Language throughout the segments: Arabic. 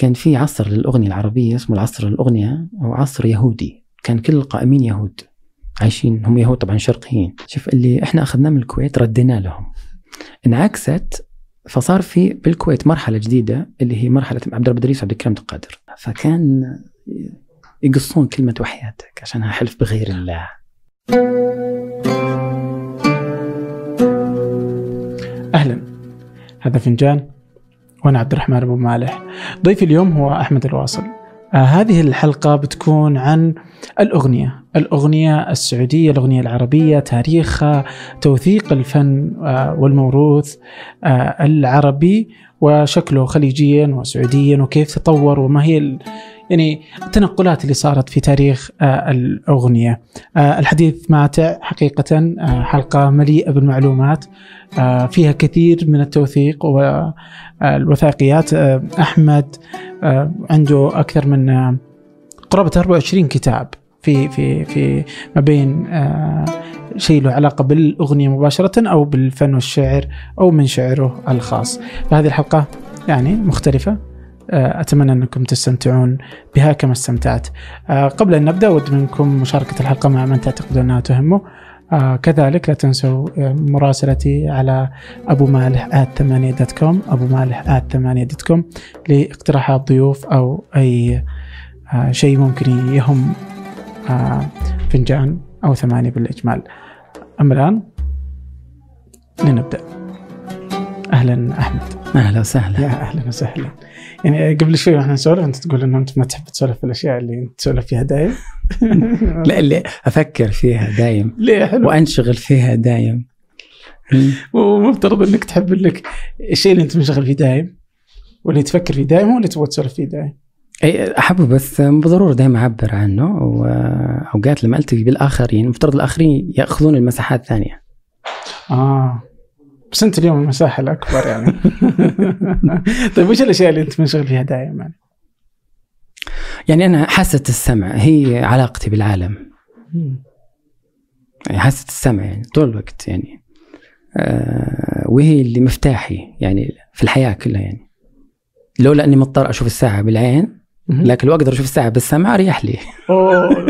كان في عصر للأغنية العربية اسمه العصر الأغنية أو عصر يهودي. كان كل القائمين يهود. عايشين. هم يهود طبعا شرقيين. شوف اللي إحنا أخذناه من الكويت ردينا لهم. انعكست فصار في بالكويت مرحلة جديدة اللي هي مرحلة عبد الرب إدريس وعبد الكريم القادر. فكان يقصون كلمة وحياتك عشانها حلف بغير الله. أهلا. هذا فنجان وأنا عبد الرحمن أبو مالح. ضيفي اليوم هو أحمد الواصل. آه هذه الحلقة بتكون عن الأغنية الأغنية السعودية الأغنية العربية تاريخها توثيق الفن آه والموروث آه العربي وشكله خليجيا وسعوديا وكيف تطور وما هي يعني التنقلات اللي صارت في تاريخ آه الأغنية. آه الحديث ماتع حقيقة آه حلقة مليئة بالمعلومات فيها كثير من التوثيق والوثائقيات آه عنده أكثر من قرابة 24 كتاب في في في ما بين شيء له علاقة بالأغنية مباشرة أو بالفن والشعر أو من شعره الخاص. فهذه الحلقة يعني مختلفة. أتمنى أنكم تستمتعون بها كما استمتعت. قبل أن نبدأ أود منكم مشاركة الحلقة مع من تعتقدون أنها تهمه. آه كذلك لا تنسوا مراسلتي على ابو مالح dot com ابو مالح dot com لاقتراحات ضيوف أو أي آه شيء ممكن يهم آه فنجان أو ثمانية بالإجمال. أما الآن لنبدأ. أهلا أحمد. أهلا وسهلا. يا أهلا وسهلا. يعني قبل شوي وإحنا نسولف انت تقول انه انت ما تحب تسولف في الأشياء اللي انت تسولف فيها دايم. لا اللي أفكر فيها دايم. ليه؟ حلو. وأنشغل فيها دايم. ومفترض إنك تحب لك الشيء اللي أنت منشغل فيه دايم واللي تفكر فيه دايم واللي تبغى تسولف فيه دايم. أي أحبه بس بالضروره دائما أعبر عنه. وأوقات لما ألتقي بالآخرين المفترض الآخرين يأخذون المساحات الثانية. آه. بس انت اليوم المساحة الأكبر يعني. طيب وش الأشياء اللي أنت منشغل فيها دائما؟ يعني؟ يعني أنا حاسة السمع هي علاقتي بالعالم. يعني حاسة السمع يعني طول الوقت يعني. آه وهي اللي مفتاحي يعني في الحياة كلها يعني. لولا اني مضطر أشوف الساعة بالعين لكن لو أقدر أشوف الساعة بالسمع اريح لي. أوه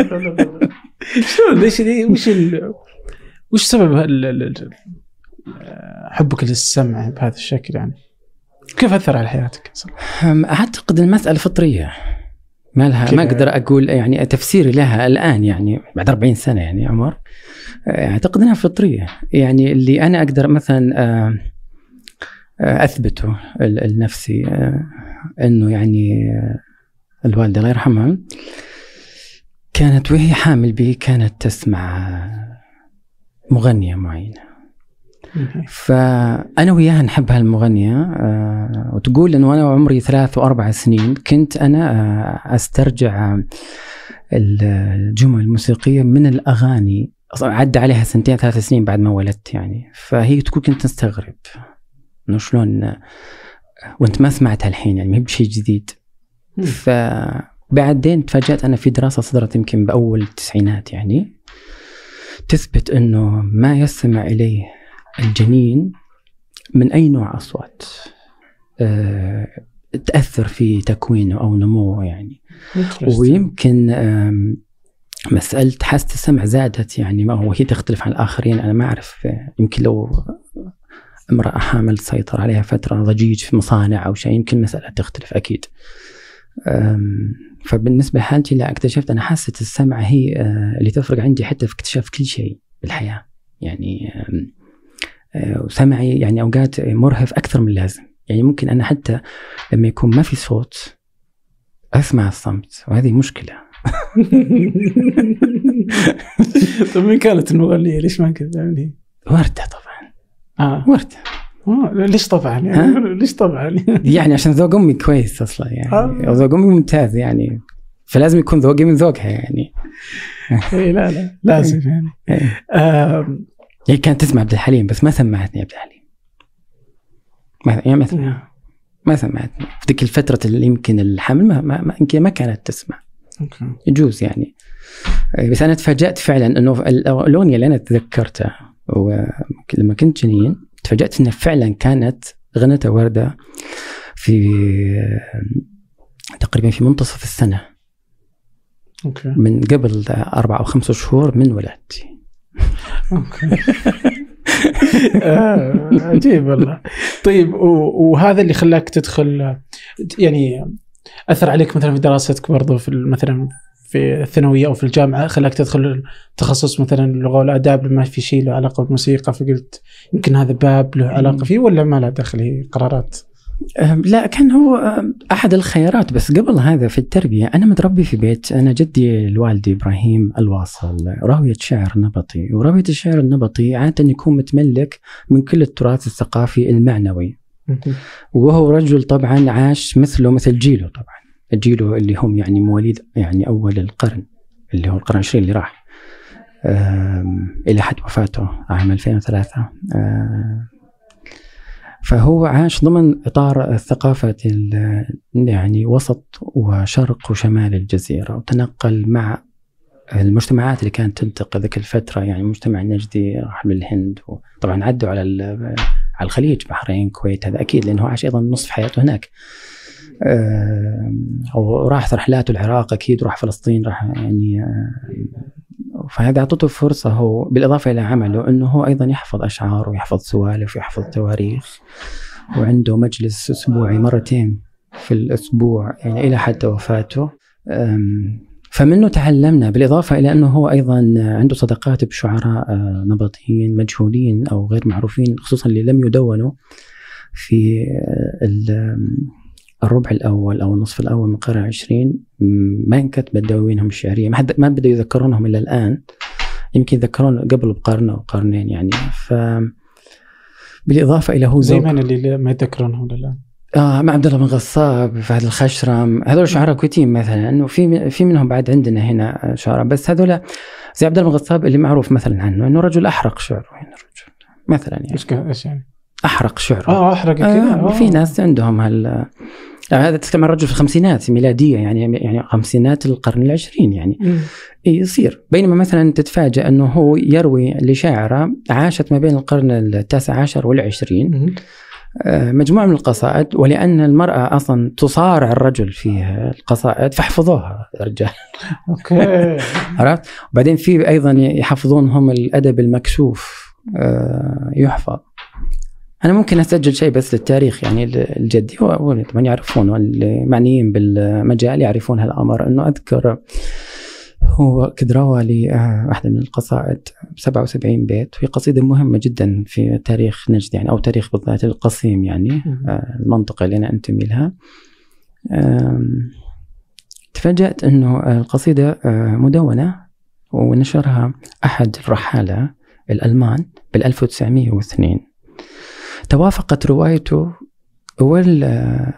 شلون؟ ليش وش. وش سبب حبك للسمع بهذا الشكل يعني؟ كيف أثر على حياتك؟ أعتقد المسألة فطرية. ما لها ما أقدر أقول يعني تفسيري لها الآن يعني بعد 40 سنة يعني عمر. أعتقد إنها فطرية. يعني اللي أنا أقدر مثلا أثبته لنفسي إنه يعني الوالدة الله يرحمها كانت وهي حامل بي كانت تسمع مغنية معينة. فأنا وياها نحب هالمغنية أه وتقول إنه أنا وعمري ثلاث وأربع سنين كنت أنا أه أسترجع الجمل الموسيقية من الأغاني. عدى عليها سنتين ثلاث سنين بعد ما ولدت يعني. فهي تقول كنت أستغرب إنه شلون وأنت ما سمعتها الحين يعني ما هي بشيء جديد. فبعدين تفاجأت أنا في دراسة صدرت يمكن بأول التسعينات يعني. تثبت إنه ما يستمع إليه الجنين من أي نوع أصوات؟ أه تأثر في تكوينه أو نموه يعني. ويمكن مسألة حاسة السمع زادت يعني ما هو هي تختلف عن الآخرين. أنا ما أعرف يمكن لو امرأة حامل سيطر عليها فترة ضجيج في مصانع أو شيء يمكن مسألة تختلف أكيد. فبالنسبة لحالتي لا اكتشفت أنا حاسة السمع هي اللي تفرق عندي حتى في اكتشاف كل شيء بالحياة. يعني وسمعي يعني أوقات مرهف أكثر من اللازم. يعني ممكن أنا حتى لما يكون ما في صوت أسمع الصمت وهذه مشكلة. طيب مين كانت المغنية؟ ليش ما كنت يعني؟ وردة طبعا. آه. وردة. آه ليش طبعا؟ يعني ليش طبعا؟ يعني عشان ذوق أمي كويس أصلا يعني. آه. ذوق أمي ممتاز يعني. فلازم يكون ذوقي من ذوقها يعني. اي لا لا لازم يعني. آه هي كانت تسمع عبد الحليم بس ما سمعتني عبد الحليم. ما يعني ما ما سمعتني. في ذيك الفترة اللي يمكن الحمل ما ما يمكن ما كانت تسمع. يجوز يعني. بس أنا تفاجأت فعلا إنه الاغنيه اللي أنا تذكرتها لما كنت جنين تفاجأت إنها فعلا كانت غنتها وردة في تقريبا في منتصف السنة. أوكي. من قبل أربع أو خمسة شهور من ولادتي. آه، عجيب والله. طيب وهذا اللي خلاك تدخل يعني أثر عليك مثلا في دراستك برضو في مثلا في الثانوية أو في الجامعة خلاك تدخل تخصص مثلا اللغة والاداب لما في شيء له علاقة بالموسيقى فقلت يمكن هذا باب له علاقة فيه ولا ما له دخل هي قرارات؟ لا كان هو أحد الخيارات. بس قبل هذا في التربية أنا متربي في بيت أنا جدي الوالدي إبراهيم الواصل راوية شعر نبطي. وراوية الشعر النبطي عادة يكون متملك من كل التراث الثقافي المعنوي. وهو رجل طبعا عاش مثله مثل جيله طبعا. جيله اللي هم يعني مواليد يعني أول القرن اللي هو القرن العشرين اللي راح. إلى حد وفاته عام 2003 أم، فهو عاش ضمن إطار ثقافه يعني وسط وشرق وشمال الجزيرة وتنقل مع المجتمعات اللي كانت تنتقل ذيك الفترة يعني المجتمع النجدي راح بالهند وطبعا عدوا على على الخليج بحرين الكويت هذا أكيد لأنه عاش أيضا نصف حياته هناك. آم، وراح رحلاته العراق أكيد وراح فلسطين راح يعني آه، فهذا اعطته فرصة هو بالإضافة إلى عمله إنه هو أيضا يحفظ أشعار ويحفظ سوالف ويحفظ تواريخ وعنده مجلس أسبوعي مرتين في الأسبوع يعني إلى حد وفاته. فمنه تعلمنا بالإضافة إلى إنه هو أيضا عنده صداقات بشعراء آه، نبطيين مجهولين أو غير معروفين خصوصا اللي لم يدونوا في آه، الربع الأول أو النصف الأول من القرن العشرين ما انكتبت دواوينهم الشعرية ما حد ما بدأوا يذكرونهم الا الآن. يمكن يذكرون قبل بقرن أو قرنين يعني. ف بالإضافة إلى هو زي من اللي ما يتذكرونهم الآن. آه مع عبد الله بن غصاب فهد الخشرم هذول شعراء كويتيين مثلا وفي في منهم بعد عندنا هنا شعراء بس هذول زي عبد الله بن غصاب اللي معروف مثلا عنه إنه رجل أحرق شعره يعني رجل مثلا يعني. إيش يعني؟ أحرق شعره. آه أحرق كذا آه آه. في ناس عندهم هال هذا تتكلم عن رجل في الخمسينات ميلادية يعني يعني خمسينات القرن العشرين يعني مم. يصير بينما مثلا تتفاجأ أنه هو يروي لشاعرة عاشت ما بين القرن التاسع عشر والعشرين مم. آه، مجموعة من القصائد ولأن المرأة أصلا تصارع الرجل في القصائد فاحفظوها يا رجال أوكي عرفت؟ وبعدين في أيضا يحفظون هم الأدب المكشوف آه، يحفظ أنا ممكن أسجل شيء بس للتاريخ يعني الجدي طبعا يعرفون والمعنيين بالمجال يعرفون هالأمر. أنه أذكر هو كد روى لي آه، واحدة من القصائد 77 بيت وهي قصيدة مهمة جدا في تاريخ نجد يعني أو تاريخ بالذات القصيم يعني. آه، المنطقة اللي أنا أنتمي لها. تفاجأت أنه القصيدة آه، مدونة ونشرها أحد الرحالة الألمان بال 1902 توافقت روايته وال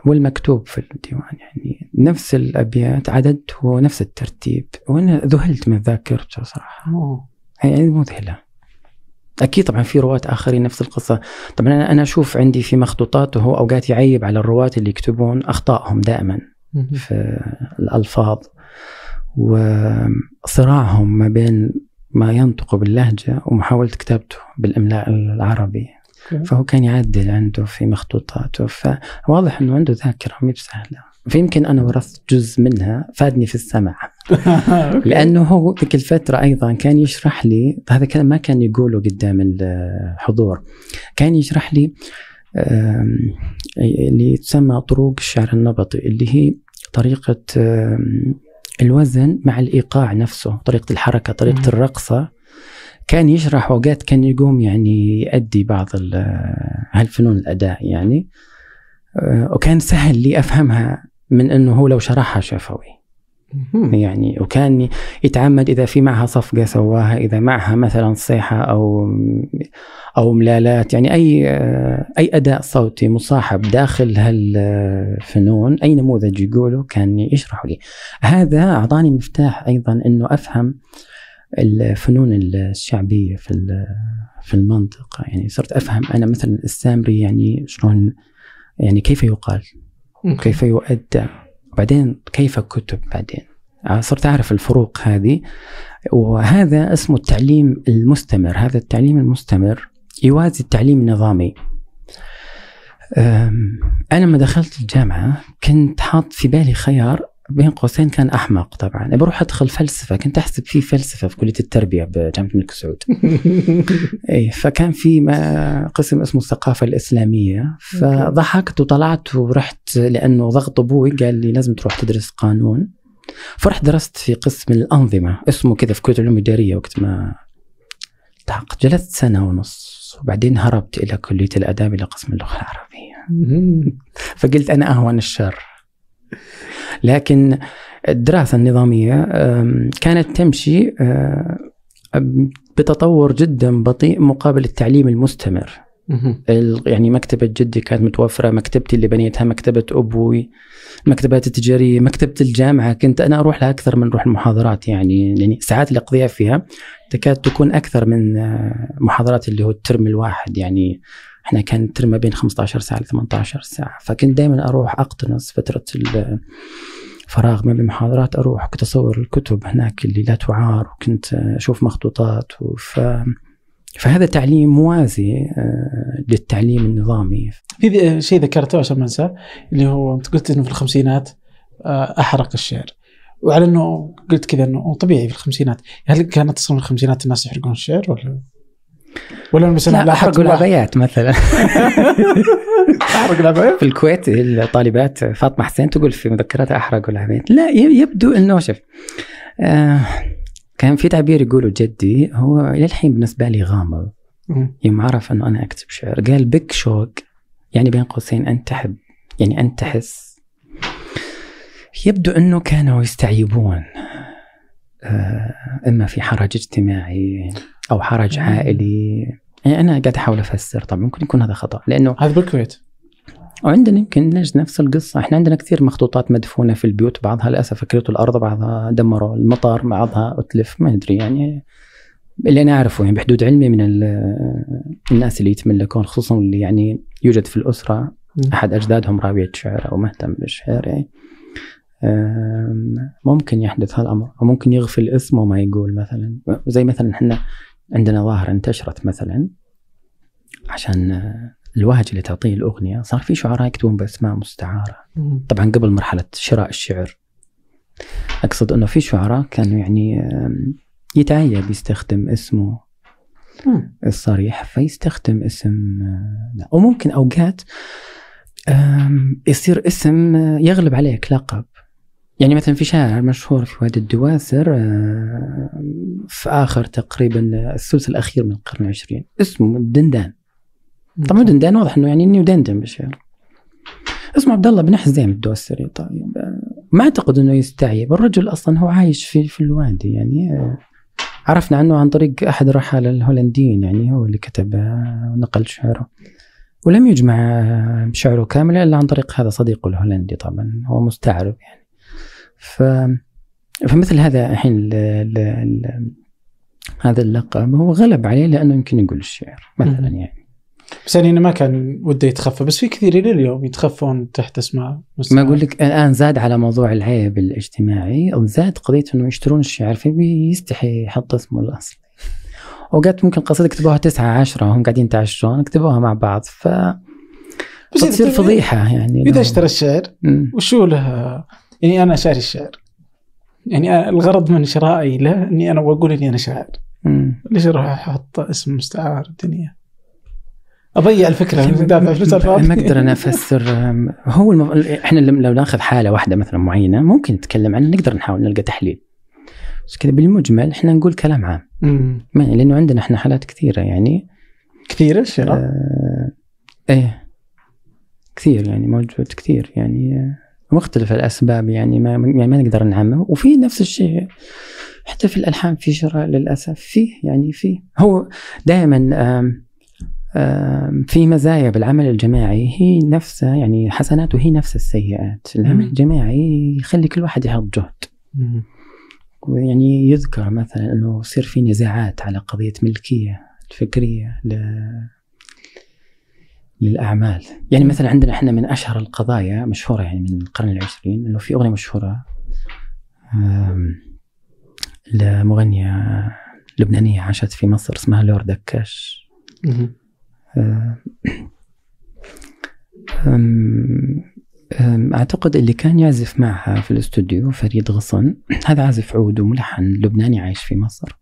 والمكتوب في الديوان يعني نفس الأبيات عددته نفس الترتيب وأنا ذهلت من ذاكرته صراحة أوه. يعني مذهلة أكيد طبعا في رواة آخرين نفس القصة طبعا أنا أشوف عندي في مخطوطاته أوقات يعيب على الرواة اللي يكتبون أخطائهم دائما. في الألفاظ وصراعهم ما بين ما ينطق باللهجة ومحاولة كتابته بالإملاء العربي. فهو كان يعدل عنده في مخطوطاته. فواضح أنه عنده ذاكرة مي بسهلة فيمكن أنا ورثت جزء منها فادني في السمع. لأنه هو ذيك الفترة أيضا كان يشرح لي هذا كان ما كان يقوله قدام الحضور. كان يشرح لي اللي تسمى طروق الشعر النبطي اللي هي طريقة الوزن مع الإيقاع نفسه طريقة الحركة طريقة. الرقصة. كان يشرح اوقات كان يقوم يعني يؤدي بعض ال- هالفنون الأداء يعني. آه، وكان سهل لي أفهمها من إنه هو لو شرحها شفوي. يعني وكان يتعمد إذا في معها صفقة سواها إذا معها مثلا صيحة أو أو ملالات. يعني أي أي أداء صوتي مصاحب داخل هالفنون أي نموذج يقوله كان يشرح لي. هذا أعطاني مفتاح أيضا إنه أفهم الفنون الشعبية في في المنطقة. يعني صرت أفهم أنا مثلا السامري يعني شلون يعني كيف يقال. كيف يؤدى؟ وبعدين كيف كتب بعدين؟ صرت أعرف الفروق هذه. وهذا اسمه التعليم المستمر. هذا التعليم المستمر يوازي التعليم النظامي. أم، أنا لما دخلت الجامعة كنت حاط في بالي خيار بين قوسين كان أحمق طبعا. بروح أدخل فلسفة كنت أحسب في فلسفة في كلية التربية بجامعة الملك سعود. اي فكان في ما قسم اسمه الثقافة الإسلامية. فضحكت وطلعت ورحت لأنه ضغط أبوي قال لي لازم تروح تدرس قانون. فرحت درست في قسم الأنظمة اسمه كذا في كلية العلوم الإدارية وقت ما التحقت. جلست سنة ونص وبعدين هربت إلى كلية الآداب إلى قسم اللغة العربية. فقلت أنا أهون الشر. لكن الدراسة النظامية كانت تمشي أه، بتطور جدا بطيء مقابل التعليم المستمر. ال- يعني مكتبة جدي كانت متوفرة مكتبتي اللي بنيتها مكتبة أبوي المكتبات التجارية مكتبة الجامعة. كنت أنا أروح لها أكثر من أروح المحاضرات يعني يعني ساعات اللي أقضيها فيها تكاد تكون أكثر من آه، محاضرات اللي هو الترم الواحد يعني إحنا كان الترم ما بين 15 ساعة ل 18 ساعة. فكنت دائما أروح أقتنص فترة الفراغ ما بين المحاضرات أروح كنت أصور الكتب هناك اللي لا تعار وكنت أشوف مخطوطات وف فهذا تعليم موازي آه، للتعليم النظامي. في شيء ذكرته عشان ما أنساه اللي هو أنت قلت إنه في الخمسينات آه، أحرق الشعر. وعلى إنه قلت كذا إنه طبيعي في الخمسينات. هل كانت أصلا في الخمسينات الناس يحرقون الشعر ولا؟ ولا مثلا لا لاحظت أحرقوا العبايات مثلا. أحرق العبايات في الكويت الطالبات فاطمة حسين تقول في مذكراتها أحرقوا العبايات لا يبدو أنه شوف آه كان في تعبير يقوله جدي هو إلى الحين بالنسبة لي غامض. يوم عرف أنه أنا أكتب شعر قال بك شوق يعني بين قوسين أنت تحب يعني أنت تحس يبدو أنه كانوا يستعيبون آه إما في حرج اجتماعي. أو حرج. عائلي. يعني أنا قاعد أحاول أفسر. طبعا ممكن يكون هذا خطأ. لأنه هذا بالكويت. وعندنا يمكن نفس نفس القصة. إحنا عندنا كثير مخطوطات مدفونة في البيوت. بعضها للأسف أكلته الأرض بعضها دمروا المطار بعضها أتلف. ما أدري يعني. اللي أنا أعرفه يعني بحدود علمي من ال- الناس اللي يتملكون خصوصا اللي يعني يوجد في الأسرة. مم. أحد أجدادهم راوية شعر أو مهتم بالشعر. يعني ممكن يحدث هالأمر أو ممكن يغفل اسمه ما يقول مثلا. زي مثلا إحنا عندنا ظاهرة انتشرت مثلا عشان آه، الوهج اللي تعطيه الأغنية صار في شعراء يكتبون بأسماء مستعارة. طبعا قبل مرحلة شراء الشعر أقصد أنه في شعراء كانوا يعني يتعيب يستخدم اسمه. الصريح فيستخدم اسم آه، لا وممكن أوقات يصير اسم آه، يغلب عليك لقب يعني مثلا في شاعر مشهور في وادي الدواسر آه، في آخر تقريبا الثلث الأخير من القرن العشرين. اسمه دندان. طبعا دندان واضح إنه يعني إنه يدندن بالشعر اسمه عبد الله بن حزيم الدوسري طيب آه، ما أعتقد إنه يستعيب الرجل أصلا هو عايش في في الوادي يعني آه، عرفنا عنه عن طريق أحد الرحاله الهولنديين يعني هو اللي كتب ونقل شعره. ولم يجمع شعره كاملا إلا عن طريق هذا صديقه الهولندي طبعا هو مستعرب يعني. ف فمثل هذا الحين ال- ال- ال- هذا اللقب هو غلب عليه لأنه يمكن يقول الشعر مثلا. يعني. بس يعني ما كان وده يتخفى بس في كثير اليوم يتخفون تحت اسماء ما أقول لك الآن زاد على موضوع العيب الاجتماعي أو زاد قضية إنه يشترون الشعر فبيستحي يحط اسمه الأصلي. أوقات ممكن قصيده كتبوها تسعة عشرة وهم قاعدين يتعشون كتبوها مع بعض ف بس تصير فضيحة يعني. إذا اشترى الشعر. وشو له يعني أنا شاري الشعر يعني الغرض من شرائي له إني أنا بقول إني أنا شاعر. ليش أروح أحط اسم مستعار الدنيا؟ أضيع الفكرة دافع فلوس ما أقدر أنا افسر هو المف... إحنا لو ناخذ حالة واحدة مثلا معينة ممكن نتكلم عنها نقدر نحاول نلقى تحليل. بس كذا بالمجمل إحنا نقول كلام عام. ما- لأنه عندنا إحنا حالات كثيرة يعني. كثير الشراء آه إيه. كثير يعني موجود كثير يعني. آه، مختلف الأسباب يعني ما يعني ما نقدر نعمم وفي نفس الشيء حتى في الألحان في شراء للأسف فيه يعني فيه هو دائما في مزايا بالعمل الجماعي هي نفسها يعني حسناته هي نفس السيئات العمل. الجماعي يخلي كل واحد يحط جهد مم. ويعني يذكر مثلا إنه يصير في نزاعات على قضية ملكية الفكرية. للأعمال، يعني مثلا عندنا إحنا من أشهر القضايا مشهورة يعني من القرن العشرين إنه في أغنية مشهورة لمغنية لبنانية عاشت في مصر اسمها لور دكاش. آه، أعتقد اللي كان يعزف معها في الاستوديو فريد غصن. هذا عازف عود وملحن لبناني عايش في مصر.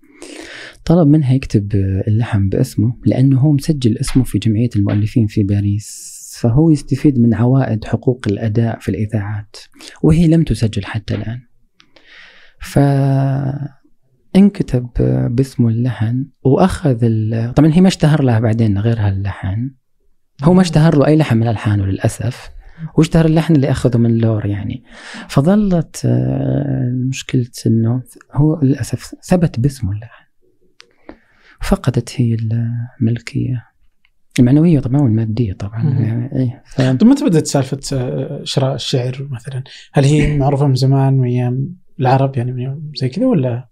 طلب منها يكتب اللحن باسمه لأنه هو مسجل اسمه في جمعية المؤلفين في باريس. فهو يستفيد من عوائد حقوق الأداء في الإذاعات وهي لم تسجل حتى الآن. ف انكتب باسمه اللحن وأخذ ال... طبعا هي ما اشتهر لها بعدين غير هاللحن هو ما اشتهر له أي لحن من الحانه للأسف. واشتهر اللحن اللي أخذه من لور يعني. فظلت آه، مشكلة إنه هو للأسف ثبت باسمه اللحن. فقدت هي الملكية. المعنوية طبعا والمادية طبعا. يعني إيه ف... طيب متى بدأت سالفة آه، شراء الشعر مثلا؟ هل هي معروفة من زمان من أيام العرب يعني من زي كذا ولا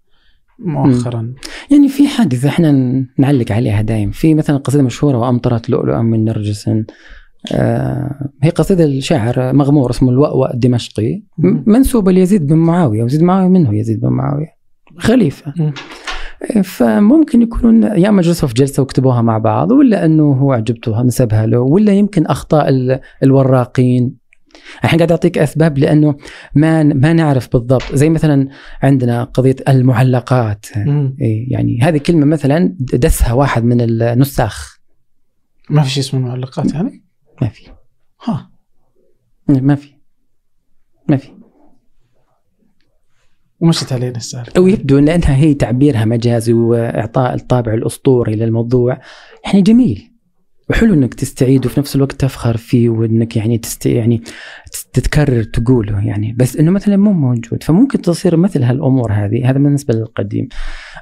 مؤخرا؟ يعني في حادثة إحنا نعلق عليها دايم في مثلا قصيدة مشهورة وأمطرت لؤلؤا من نرجس آه هي قصيدة الشاعر مغمور اسمه الوأوأ الدمشقي منسوبة ليزيد بن معاوية ويزيد معاوية منه يزيد بن معاوية. خليفة. فممكن يكونون يا اما جلسوا في جلسة وكتبوها مع بعض ولا أنه هو عجبته نسبها له ولا يمكن أخطاء الوراقين. الحين قاعد أعطيك أسباب لأنه ما ما نعرف بالضبط. زي مثلا عندنا قضية المعلقات. إيه، يعني هذه كلمة مثلا دسها واحد من النساخ. ما في شيء اسمه معلقات يعني؟ ما في. ها. ما في. ما في. ومشت علينا السالفة. أو يبدو إن إنها هي تعبيرها مجازي وإعطاء الطابع الأسطوري للموضوع. يعني جميل. وحلو إنك تستعيد وفي نفس الوقت تفخر فيه وإنك يعني تست يعني تتكرر تقوله يعني. بس إنه مثلا مو موجود. فممكن تصير مثل هالأمور هذه. هذا بالنسبة للقديم.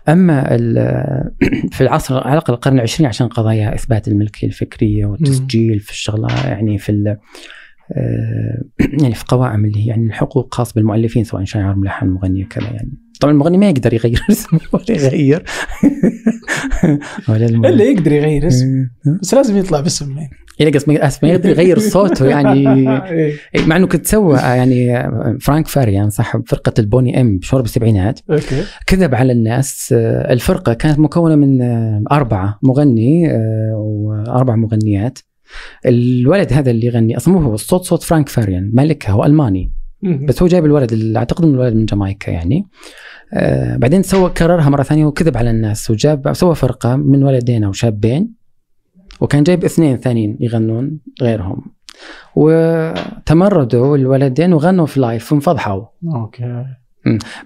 أما في العصر على الأقل القرن العشرين عشان قضايا إثبات الملكية الفكرية والتسجيل في الشغله يعني في يعني في قوائم اللي هي يعني الحقوق خاص بالمؤلفين سواء شاعر ملحن مغني كذا يعني. طبعا المغني ما يقدر يغير اسمه ولا يغير. ولا إلا يقدر يغير اسمه. بس لازم يطلع باسم يعني قصدي ما يقدر يغير صوته يعني. إيه. مع إنه كنت سوى يعني فرانك فاريان صاحب فرقة البوني إم شهور بالسبعينات أوكي. كذب على الناس الفرقة كانت مكونة من أربعة مغني وأربع مغنيات. الولد هذا اللي يغني أصلا هو الصوت صوت فرانك فاريان مالكها هو الماني بس هو جايب الولد اللي اعتقد انه الولد من جامايكا يعني. آه بعدين سوى كررها مرة ثانية وكذب على الناس وجاب سوى فرقة من ولدين أو شابين وكان جايب اثنين ثانيين يغنون غيرهم. وتمردوا الولدين وغنوا في live وانفضحوا أوكي.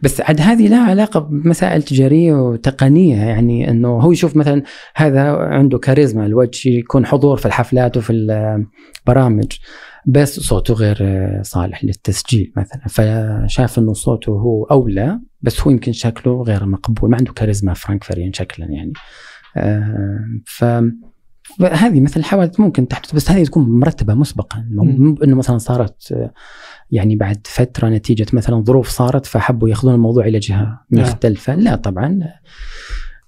بس عاد هذه لها علاقة بمسائل تجارية وتقنية يعني إنه هو يشوف مثلا هذا عنده كاريزما الوجه يكون حضور في الحفلات وفي البرامج بس صوته غير صالح للتسجيل مثلا فشاف إنه صوته هو أولى بس هو يمكن شكله غير مقبول ما عنده كاريزما فرانك فريان شكلا يعني. آه، ف هذه مثل الحوادث ممكن تحدث بس هذه تكون مرتبة مسبقا. إنه مثلا صارت يعني بعد فترة نتيجة مثلا ظروف صارت فحبوا يأخذون الموضوع إلى جهة نعم. مختلفة. لا طبعا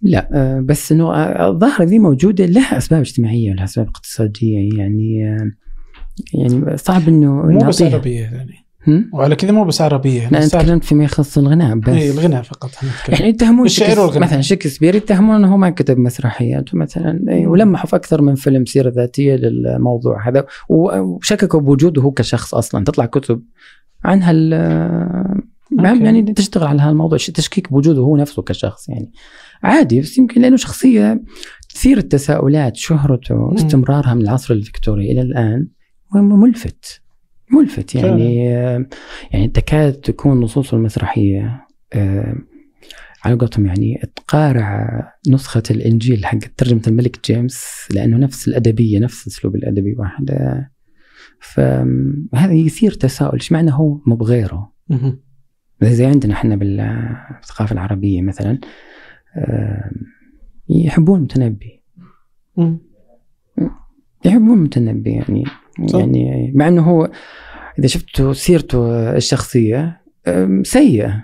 لا. آه، بس إنه الظاهره ذي موجودة لها أسباب اجتماعية ولها أسباب اقتصادية يعني آه، يعني صعب إنه مو بس عربيه يعني. وعلى كذا مو بس عربية لا تكلمت فيما يخص الغناء بس. اي الغناء فقط يعني يتهمون الشعر والغناء. مثلا شكسبير يتهمون إنه ما كتب مسرحيات مثلا أي ولمحوا في أكثر من فيلم سيرة ذاتية للموضوع هذا. وشككوا بوجوده هو كشخص أصلا. تطلع كتب عن هال يعني تشتغل على هالموضوع. تشكيك بوجوده هو نفسه كشخص يعني. عادي بس يمكن لأنه شخصية تثير التساؤلات شهرته استمرارها من العصر الفكتوري إلى الآن ملفت ملفت يعني يعني تكاد تكون نصوص المسرحية آه، على قولتهم يعني تقارع نسخة الإنجيل حق ترجمة الملك جيمس لأنه نفس الأدبية نفس الأسلوب الأدبي واحد فهذا يثير تساؤل إيش معنى هو مو بغيره؟ زي عندنا إحنا بالثقافة العربية مثلا يحبون المتنبي يحبون المتنبي يعني صح. يعني مع إنه هو إذا شفتوا سيرته الشخصية سيئة.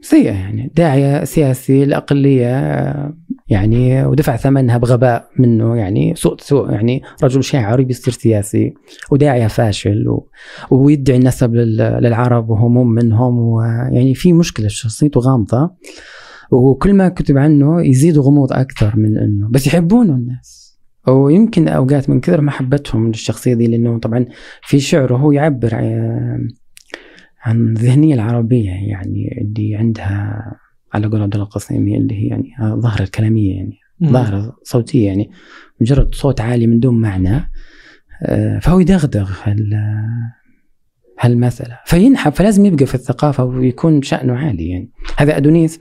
سيئة يعني. داعية سياسي الاقليه يعني ودفع ثمنها بغباء منه يعني سوء سوء يعني رجل شاعر بيصير سياسي وداعية فاشل و... ويدعي النسب للعرب وهو مو منهم ويعني في مشكلة شخصيته غامضة وكل ما كتب عنه يزيد غموض أكثر من إنه. بس يحبونه الناس. ويمكن أوقات من كثر محبتهم للشخصيه دي لأنه طبعا في شعره هو يعبر عن- عن الذهنيه العربية يعني اللي عندها على قول عبد الله القصيمي اللي هي يعني ظاهرة الكلاميه يعني مم. ظاهرة صوتية يعني مجرد صوت عالي من دون معنى آه، فهو يدغدغ هال هالمسألة فينحب فلازم يبقى في الثقافة ويكون شأنه عالي يعني هذا أدونيس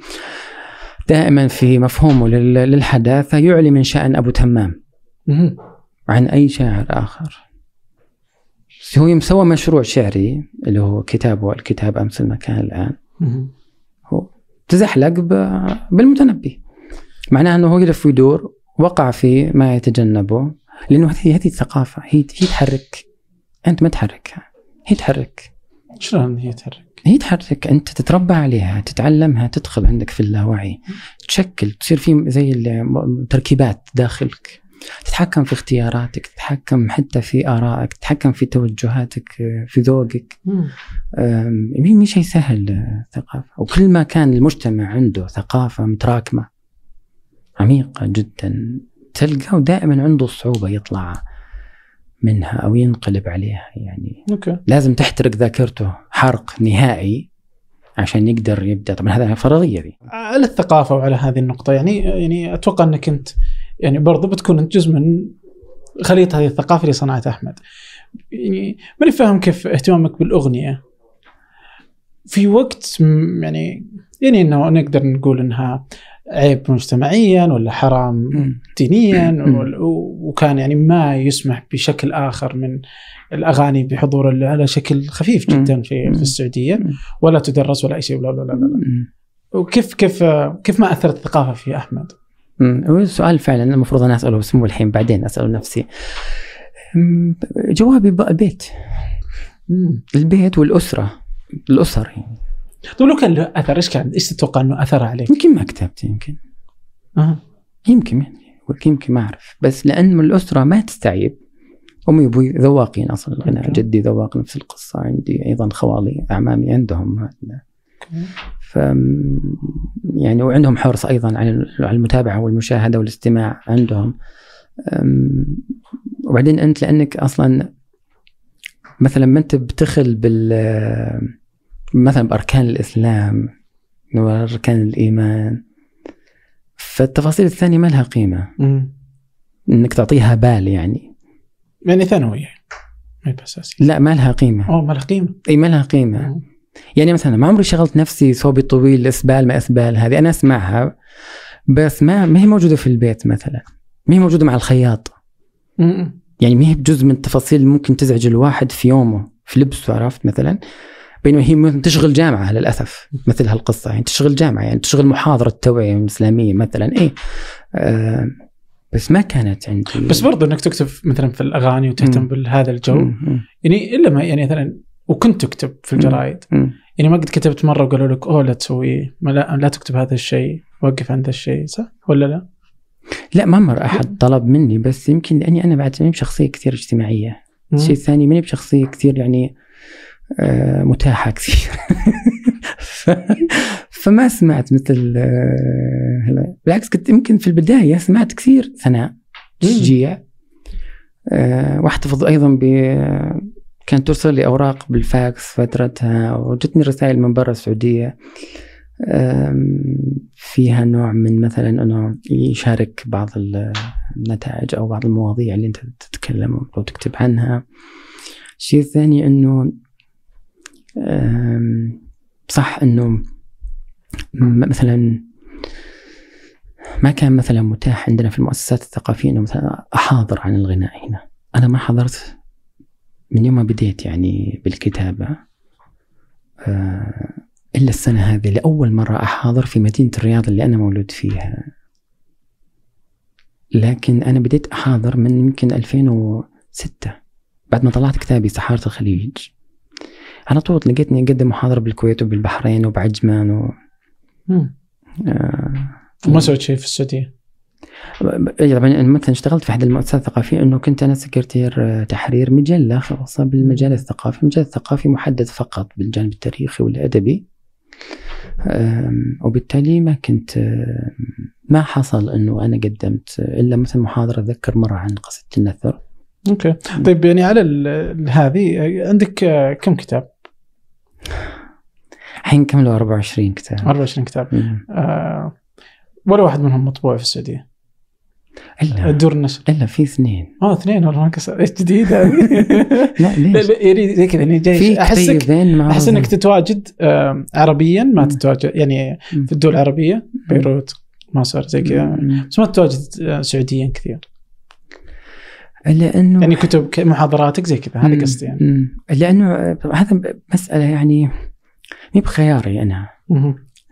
دائما في مفهومه لل- للحداثة يعلي من شأن أبو تمام. عن أي شاعر آخر؟ هو مسوى مشروع شعري اللي هو كتابه الكتاب أمس المكان الآن. هو تزحلق بالمتنبي. معناه أنه هو يلف ويدور وقع في ما يتجنبه لأنه هذه هذه الثقافة هي هي تحرك. أنت ما تحركها. هي تحرك. شلون هي تحرك؟ هي تحرك. أنت تتربى عليها تتعلمها تدخل عندك في اللاوعي. تشكل تصير في زي تركيبات داخلك. تتحكم في اختياراتك تتحكم حتى في آرائك تتحكم في توجهاتك في ذوقك. مش شيء سهل آه، الثقافه وكل ما كان المجتمع عنده ثقافة متراكمة عميقة جدا تلقاه دائما عنده صعوبة يطلع منها أو ينقلب عليها. يعني أوكي. لازم تحترق ذاكرته حرق نهائي عشان يقدر يبدأ. طبعا هذا فرضية ذي. على الثقافة وعلى هذه النقطة يعني يعني أتوقع أنك أنت يعني برضو بتكون انت جزء من خليط هذه الثقافة اللي صنعت أحمد. يعني ماني فاهم كيف اهتمامك بالأغنية في وقت يعني يعني إنه نقدر نقول إنها عيب مجتمعيا ولا حرام دينيا وكان يعني ما يسمح بشكل آخر من الأغاني بحضور على شكل خفيف جدا في. في السعودية. ولا تدرس ولا أي شيء ولا لا لا لا وكيف كيف كيف ما أثرت الثقافة في أحمد؟ هو السؤال فعلا المفروض أنا أسأله بس مو الحين بعدين اساله نفسي. جوابي البيت. البيت والأسرة. الأسر. يعني طيب لو كان له أثر إيش كان؟ إيش تتوقع إنه اثر عليك؟ يمكن ما كتبت يمكن. أه. يمكن يعني. يمكن ما أعرف. بس لأن الأسرة ما تستعيب. امي وابوي ذواقين أصلا. أوكي. جدي ذواق نفس القصة عندي أيضا خوالي أعمامي عندهم. ف يعني وعندهم حرص أيضا على المتابعة والمشاهدة والاستماع عندهم. وبعدين أنت لأنك أصلا مثلا ما أنت بتخل بال مثلا بأركان الإسلام وأركان الإيمان فالتفاصيل الثانية ما لها قيمة. مم. إنك تعطيها بال يعني. يعني ثانوية ما هي باساسي لا ما لها قيمة. أوه ما له قيمة. إي ما لها قيمة. مم. يعني مثلا ما عمري شغلت نفسي ثوبي طويل إسبال ما إسبال هذه أنا أسمعها بس ما ما هي موجودة في البيت مثلا. ما هي موجودة مع الخياط. يعني ما هي بجزء من التفاصيل اللي ممكن تزعج الواحد في يومه في لبسه عرفت مثلا؟ بينما هي ممكن تشغل جامعة للأسف مثل هالقصة. يعني تشغل جامعة يعني تشغل محاضرة توعية الاسلاميه مثلا إيه. آه بس ما كانت عندي. بس برضو إنك تكتب مثلا في الأغاني وتهتم مم. بهذا الجو. مم، يعني إلا ما يعني مثلا وكنت تكتب في الجرايد. يعني ما قد كتبت مرة وقالوا لك أوه لا تسوي لا, لا تكتب هذا الشيء وقف عند الشيء صح ولا لا؟ لا ما مر أحد طلب مني بس يمكن لأني أنا بعد ماني بشخصية كثير اجتماعية. الشيء الثاني ماني بشخصية كثير يعني آه، متاحة كثير ف... فما سمعت مثل آه،. بالعكس كنت يمكن في البداية سمعت كثير ثناء تشجيع آه، وأحتفظ أيضا ب كانت ترسل لي أوراق بالفاكس فترتها وجتني رسائل من برا السعودية آم، فيها نوع من مثلا أنه يشارك بعض النتائج أو بعض المواضيع اللي أنت تتكلم أو تكتب عنها. الشيء الثاني أنه صح أنه مثلا ما كان مثلا متاح عندنا في المؤسسات الثقافية أنه مثلا أحاضر عن الغناء هنا. أنا ما حضرت من يوم ما بديت يعني بالكتابة آه، إلا السنة هذه لأول مرة أحاضر في مدينة الرياض اللي أنا مولود فيها. لكن أنا بديت أحاضر من يمكن 2006 بعد ما طلعت كتابي سحاره الخليج. على طول لقيتني أقدم محاضرة بالكويت وبالبحرين وبعجمان و. آه، وما سويت شيء في السعودية إيه طبعا أنا مثلا اشتغلت في أحد المؤسسات الثقافية إنه كنت أنا سكرتير آه، تحرير مجلة خاصة بالمجال الثقافي، المجال الثقافي محدد فقط بالجانب التاريخي والأدبي. وبالتالي ما كنت ما حصل إنه أنا قدمت إلا مثلا محاضرة أتذكر مرة عن قصيدة النثر. أوكي. طيب يعني على هذه عندك آه، كم كتاب؟ الحين كملوا 24 كتاب. 24 كتاب. آه ولا واحد منهم مطبوع في السعودية الا دور النشر إلا في اثنين آه اثنين والله ما كسر إيش جديد هذه لا ليش؟ يعني زي كذا يعني جاي احسك. أحس انك تتواجد آه عربيا ما. تتواجد يعني. في الدول العربية بيروت مصر زي كذا. بس ما تتواجد آه، سعوديا كثير لأنه يعني كتب محاضراتك زي كذا هذا. قصدي يعني. لأنه هذا مسألة يعني مي بخياري أنا.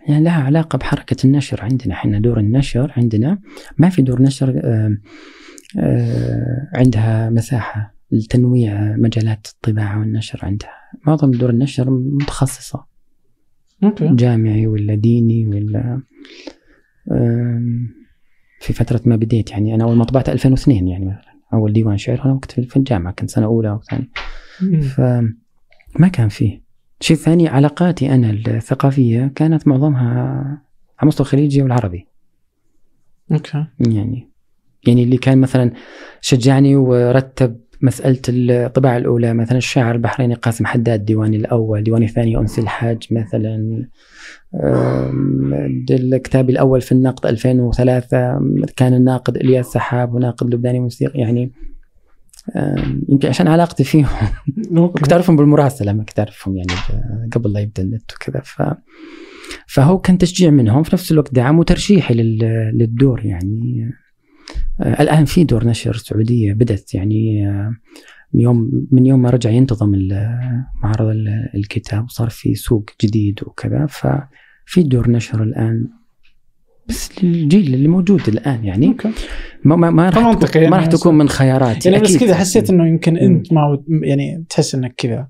يعني لها علاقة بحركة النشر عندنا. إحنا دور النشر عندنا ما في دور نشر آه، آه، عندها مساحة لتنويع مجالات الطباعة والنشر عندها. معظم دور النشر متخصصة. أوكي. جامعي ولا ديني ولا في فترة ما بديت يعني. أنا أول ما طبعت 2002 يعني مثلا. أول ديوان شعر أنا وقت في الجامعة كنت سنة أولى أو ثانية. فما كان فيه. شيء ثاني علاقاتي أنا الثقافية كانت معظمها على مستوى الخليجي والعربي. أوكي. يعني يعني اللي كان مثلا شجعني ورتب مسألة الطباعة الأولى مثلا الشاعر البحريني قاسم حداد ديواني الأول ديواني الثاني أنس الحاج مثلا الكتاب الأول في النقد 2003 كان الناقد إلياس سحاب وناقد لبناني موسيقى يعني يمكن عشان علاقتي فيهم. كنت أعرفهم بالمراسلة ما كنت أعرفهم يعني قبل لا يبدأ النت وكذا. ف فهو كان تشجيع منهم في نفس الوقت دعم وترشيحي لل- للدور يعني. آه، الآن في دور نشر سعودية بدأت يعني آه، يوم من يوم ما رجع ينتظم معرض ال- الكتاب وصار في سوق جديد وكذا. ففي دور نشر الآن. بس للجيل اللي موجود الآن يعني أوكي ما ما, ما راح تكون يعني ما راح تكون من خياراتي يعني بس. كذا حسيت إنه يمكن. أنت ما يعني تحس إنك كذا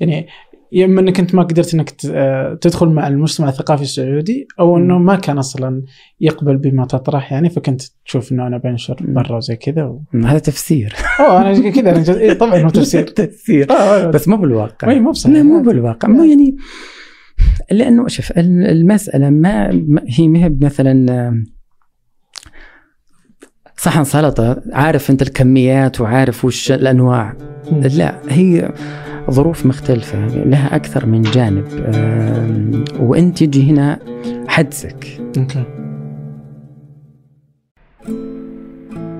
يعني يا اما إنك أنت ما قدرت إنك آه، تدخل مع المجتمع الثقافي السعودي أو إنه. ما كان أصلا يقبل بما تطرح يعني فكنت تشوف إنه أنا بنشر. برا وزي كذا و... هذا تفسير اوه أنا كذا. إيه طبعا هو تفسير تفسير آه، بس مو بالواقع مو بصحيح مو بالواقع مو يعني لأنه شوف ال- المسألة ما هي ما هي مثلا صحن سلطة عارف أنت الكميات وعارف وش الأنواع. لا هي ظروف مختلفة لها أكثر من جانب. وأنت تجي هنا حدسك.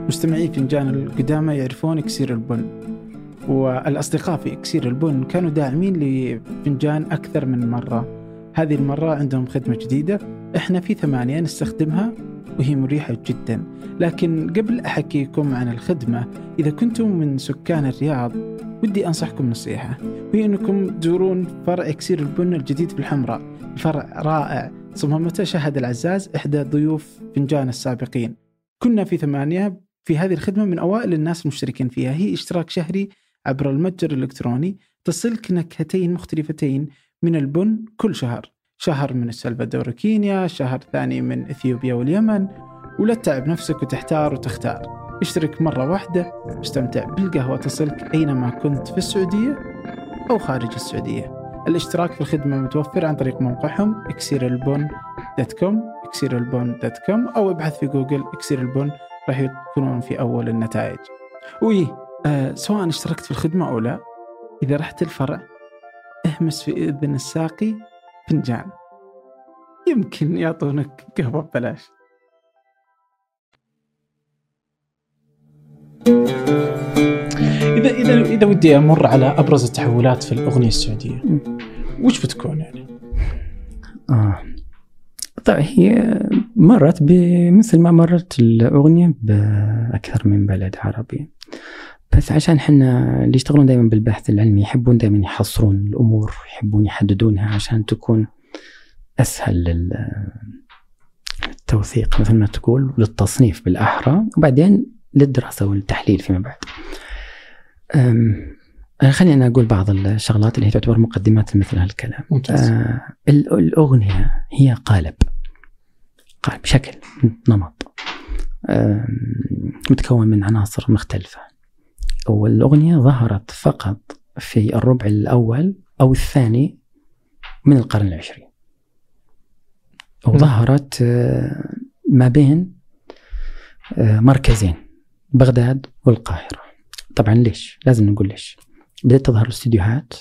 مستمعي فنجان القدامى يعرفون اكسير البن. والأصدقاء في إكسير البن كانوا داعمين لفنجان أكثر من مرة. هذه المرة عندهم خدمة جديدة إحنا في ثمانية نستخدمها وهي مريحة جدا. لكن قبل أحكيكم عن الخدمة إذا كنتم من سكان الرياض ودي أنصحكم نصيحة. وهي أنكم تزورون فرع إكسير البن الجديد في الحمراء فرع رائع صممته شهد العزاز إحدى ضيوف فنجان السابقين. كنا في ثمانية في هذه الخدمة من أوائل الناس المشتركين فيها. هي اشتراك شهري عبر المتجر الإلكتروني تصلك نكهتين مختلفتين من البن كل شهر. شهر من السلفادور وكينيا شهر ثاني من إثيوبيا واليمن. ولا تتعب نفسك وتحتار وتختار. اشترك مرة واحدة واستمتع بالقهوة تصلك أينما كنت في السعودية أو خارج السعودية. الاشتراك في الخدمة متوفر عن طريق موقعهم اكسير البن dot com اكسير البن dot com أو ابحث في جوجل اكسير البن راح يكونون في أول النتائج. و آه سواء اشتركت في الخدمة أو لا إذا رحت الفرع اهمس في إذن الساقي فنجان يمكن يعطونك قهوة ببلاش إذا إذا إذا ودي أمر على أبرز التحولات في الأغنية السعودية وش بتكون يعني؟ آه. طيب هي مرت بمثل ما مرت الأغنية بأكثر من بلد عربي بس عشان حنا اللي يشتغلون دائما بالبحث العلمي يحبون دائما يحصرون الأمور يحبون يحددونها عشان تكون أسهل للتوثيق مثل ما تقول للتصنيف بالأحرى وبعدين للدراسة والتحليل فيما بعد. خليني أنا أقول بعض الشغلات اللي هي تعتبر مقدمات مثل هالكلام. ممتاز. آه ال- الأغنية هي قالب. قالب شكل نمط. متكون من عناصر مختلفة. والأغنية ظهرت فقط في الربع الأول أو الثاني من القرن العشرين. وظهرت آه، ما بين آه، مركزين بغداد والقاهرة. طبعا ليش؟ لازم نقول ليش. بدأت تظهر الاستديوهات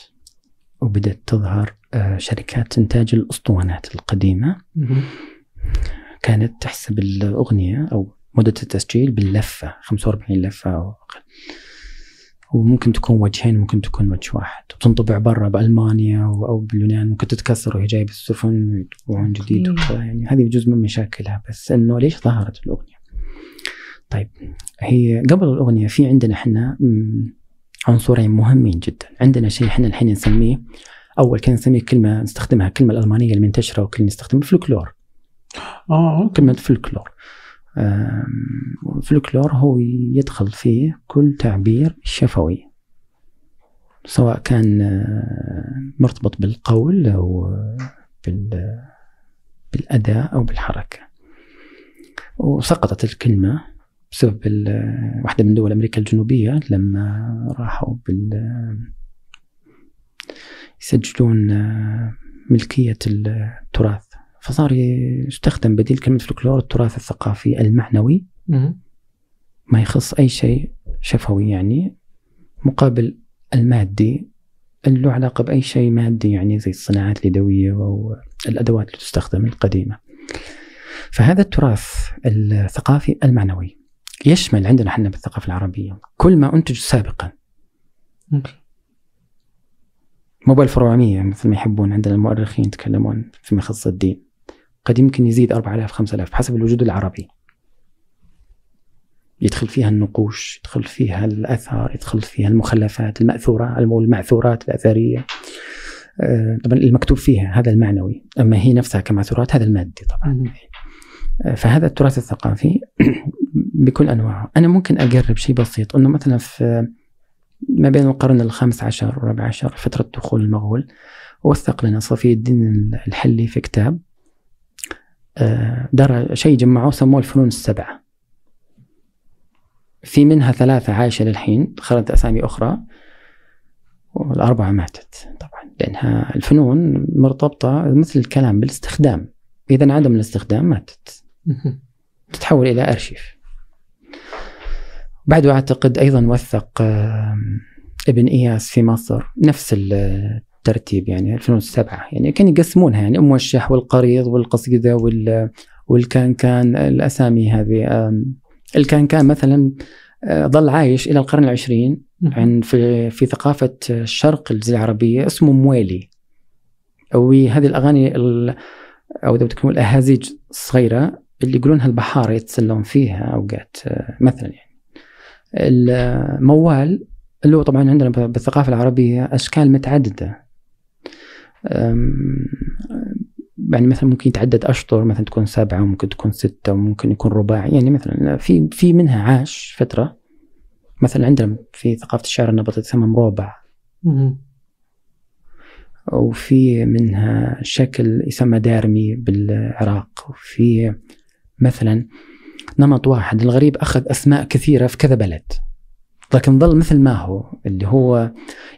وبدأت تظهر آه، شركات إنتاج الأسطوانات القديمة. كانت تحسب الأغنية أو مدة التسجيل باللفة 45 لفة أو أقل. وممكن تكون وجهين ممكن تكون وجه واحد. وتنطبع برا بألمانيا أو باليونان ممكن تتكسر وهي جاية بالسفن ويطبعون جديد يعني هذه جزء من مشاكلها. بس إنه ليش ظهرت الأغنية؟ طيب هي قبل الأغنية في عندنا إحنا عنصرين مهمين جدا. عندنا شيء إحنا الحين نسميه أول كان نسميه كلمة نستخدمها الكلمة الألمانية المنتشرة وكل نستخدم فلكلور. آه كلمة فلكلور. الفلكلور هو يدخل فيه كل تعبير شفوي سواء كان آه، مرتبط بالقول أو بالأداء أو بالحركة. وسقطت الكلمة بسبب واحدة من دول أمريكا الجنوبية لما راحوا بال يسجلون آه، ملكية التراث. فصار يستخدم بديل كلمة فلكلور التراث الثقافي المعنوي. ما يخص أي شيء شفوي يعني مقابل المادي. اللي له علاقة بأي شيء مادي يعني زي الصناعات اليدوية أو الأدوات اللي تستخدم القديمة. فهذا التراث الثقافي المعنوي يشمل عندنا إحنا بالثقافة العربية كل ما أنتج سابقا. مو بالفروعمية مثل ما يحبون عندنا المؤرخين يتكلمون فيما يخص الدين. قد يمكن يزيد 4000 5000 حسب الوجود العربي. يدخل فيها النقوش يدخل فيها الأثار يدخل فيها المخلفات المأثورة المعثورات الأثرية. آه، طبعا المكتوب فيها هذا المعنوي أما هي نفسها كمعثورات هذا المادي طبعا. آه، فهذا التراث الثقافي بكل أنواعه. أنا ممكن أقرب شيء بسيط أنه مثلا في ما بين القرن الخامس عشر والرابع عشر فترة دخول المغول وثق لنا صفي الدين الحلي في كتاب دار شيء جمعوه سموه الفنون السبعة. في منها ثلاثة عايشة للحين خلت أسامي أخرى والأربعة ماتت طبعا لأنها الفنون مرتبطة مثل الكلام بالاستخدام. إذا انعدم الاستخدام ماتت. تتحول إلى أرشيف. بعده أعتقد أيضا وثق ابن إياس في مصر نفس الترتيب يعني الفنون السبعة يعني كانوا يقسمونها يعني الموشح والقريض والقصيدة وال والكان الأسامي هذه. الكان كان مثلا آه، ظل عايش إلى القرن العشرين. عن في, في ثقافة الشرق الجزيرة العربية اسمه مويلي. وهذه الأغاني أو إذا تكون الأهازيج الصغيرة اللي يقولونها البحارة يتسلون فيها أوقات آه، مثلا يعني. الموال اللي هو طبعا عندنا بالثقافة العربية أشكال متعددة. يعني مثلا ممكن يتعدد أشطر مثلا تكون سبعة وممكن تكون ستة وممكن يكون رباعي. يعني مثلا في في منها عاش فترة. مثلا عندنا في ثقافة الشعر النبطي تسمى مربع وفي منها شكل يسمى دارمي بالعراق. وفي مثلا نمط واحد الغريب أخذ أسماء كثيرة في كذا بلد. لكن ظل مثل ما هو اللي هو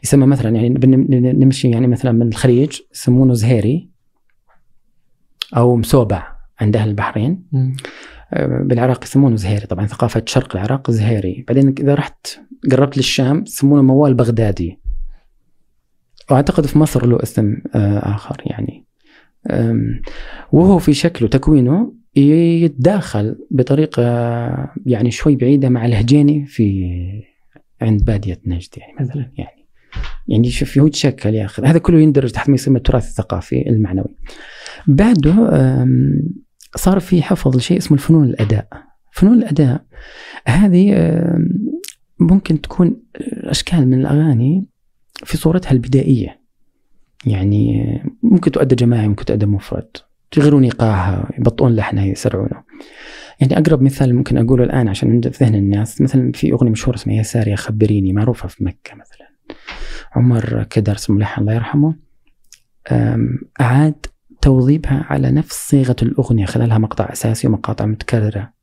يسمى مثلا يعني نمشي يعني مثلا من الخليج يسمونه زهيري أو مسوبع عند أهل البحرين. آه، بالعراق يسمونه زهيري. طبعا ثقافة شرق العراق زهيري. بعدين إذا رحت قربت للشام يسمونه موال بغدادي. وأعتقد في مصر له اسم آه، آخر يعني. وهو في شكله تكوينه يتداخل بطريقة يعني شوي بعيدة مع الهجيني في عند بادية نجد يعني مثلا. يعني يعني شوف هو يتشكل يأخذ. هذا كله يندرج تحت ما يسمى التراث الثقافي المعنوي. بعده صار في حفظ لشيء اسمه الفنون الأداء. فنون الأداء هذه ممكن تكون أشكال من الأغاني في صورتها البدائية. يعني ممكن تؤدى جماعي ممكن تؤدى مفرد. يغيرون ايقاعها يبطئون لحنها يسرعونه. يعني أقرب مثال ممكن أقوله الآن عشان في ذهن الناس مثلا في أغنية مشهورة اسمها يا ساريه خبريني معروفة في مكة مثلا. عمر كدرس ملحن الله يرحمه أعاد توظيفها على نفس صيغة الأغنية خلالها مقطع أساسي ومقاطع متكررة.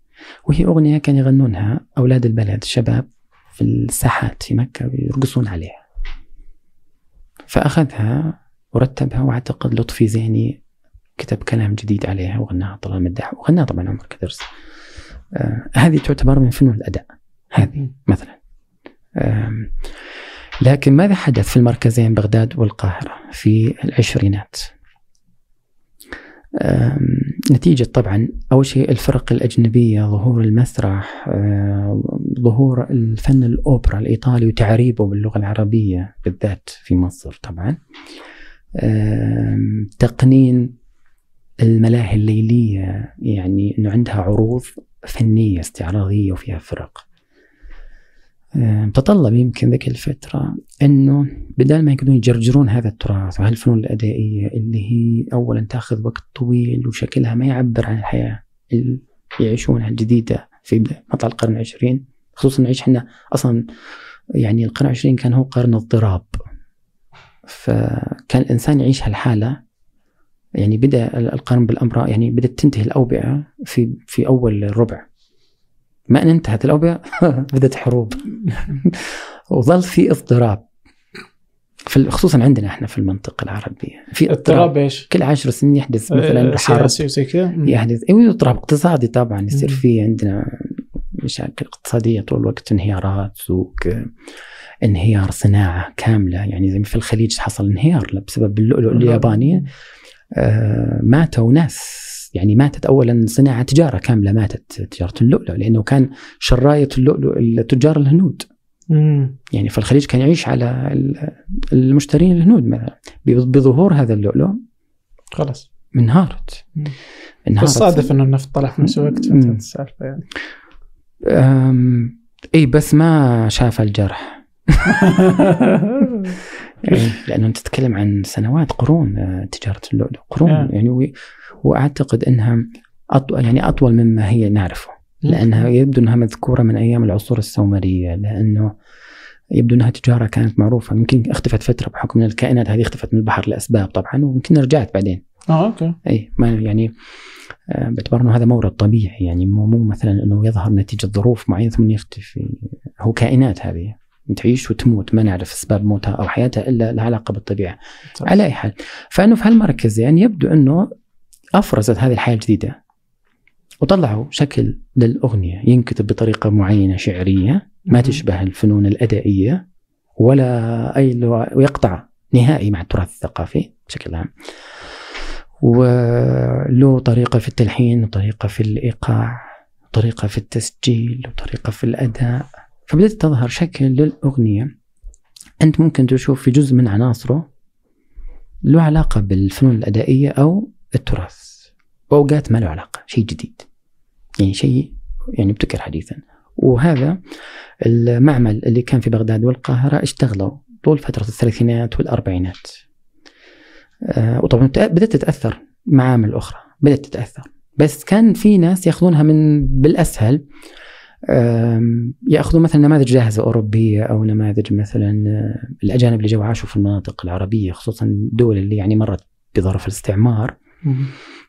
وهي أغنية كان يغنونها أولاد البلد الشباب في الساحات في مكة ويرقصون عليها. فأخذها ورتبها واعتقد لطفي زيني كتب كلام جديد عليها وغناها طلال مداح وغناها طبعا عمر كدرس. آه هذه تعتبر من فنون الأداء هذه مثلا. لكن ماذا حدث في المركزين بغداد والقاهرة في العشرينات؟ نتيجة طبعا أول شيء الفرق الأجنبية ظهور المسرح آه، ظهور الفن الأوبرا الإيطالي وتعريبه باللغة العربية بالذات في مصر طبعا. تقنين الملاهي الليلية يعني أنه عندها عروض فنية استعراضية وفيها فرق. آم، تطلب يمكن ذيك الفترة أنه بدل ما يقدرون يجرجرون هذا التراث وهالفنون الأدائية اللي هي أولا تأخذ وقت طويل وشكلها ما يعبر عن الحياة اللي يعيشونها الجديدة في مطلع القرن العشرين خصوصا نعيش إحنا أصلا يعني القرن العشرين كان هو قرن اضطراب. فكان الإنسان يعيش هالحالة يعني بدأ القرن بالأمراض يعني بدأت تنتهي الأوبئة في في أول ربع. ما أن انتهت الأوبئة بدأت حروب. وظل في اضطراب. في خصوصا عندنا إحنا في المنطقة العربية. في اضطراب. إيش؟ كل عشر سنين يحدث مثلا آه، حرب. سياسي وزي كذا. يحدث. أيوه اضطراب اقتصادي طبعا يصير. في عندنا مشاكل اقتصادية طول الوقت انهيارات سوق انهيار صناعة كاملة. يعني زي ما في الخليج حصل انهيار بسبب اللؤلؤ الياباني آه، ماتوا ناس. يعني ماتت اولا صناعة تجارة كاملة ماتت تجارة اللؤلؤ لأنه كان شرايه اللؤلؤ التجار الهنود. مم. يعني في الخليج كان يعيش على ال- المشترين الهنود بظهور هذا اللؤلؤ خلاص. انهارت. انهارت. بس صادف إنه النفط طلع في نفس الوقت السالفة يعني. إي بس ما شاف الجرح. إيه، لأنه أنت تتكلم عن سنوات قرون آه، تجارة اللؤلؤ. قرون آه. يعني و- وأعتقد إنها أطول يعني أطول مما هي نعرفه. لأنها يبدو أنها مذكورة من أيام العصور السومرية لأنه يبدو أنها تجارة كانت معروفة. يمكن اختفت فترة بحكم أن الكائنات هذه اختفت من البحر لأسباب طبعا ويمكن رجعت بعدين. آه أوكي. اي ما يعني آه، باعتبار أنه هذا مورد طبيعي. يعني مو مو مثلا أنه يظهر نتيجة ظروف معينة ثم يختفي. هو كائنات هذه. تعيش وتموت ما نعرف أسباب موتها أو حياتها إلا لها علاقة بالطبيعة صح. على أي حال فأنه في هالمركز يعني يبدو أنه أفرزت هذه الحياة الجديدة وطلعوا شكل للأغنية ينكتب بطريقة معينة شعرية ما. تشبه الفنون الأدائية ولا أي لو- ويقطع نهائي مع التراث الثقافي بشكل عام. وله طريقة في التلحين وطريقه في الإيقاع وطريقه في التسجيل وطريقه في الأداء فبدأت تظهر شكل للأغنية. أنت ممكن تشوف في جزء من عناصره له علاقة بالفنون الأدائية أو التراث. وأوقات ما له علاقة شيء جديد. يعني شيء يعني ابتكر حديثا. وهذا المعمل اللي كان في بغداد والقاهرة اشتغلوا طول فترة الثلاثينات والأربعينات. آه، وطبعا بدأت تتأثر معامل أخرى بدأت تتأثر. بس كان في ناس ياخذونها من بالأسهل. يأخذوا مثلا نماذج جاهزة أوروبية أو نماذج مثلا آه، الأجانب اللي جو عاشوا في المناطق العربية خصوصا الدول اللي يعني مرت بظرف الاستعمار.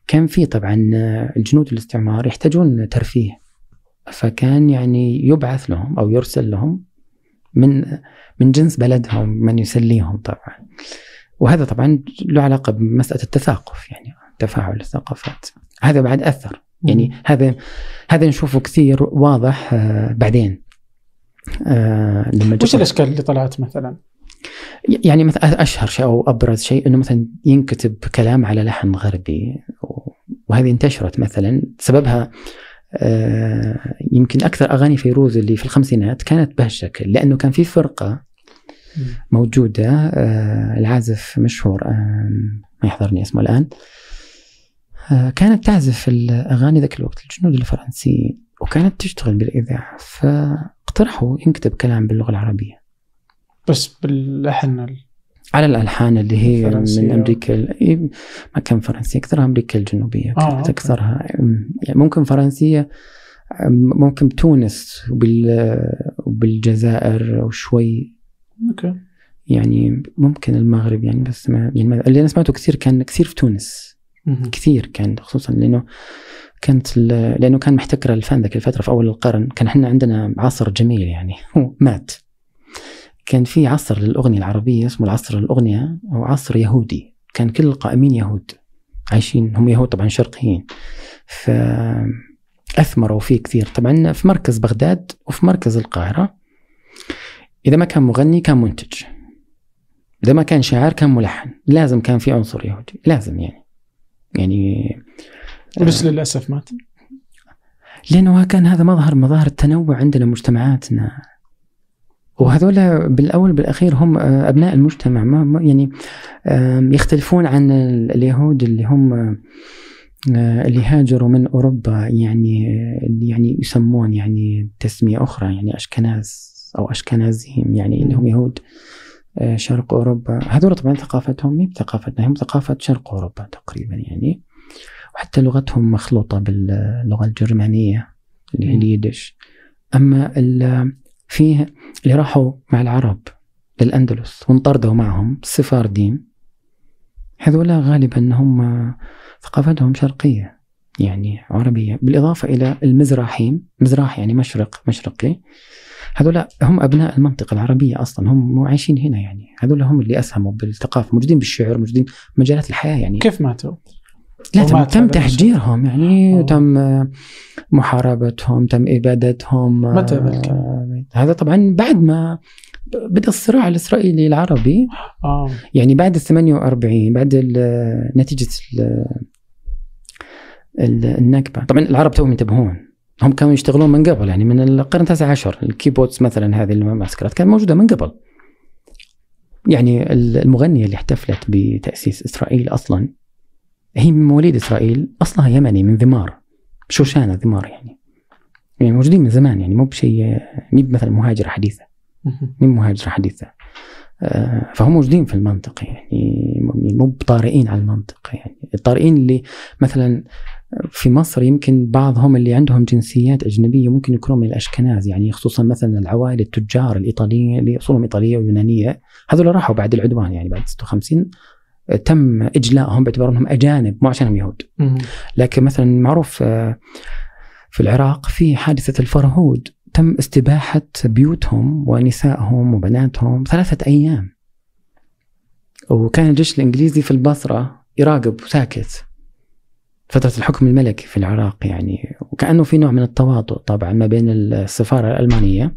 كان في طبعا آه، الجنود الاستعمار يحتاجون ترفيه. فكان يعني يبعث لهم أو يرسل لهم من من جنس بلدهم من يسليهم طبعا. وهذا طبعا له علاقة بمسألة التثاقف يعني تفاعل الثقافات. هذا بعد أثر. يعني هذا هذا نشوفه كثير واضح آه، بعدين. آه، لما وش الأشكال اللي طلعت مثلا؟ يعني مثلا أشهر شيء أو أبرز شيء إنه مثلا ينكتب كلام على لحن غربي وهذه انتشرت مثلا. سببها آه، يمكن أكثر أغاني فيروز اللي في الخمسينات كانت بهالشكل لأنه كان في فرقة موجودة العازف مشهور ما يحضرني اسمه الآن. كانت تعزف الأغاني ذاك الوقت الجنود الفرنسيين وكانت تشتغل بالإذاعة فاقترحوا ينكتب كلام باللغة العربية بس باللحن ال- على الألحان اللي هي فرنسية. من أمريكا ال- ما كان فرنسية أكثرها أمريكا الجنوبية آه، كانت أوكي. أكثرها أم، يعني ممكن فرنسية أم، ممكن بتونس وبال وبالجزائر وشوي أوكي يعني ممكن المغرب يعني بس ما يعني اللي أنا سمعته كثير كان كثير في تونس. كثير كان خصوصا لأنه كانت لأنه كان محتكر الفن ذاك الفترة في أول القرن. كان إحنا عندنا عصر جميل يعني هو مات. كان في عصر للأغنية العربية اسمه العصر الأغنية أو عصر يهودي. كان كل القائمين يهود عايشين هم يهود طبعا شرقيين. فأثمروا فيه كثير. طبعا في مركز بغداد وفي مركز القاهرة إذا ما كان مغني كان منتج. إذا ما كان شاعر كان ملحن. لازم كان في عنصر يهودي. لازم يعني. يعني وليش للأسف مات؟ لأنه كان هذا مظهر مظاهر التنوع عندنا مجتمعاتنا. وهذول بالأول بالأخير هم آه، أبناء المجتمع. ما يعني يختلفون عن اليهود اللي هم آه، اللي هاجروا من أوروبا. يعني يعني يسمون يعني تسمية أخرى يعني أشكناز أو أشكنازيم يعني اللي هم يهود. آه، شرق أوروبا. هذول طبعا ثقافتهم مي بثقافتنا هم ثقافة شرق أوروبا تقريبا يعني. وحتى لغتهم مخلوطة باللغة الجرمانية اللي هي اليدش أما فيه اللي راحوا مع العرب للأندلس وانطردوا معهم السفاردين هذولا غالبا هم ثقافتهم شرقية يعني عربية. بالإضافة إلى المزراحيم مزراح يعني مشرق مشرقي. هذولا هم أبناء المنطقة العربية أصلا هم عايشين هنا يعني. هذولا هم اللي أسهموا بالثقافة موجودين بالشعر موجودين مجالات الحياة يعني. كيف ماتوا؟ لا تم, تم تهجيرهم يعني أوه. تم محاربتهم تم إبادتهم متى آه هذا طبعا بعد ما بدأ الصراع الإسرائيلي العربي. آه. يعني بعد ال 48 بعد نتيجة النكبة. طبعا العرب توهم ينتبهون هم كانوا يشتغلون من قبل يعني من القرن التاسع عشر الكيبوتس مثلا هذه المعسكرات كانت موجودة من قبل. يعني المغنية اللي احتفلت بتأسيس إسرائيل أصلا هي من مواليد إسرائيل أصلها يمني من ذمار شوشانة ذمار يعني. يعني موجودين من زمان يعني مو بشيء مو مثلا مهاجرة حديثة. مو مهاجرة حديثة. آه، فهم موجودين في المنطقة يعني مو بطارئين على المنطقة يعني الطارئين اللي مثلا في مصر يمكن بعضهم اللي عندهم جنسيات أجنبية ممكن يكونوا من الأشكناز يعني خصوصا مثلا العوائل التجار الايطاليين اللي أصولهم إيطالية ويونانية هذول راحوا بعد العدوان يعني بعد 56 تم اجلائهم باعتبار أنهم أجانب مو عشانهم يهود. لكن مثلا معروف آه، في العراق في حادثة الفرهود تم استباحة بيوتهم ونسائهم وبناتهم ثلاثة أيام. وكان الجيش الإنجليزي في البصرة يراقب وساكت. فترة الحكم الملكي في العراق يعني وكأنه في نوع من التواطؤ طبعا ما بين السفارة الألمانية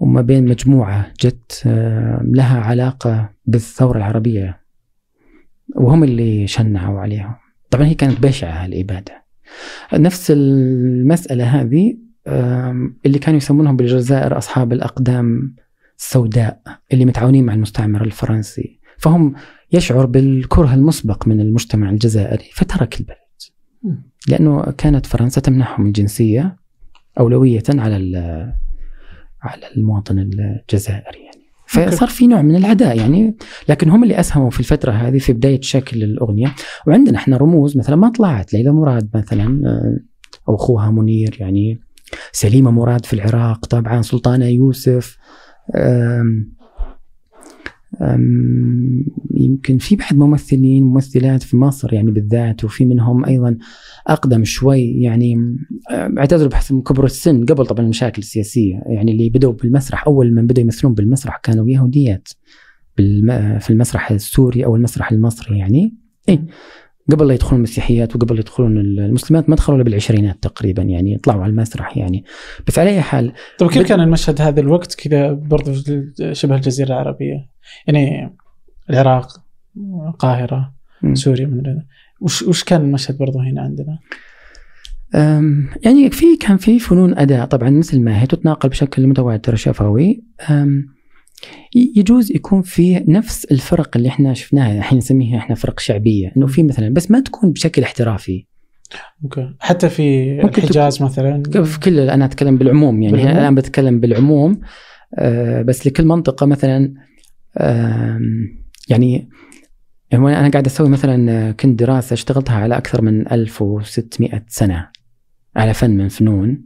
وما بين مجموعة جت آه، لها علاقة بالثورة العربية وهم اللي شنعوا عليهم طبعا هي كانت بشعة الإبادة نفس المسألة هذه اللي كانوا يسمونهم بالجزائر أصحاب الأقدام السوداء اللي متعاونين مع المستعمر الفرنسي. فهم يشعر بالكره المسبق من المجتمع الجزائري فترك البلد. لأنه كانت فرنسا تمنحهم الجنسية أولوية على على المواطن الجزائري يعني. فصار في نوع من العداء يعني. لكن هم اللي أسهموا في الفترة هذه في بداية شكل الأغنية. وعندنا إحنا رموز مثلا ما طلعت. ليلى مراد مثلا آه، أو أخوها منير يعني. سليمة مراد في العراق طبعا سلطانة يوسف يمكن في بعض ممثلين ممثلات في مصر يعني بالذات وفي منهم أيضا أقدم شوي يعني اعتذروا بحسب كبر السن قبل طبعا المشاكل السياسية يعني اللي بدأوا بالمسرح أول من بدأوا يمثلون بالمسرح كانوا يهوديات في المسرح السوري أو المسرح المصري يعني. اي قبل لا يدخلون المسيحيات وقبل يدخلون المسلمات ما دخلوا إلا بالعشرينات تقريبا يعني طلعوا على المسرح يعني. بس على أي حال طيب كيف كان المشهد هذا الوقت؟ كذا برضو شبه الجزيرة العربية. يعني العراق القاهرة سوريا من وش وش كان المشهد برضو هنا عندنا؟ يعني في كان في فنون أداء. طبعا مثل ما هي تتناقل بشكل متواتر شفوي. يجوز يكون في نفس الفرق اللي إحنا شفناها. الحين نسميها إحنا فرق شعبية. إنه في مثلا بس ما تكون بشكل احترافي. أوكي. حتى في الحجاز مثلا؟ في كل أنا أتكلم بالعموم. يعني بالعموم؟ الان بتكلم بالعموم. آه بس لكل منطقة مثلا يعني أنا قاعد أسوي مثلا كنت دراسة اشتغلتها على أكثر من 1600 سنة على فن من فنون.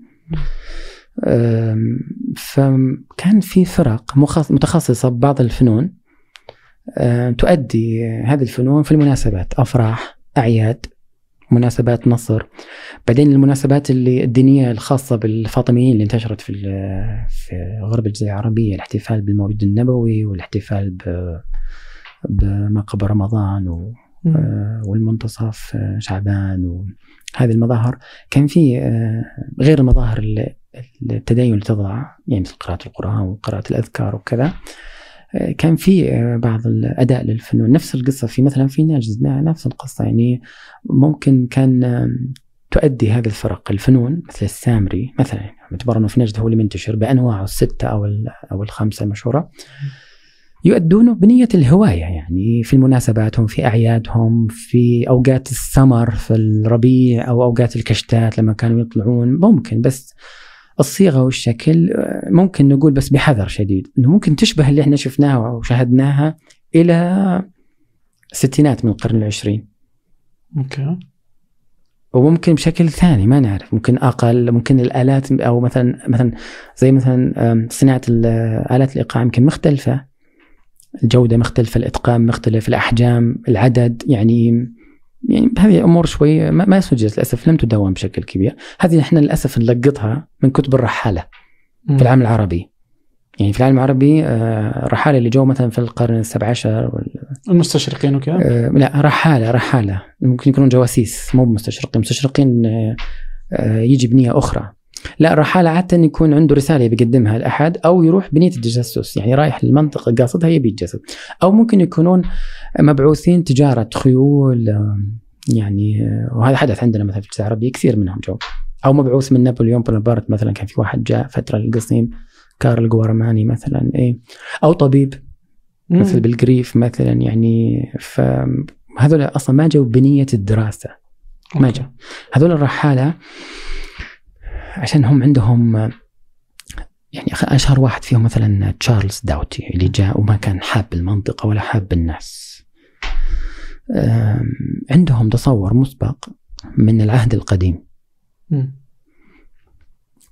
فكان في فرق متخصصة ببعض الفنون. تؤدي هذه الفنون في المناسبات أفراح أعياد. مناسبات نصر. بعدين المناسبات اللي الدينية الخاصة بالفاطميين اللي انتشرت في في غرب الجزيرة العربية الاحتفال بالمولد النبوي والاحتفال بمقبر رمضان مم. آه، والمنتصف آه، شعبان وهذه المظاهر. كان في آه، غير المظاهر ال- التدين اللي تضع يعني مثل قراءة القرآن وقراءة الأذكار وكذا. كان في بعض الأداء للفنون. نفس القصة في مثلا في نجد نفس القصة. يعني ممكن كان تؤدي هذه الفرق الفنون مثل السامري مثلا باعتبار أنه في نجد هو اللي منتشر بأنواعه الستة أو أو الخمسة المشهورة. يؤدونه بنية الهواية يعني في المناسباتهم في أعيادهم في أوقات السمر في الربيع أو أوقات الكشتات لما كانوا يطلعون. ممكن بس الصيغة والشكل آه، ممكن نقول بس بحذر شديد إنه ممكن تشبه اللي إحنا شفناها وشاهدناها إلى الستينات من القرن العشرين. أوكي. وممكن بشكل ثاني ما نعرف ممكن أقل ممكن الآلات أو مثلا مثلا زي مثلا صناعة ال- آلات الايقاع يمكن مختلفة الجودة مختلفة الإتقان مختلف الأحجام العدد يعني يعني هذه أمور شوي ما, سجلت للأسف لم تدون بشكل كبير. هذه إحنا للأسف نلقطها من كتب الرحالة مم. في العالم العربي. يعني في العالم العربي آه، الرحاله اللي جو مثلا في القرن السبع عشر وال- المستشرقين وكذا؟ آه، لا رحالة رحالة. ممكن يكونون جواسيس مو مستشرقين. مستشرقين آه، آه، يجي بنية أخرى. لا رحالة عادة يكون عنده رسالة بيقدمها لأحد أو يروح بنية التجسس يعني رايح للمنطقة قاصدها يبي يتجسس أو ممكن يكونون مبعوثين تجارة خيول يعني آه، وهذا حدث عندنا مثلا في الجزيرة العربية كثير منهم جو. أو مبعوث من نابليون بونابرت مثلا كان في واحد جاء فترة للقصيم كارل جوارماني مثلا إيه. أو طبيب مم. مثل بالجريف مثلا يعني فهذول أصلا ما جو بنية الدراسة. ما. جو. هذول الرحاله عشان هم عندهم يعني أشهر واحد فيهم مثلا تشارلز داوتي اللي جاء وما كان حاب المنطقة ولا حاب الناس عندهم تصور مسبق من العهد القديم.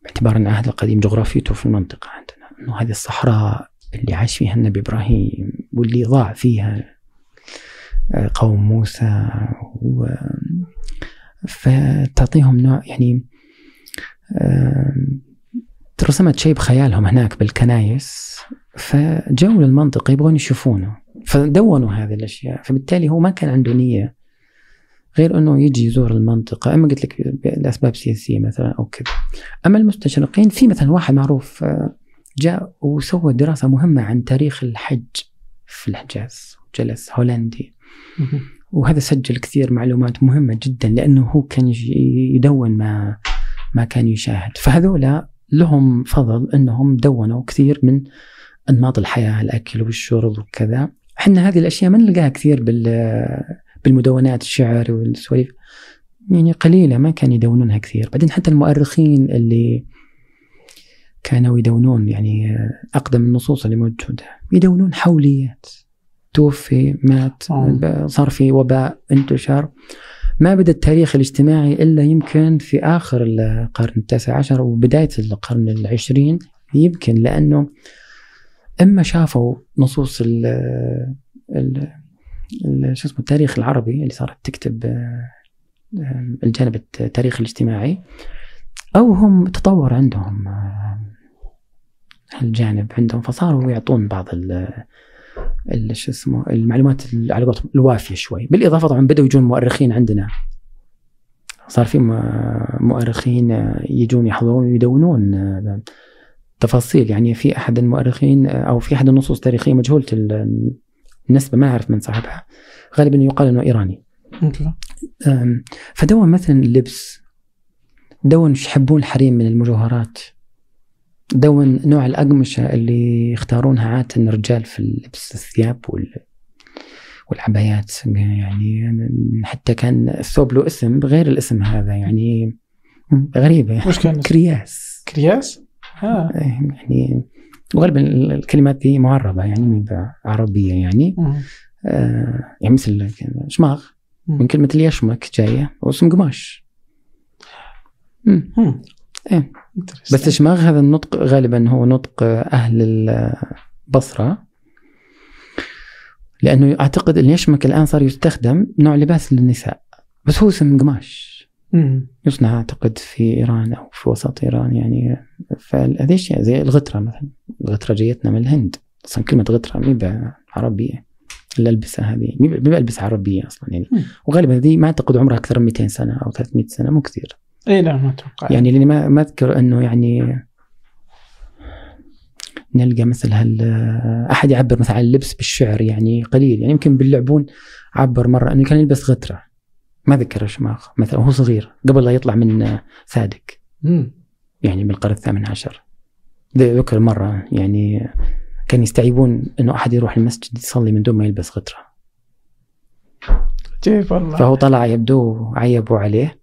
باعتبار إن العهد القديم جغرافيته في المنطقة عندنا إنه هذه الصحراء اللي عاش فيها النبي إبراهيم واللي ضاع فيها آه، قوم موسى و فتعطيهم نوع يعني آم، رسمت شيء بخيالهم هناك بالكنايس فجو للمنطقة يبغون يشوفونه. فدونوا هذه الأشياء. فبالتالي هو ما كان عنده نية غير أنه يجي يزور المنطقة. أما قلت لك لأسباب سياسية مثلا أو كذا. أما المستشرقين في مثلا واحد معروف آه، جاء وسوى دراسة مهمة عن تاريخ الحج في الحجاز جلس هولندي. وهذا سجل كثير معلومات مهمة جدا لأنه هو كان يدون ما ما كان يشاهد. فهذولا لهم فضل أنهم دونوا كثير من أنماط الحياة الأكل والشرب وكذا. إحنا هذه الأشياء ما نلقاها كثير بال بالمدونات الشعر والسواليف. يعني قليلة ما كانوا يدونونها كثير. بعدين حتى المؤرخين اللي كانوا يدونون يعني أقدم النصوص اللي موجودة يدونون حوليات. توفي مات آه. صار في وباء انتشر ما بدا التاريخ الاجتماعي إلا يمكن في آخر القرن التاسع عشر وبداية القرن العشرين يمكن لأنه إما شافوا نصوص ال ال شو اسمه التاريخ العربي اللي صارت تكتب الجانب التاريخ الاجتماعي أو هم تطور عندهم آه، الجانب عندهم فصاروا يعطون بعض شو اسمه المعلومات ال- على قولتهم الوافية شوي. بالإضافة طبعا بدأوا يجون مؤرخين عندنا. صار في مؤرخين يجون يحضرون ويدونون تفاصيل يعني في أحد المؤرخين أو في أحد النصوص التاريخية مجهولة ال- النسبة ما أعرف من صاحبها. غالبا يقال إنه إيراني. فدون مثلا اللبس دون يحبون الحريم من المجوهرات. دون نوع الأقمشة اللي يختارونها عادة الرجال في اللبس الثياب وال والعبايات. يعني حتى كان الثوب له اسم غير الاسم هذا يعني غريبة. وش كان كرياس. كرياس؟ آه. يعني وغالبا الكلمات دي معربة يعني من عربية يعني. آه يعني مثل شماغ. من كلمة اليشمك جاية واسم قماش. مم. بس الشماغ هذا النطق غالبا هو نطق أهل البصرة لأنه أعتقد اليشمك الآن صار يستخدم نوع لباس للنساء بس هو اسم قماش. يصنع أعتقد في إيران أو في وسط إيران يعني فهذه أشياء زي الغترة مثلا. الغترة جيتنا من الهند. أصلا كلمة غترة مي عربية. الالبسه هذه. بيبقى البسه عربية أصلا يعني. وغالبا هذه ما أعتقد عمرها أكثر من 200 سنة أو 300 سنة مو كثير. إي لا ما أتوقع. يعني لأني ما ما أذكر أنه يعني نلقى مثل هال أحد يعبر مثلا عن اللبس بالشعر يعني قليل. يعني يمكن باللعبون عبر مرة إنه كان يلبس غترة. ما ذكر شماغ مثلا وهو صغير قبل لا يطلع من سادق. يعني بالقرن الثامن عشر. ذكر مرة يعني كان يستعيبون إنه أحد يروح المسجد يصلي من دون ما يلبس غترة. عجيب والله فهو طلع يبدو عيبوا عليه.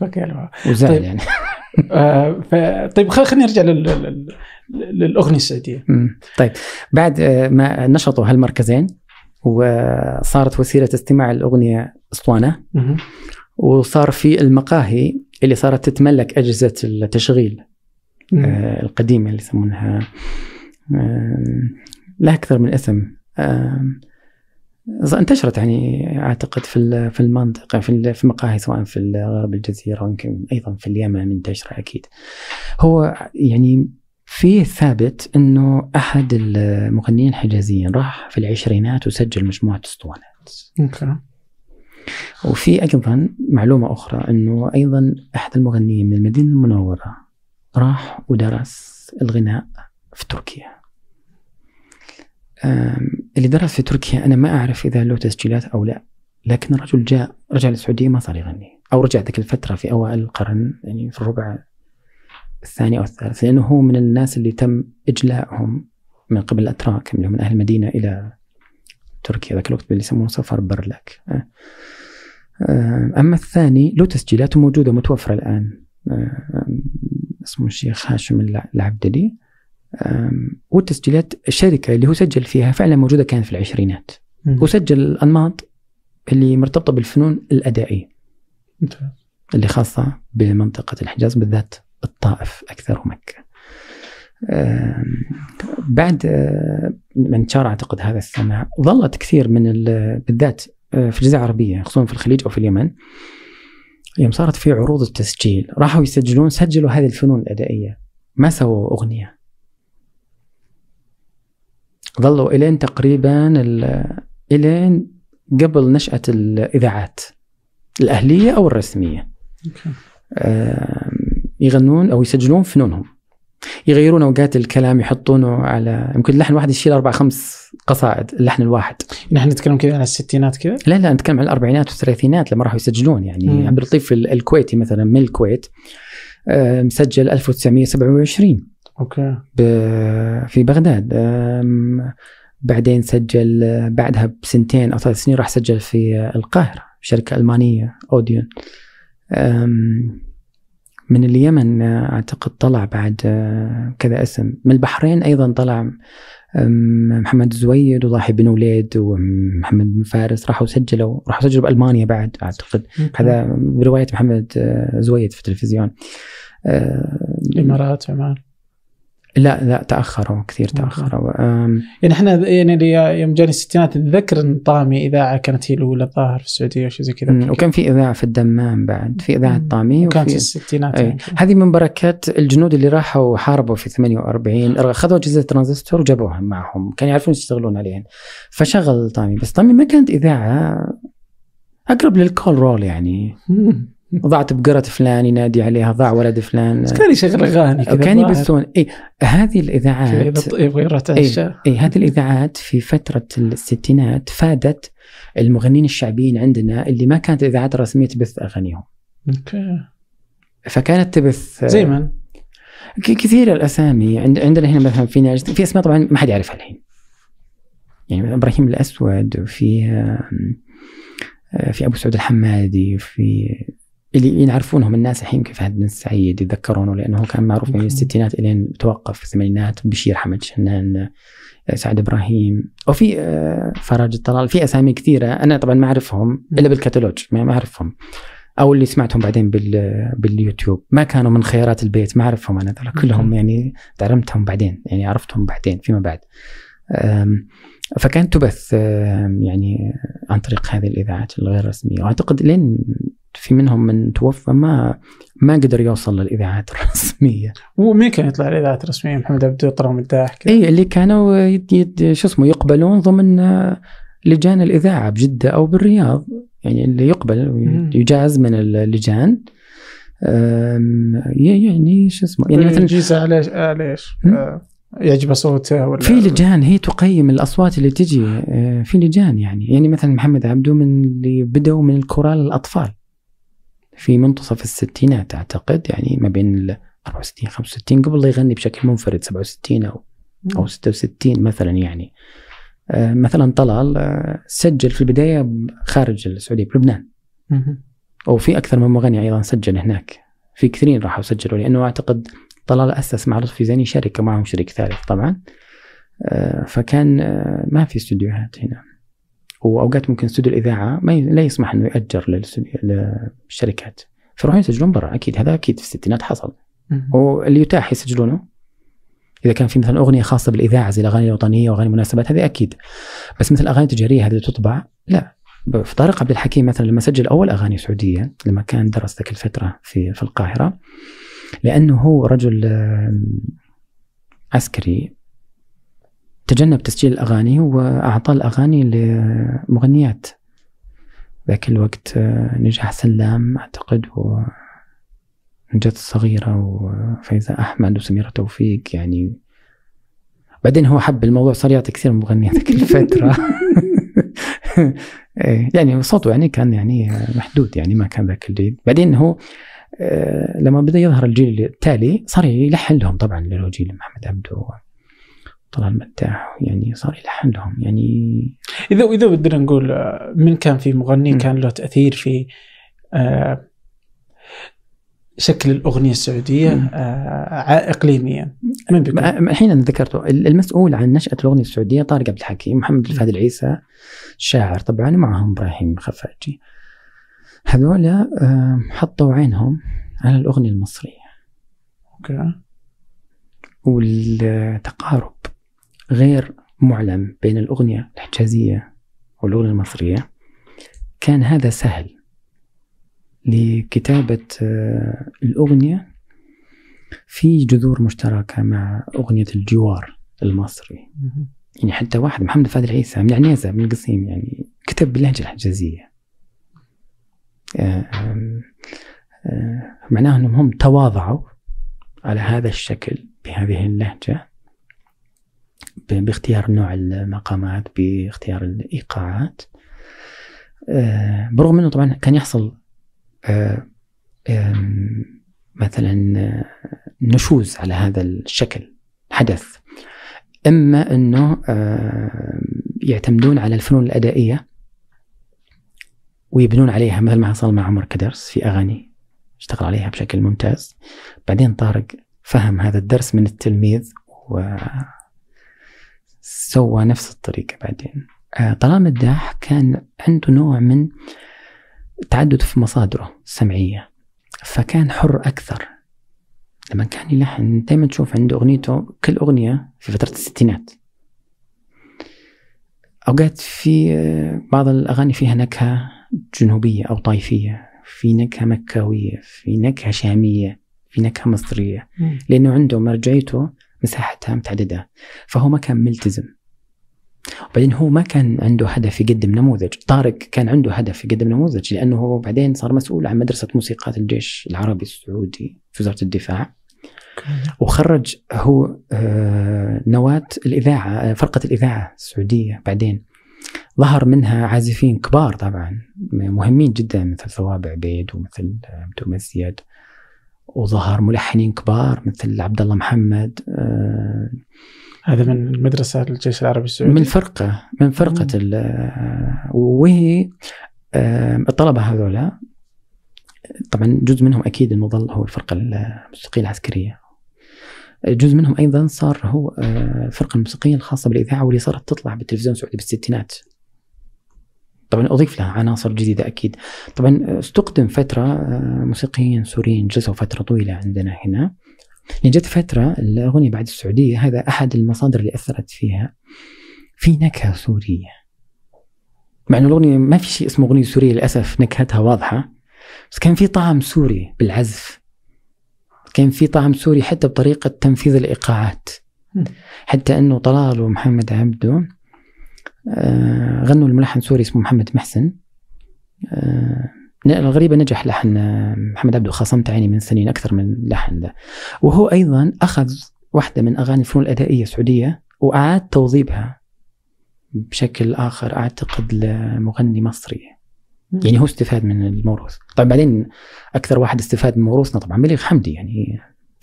فكر وزعل طيب. يعني آه ف... طيب خل- خلينا نرجع لل... لل... للأغنية السعودية. طيب بعد آه، ما نشطوا هالمركزين وصارت وسيلة استماع الأغنية أسطوانة مهم. وصار في المقاهي اللي صارت تتملك أجهزة التشغيل. آه، القديمة اللي يسمونها آه، لها أكثر من اسم آه، انتشرت يعني أعتقد في في المنطقة في في مقاهي سواء في غرب الجزيرة ويمكن أيضا في اليمن منتشرة أكيد. هو يعني في ثابت أنه أحد المغنيين الحجازيين راح في العشرينات وسجل مجموعة أسطوانات. وفي أيضا معلومة أخرى إنه أيضا أحد المغنيين من المدينة المنورة راح ودرس الغناء في تركيا. اللي درس في تركيا أنا ما أعرف إذا له تسجيلات أو لا. لكن الرجل جاء رجع للسعوديه ما صار يغني. أو رجع ذيك الفترة في أوائل القرن يعني في الربع الثاني أو الثالث لأنه هو من الناس اللي تم اجلائهم من قبل الأتراك اللي هم من أهل المدينة إلى تركيا. ذاك الوقت اللي يسمونه سفر برلك أه. آه، أما الثاني له تسجيلاته موجودة متوفرة الآن. آه، اسمه الشيخ هاشم الع- العبدلي. والتسجيلات الشركة اللي هو سجل فيها فعلا موجودة كانت في العشرينات. مم. وسجل الأنماط اللي مرتبطة بالفنون الأدائية. ممتاز. اللي خاصة بمنطقة الحجاز بالذات الطائف أكثر ومكة بعد من انتشار أعتقد هذا السماع ظلت كثير من ال- بالذات آه، في الجزيرة العربية خصوصا في الخليج أو في اليمن يوم صارت في عروض التسجيل راحوا يسجلون سجلوا هذه الفنون الأدائية. ما سووا أغنية. ظلوا إلين تقريبا ال- إلين قبل نشأة الإذاعات الأهلية أو الرسمية. أوكي. آم، يغنون أو يسجلون فنونهم. يغيرون أوقات الكلام يحطونه على يمكن اللحن الواحد يشيل أربع خمس قصائد اللحن الواحد. نحن نتكلم كذا عن الستينات كذا؟ لا لا نتكلم عن الأربعينات والثلاثينات لما راحوا يسجلون. يعني. عبد اللطيف ال- الكويتي مثلا من الكويت مسجل 1927 أوكي. ب- في بغداد بعدين سجل بعدها بسنتين أو ثلاث سنين راح سجل في القاهرة شركة ألمانية أوديون. من اليمن أعتقد طلع بعد آه، كذا اسم. من البحرين أيضا طلع محمد زويد وضاحي بن وليد ومحمد بن فارس راحوا سجلوا راحوا سجلوا بألمانيا بعد أعتقد. هذا برواية محمد آه، زويد في التلفزيون. آه، الإمارات عمان. لا لا تأخروا كثير تأخروا يعني إحنا يعني اللي يوم جاني الستينات اتذكر إن طامي إذاعة كانت هي الأولى الظاهر في السعودية أو شيء زي كذا وكان في إذاعة في الدمام بعد في إذاعة. طامي وكانت في الستينات أي. يعني. هذه من بركات الجنود اللي راحوا حاربوا في 48 اخذوا أجهزة ترانزستور وجابوها معهم كانوا يعرفون يشتغلون عليها فشغل طامي بس طامي ما كانت إذاعة أقرب للكول رول يعني مم. ضاعت بقرة فلان ينادي عليها ضاع ولد فلان كان يشغل أغاني كان. يبثون اي هذه الإذاعات يبغى اي اي هذه الإذاعات في فترة الستينات فادت المغنين الشعبيين عندنا اللي ما كانت الإذاعات الرسمية تبث أغانيهم أوكي فكانت تبث زي من؟ كثير الأسامي عند عندنا هنا مثلا في ناس في أسماء طبعا ما حد يعرفها الحين يعني إبراهيم الأسود وفي آه، في أبو سعود الحمادي وفي اللي يعرفونهم الناس الحين كيف فهد بن سعيد يتذكرونه لأنه كان معروف من. الستينات الين توقف في الثمانينات بشير حمد شنان سعد إبراهيم وفي آه، فراج الطلال في أسامي كثيرة أنا طبعا ما أعرفهم إلا بالكتالوج ما أعرفهم. أو اللي سمعتهم بعدين بال باليوتيوب. ما كانوا من خيارات البيت ما أعرفهم أنا ترى كلهم. يعني تعلمتهم بعدين يعني عرفتهم بعدين فيما بعد. فكانت تبث يعني عن طريق هذه الإذاعات الغير رسمية. وأعتقد لين في منهم من توفى ما ما قدر يوصل للإذاعات الرسمية. ومين كان يطلع الإذاعات الرسمية؟ محمد عبده طلال مداح اي اللي كانوا يد يد شو اسمه يقبلون ضمن لجان الإذاعة بجدة أو بالرياض. يعني اللي يقبل. يجاز من اللجان. يعني شو اسمه يعني مثلا جيزة على؟ مم. آه، يعجب صوته ولا في لجان هي تقيم الأصوات اللي تجي آه، في لجان يعني. يعني مثلا محمد عبده من اللي بدأوا من الكورال الأطفال. في منتصف الستينات أعتقد يعني ما بين ال 64 65 قبل لا يغني بشكل منفرد 67 أو أو 66 مثلا يعني. آه، مثلا طلال آه، سجل في البداية خارج السعودية بلبنان. وفي أكثر من مغني أيضا سجل هناك. في كثيرين راحوا سجلوا لأنه أعتقد طلال أسس مع لطفي زيني شركة معهم شريك ثالث طبعا. آه، فكان ما في استديوهات هنا. وأوقات ممكن استوديو الإذاعة ما ي- لا يسمح إنه يأجر للشركات. فيروحون يسجلون برا أكيد. هذا أكيد في الستينات حصل. واللي يتاح يسجلونه. إذا كان في مثلا أغنية خاصة بالإذاعة زي الأغاني الوطنية وأغاني المناسبات هذه أكيد. بس مثل الأغاني التجارية هذه تطبع؟ لا. في طارق عبد الحكيم مثلا لما سجل أول أغاني سعودية لما كان درس ذيك الفترة في في القاهرة لأنه هو رجل عسكري تجنب تسجيل الأغاني وأعطى الأغاني لمغنيات. ذاك الوقت آه، نجاح سلام أعتقد و نجاة الصغيرة وفايزة أحمد وسميرة توفيق يعني بعدين هو حب الموضوع صار يعطي كثير من مغنيات ذيك الفترة. إيه، يعني صوته يعني كان يعني محدود يعني ما كان ذاك الجيد. بعدين هو آه، لما بدأ يظهر الجيل التالي صار يلحن لهم طبعا اللي هو جيل محمد عبده. طلال مداح يعني صار يلحن لهم يعني إذا إذا بدنا نقول آه، من كان في مغني. كان له تأثير في آه، شكل الأغنية السعودية. آه، اقليميا من بيكون؟ الحين أنا ذكرته المسؤول عن نشأة الأغنية السعودية طارق عبد الحكيم محمد الفهد العيسى شاعر طبعا ومعهم إبراهيم خفاجي هذولا آه، حطوا عينهم على الأغنية المصرية أوكي والتقارب غير معلم بين الأغنية الحجازيه والأغنية المصرية كان هذا سهل لكتابة آه، الأغنية في جذور مشتركة مع أغنية الجوار المصري. يعني حتى واحد محمد فهد العيسى من عنيزة من القصيم يعني كتب باللهجة الحجازية آه، آه، معناه أنهم هم تواضعوا على هذا الشكل بهذه اللهجة. باختيار نوع المقامات باختيار الإيقاعات. آه، برغم أنه طبعا كان يحصل آه، مثلا آه، نشوز على هذا الشكل حدث. إما إنه يعتمدون على الفنون الأدائية ويبنون عليها مثل ما حصل مع عمر كدرس في أغاني اشتغل عليها بشكل ممتاز. بعدين طارق فهم هذا الدرس من التلميذ وسوى نفس الطريقة بعدين. آه، طلال مداح كان عنده نوع من تعدد في مصادره السمعية فكان حر أكثر. لما كان يلحن دائما تشوف عنده أغنيته كل أغنية في فترة الستينات. أوقات في آه، بعض الأغاني فيها نكهة جنوبية أو طائفية في نكهة مكاوية في نكهة شامية في نكهة مصرية. مم. لأنه عنده مرجعيته مساحتها متعددة. فهو ما كان ملتزم. وبعدين هو ما كان عنده هدف يقدم نموذج. طارق كان عنده هدف يقدم نموذج لأنه هو بعدين صار مسؤول عن مدرسة موسيقات الجيش العربي السعودي في وزارة الدفاع. وخرج هو آه، نواة الإذاعة آه، فرقة الإذاعة السعودية بعدين. ظهر منها عازفين كبار طبعا مهمين جدا مثل ثواب عبيد ومثل عبد المزيد وظهر ملحنين كبار مثل عبد الله محمد آه، هذا من المدرسة الجيش العربي السعودي. من فرقة من فرقة ال- آه، وهي آه، الطلبة هذولا. طبعا جزء منهم أكيد أنه ظل هو الفرقة الموسيقية العسكرية. جزء منهم أيضا صار هو آه، الفرقة الموسيقية الخاصة بالإذاعة واللي صارت تطلع بالتلفزيون السعودي بالستينات. طبعا أضيف لها عناصر جديدة أكيد. طبعا استقدم فترة آه، موسيقيين سوريين جلسوا فترة طويلة عندنا هنا. يعني جت فترة الأغنية بعد السعودية هذا أحد المصادر اللي أثرت فيها. في نكهة سورية. مع أنه الأغنية ما في شيء اسمه أغنية سورية للأسف نكهتها واضحة. بس كان في طعم سوري بالعزف. كان في طعم سوري حتى بطريقة تنفيذ الإيقاعات. مم. حتى أنه طلال ومحمد عبده آه، غنوا الملحن سوري اسمه محمد محسن. آه، الغريبة نجح لحن آه، محمد عبده خاصمت عيني من سنين أكثر من لحن ده. وهو أيضا أخذ واحدة من أغاني الفنون الأدائية السعودية وأعاد توظيفها بشكل آخر أعتقد لمغني مصري. يعني هو استفاد من الموروث. طبعا بعدين أكثر واحد استفاد من موروثنا طبعا بليغ حمدي يعني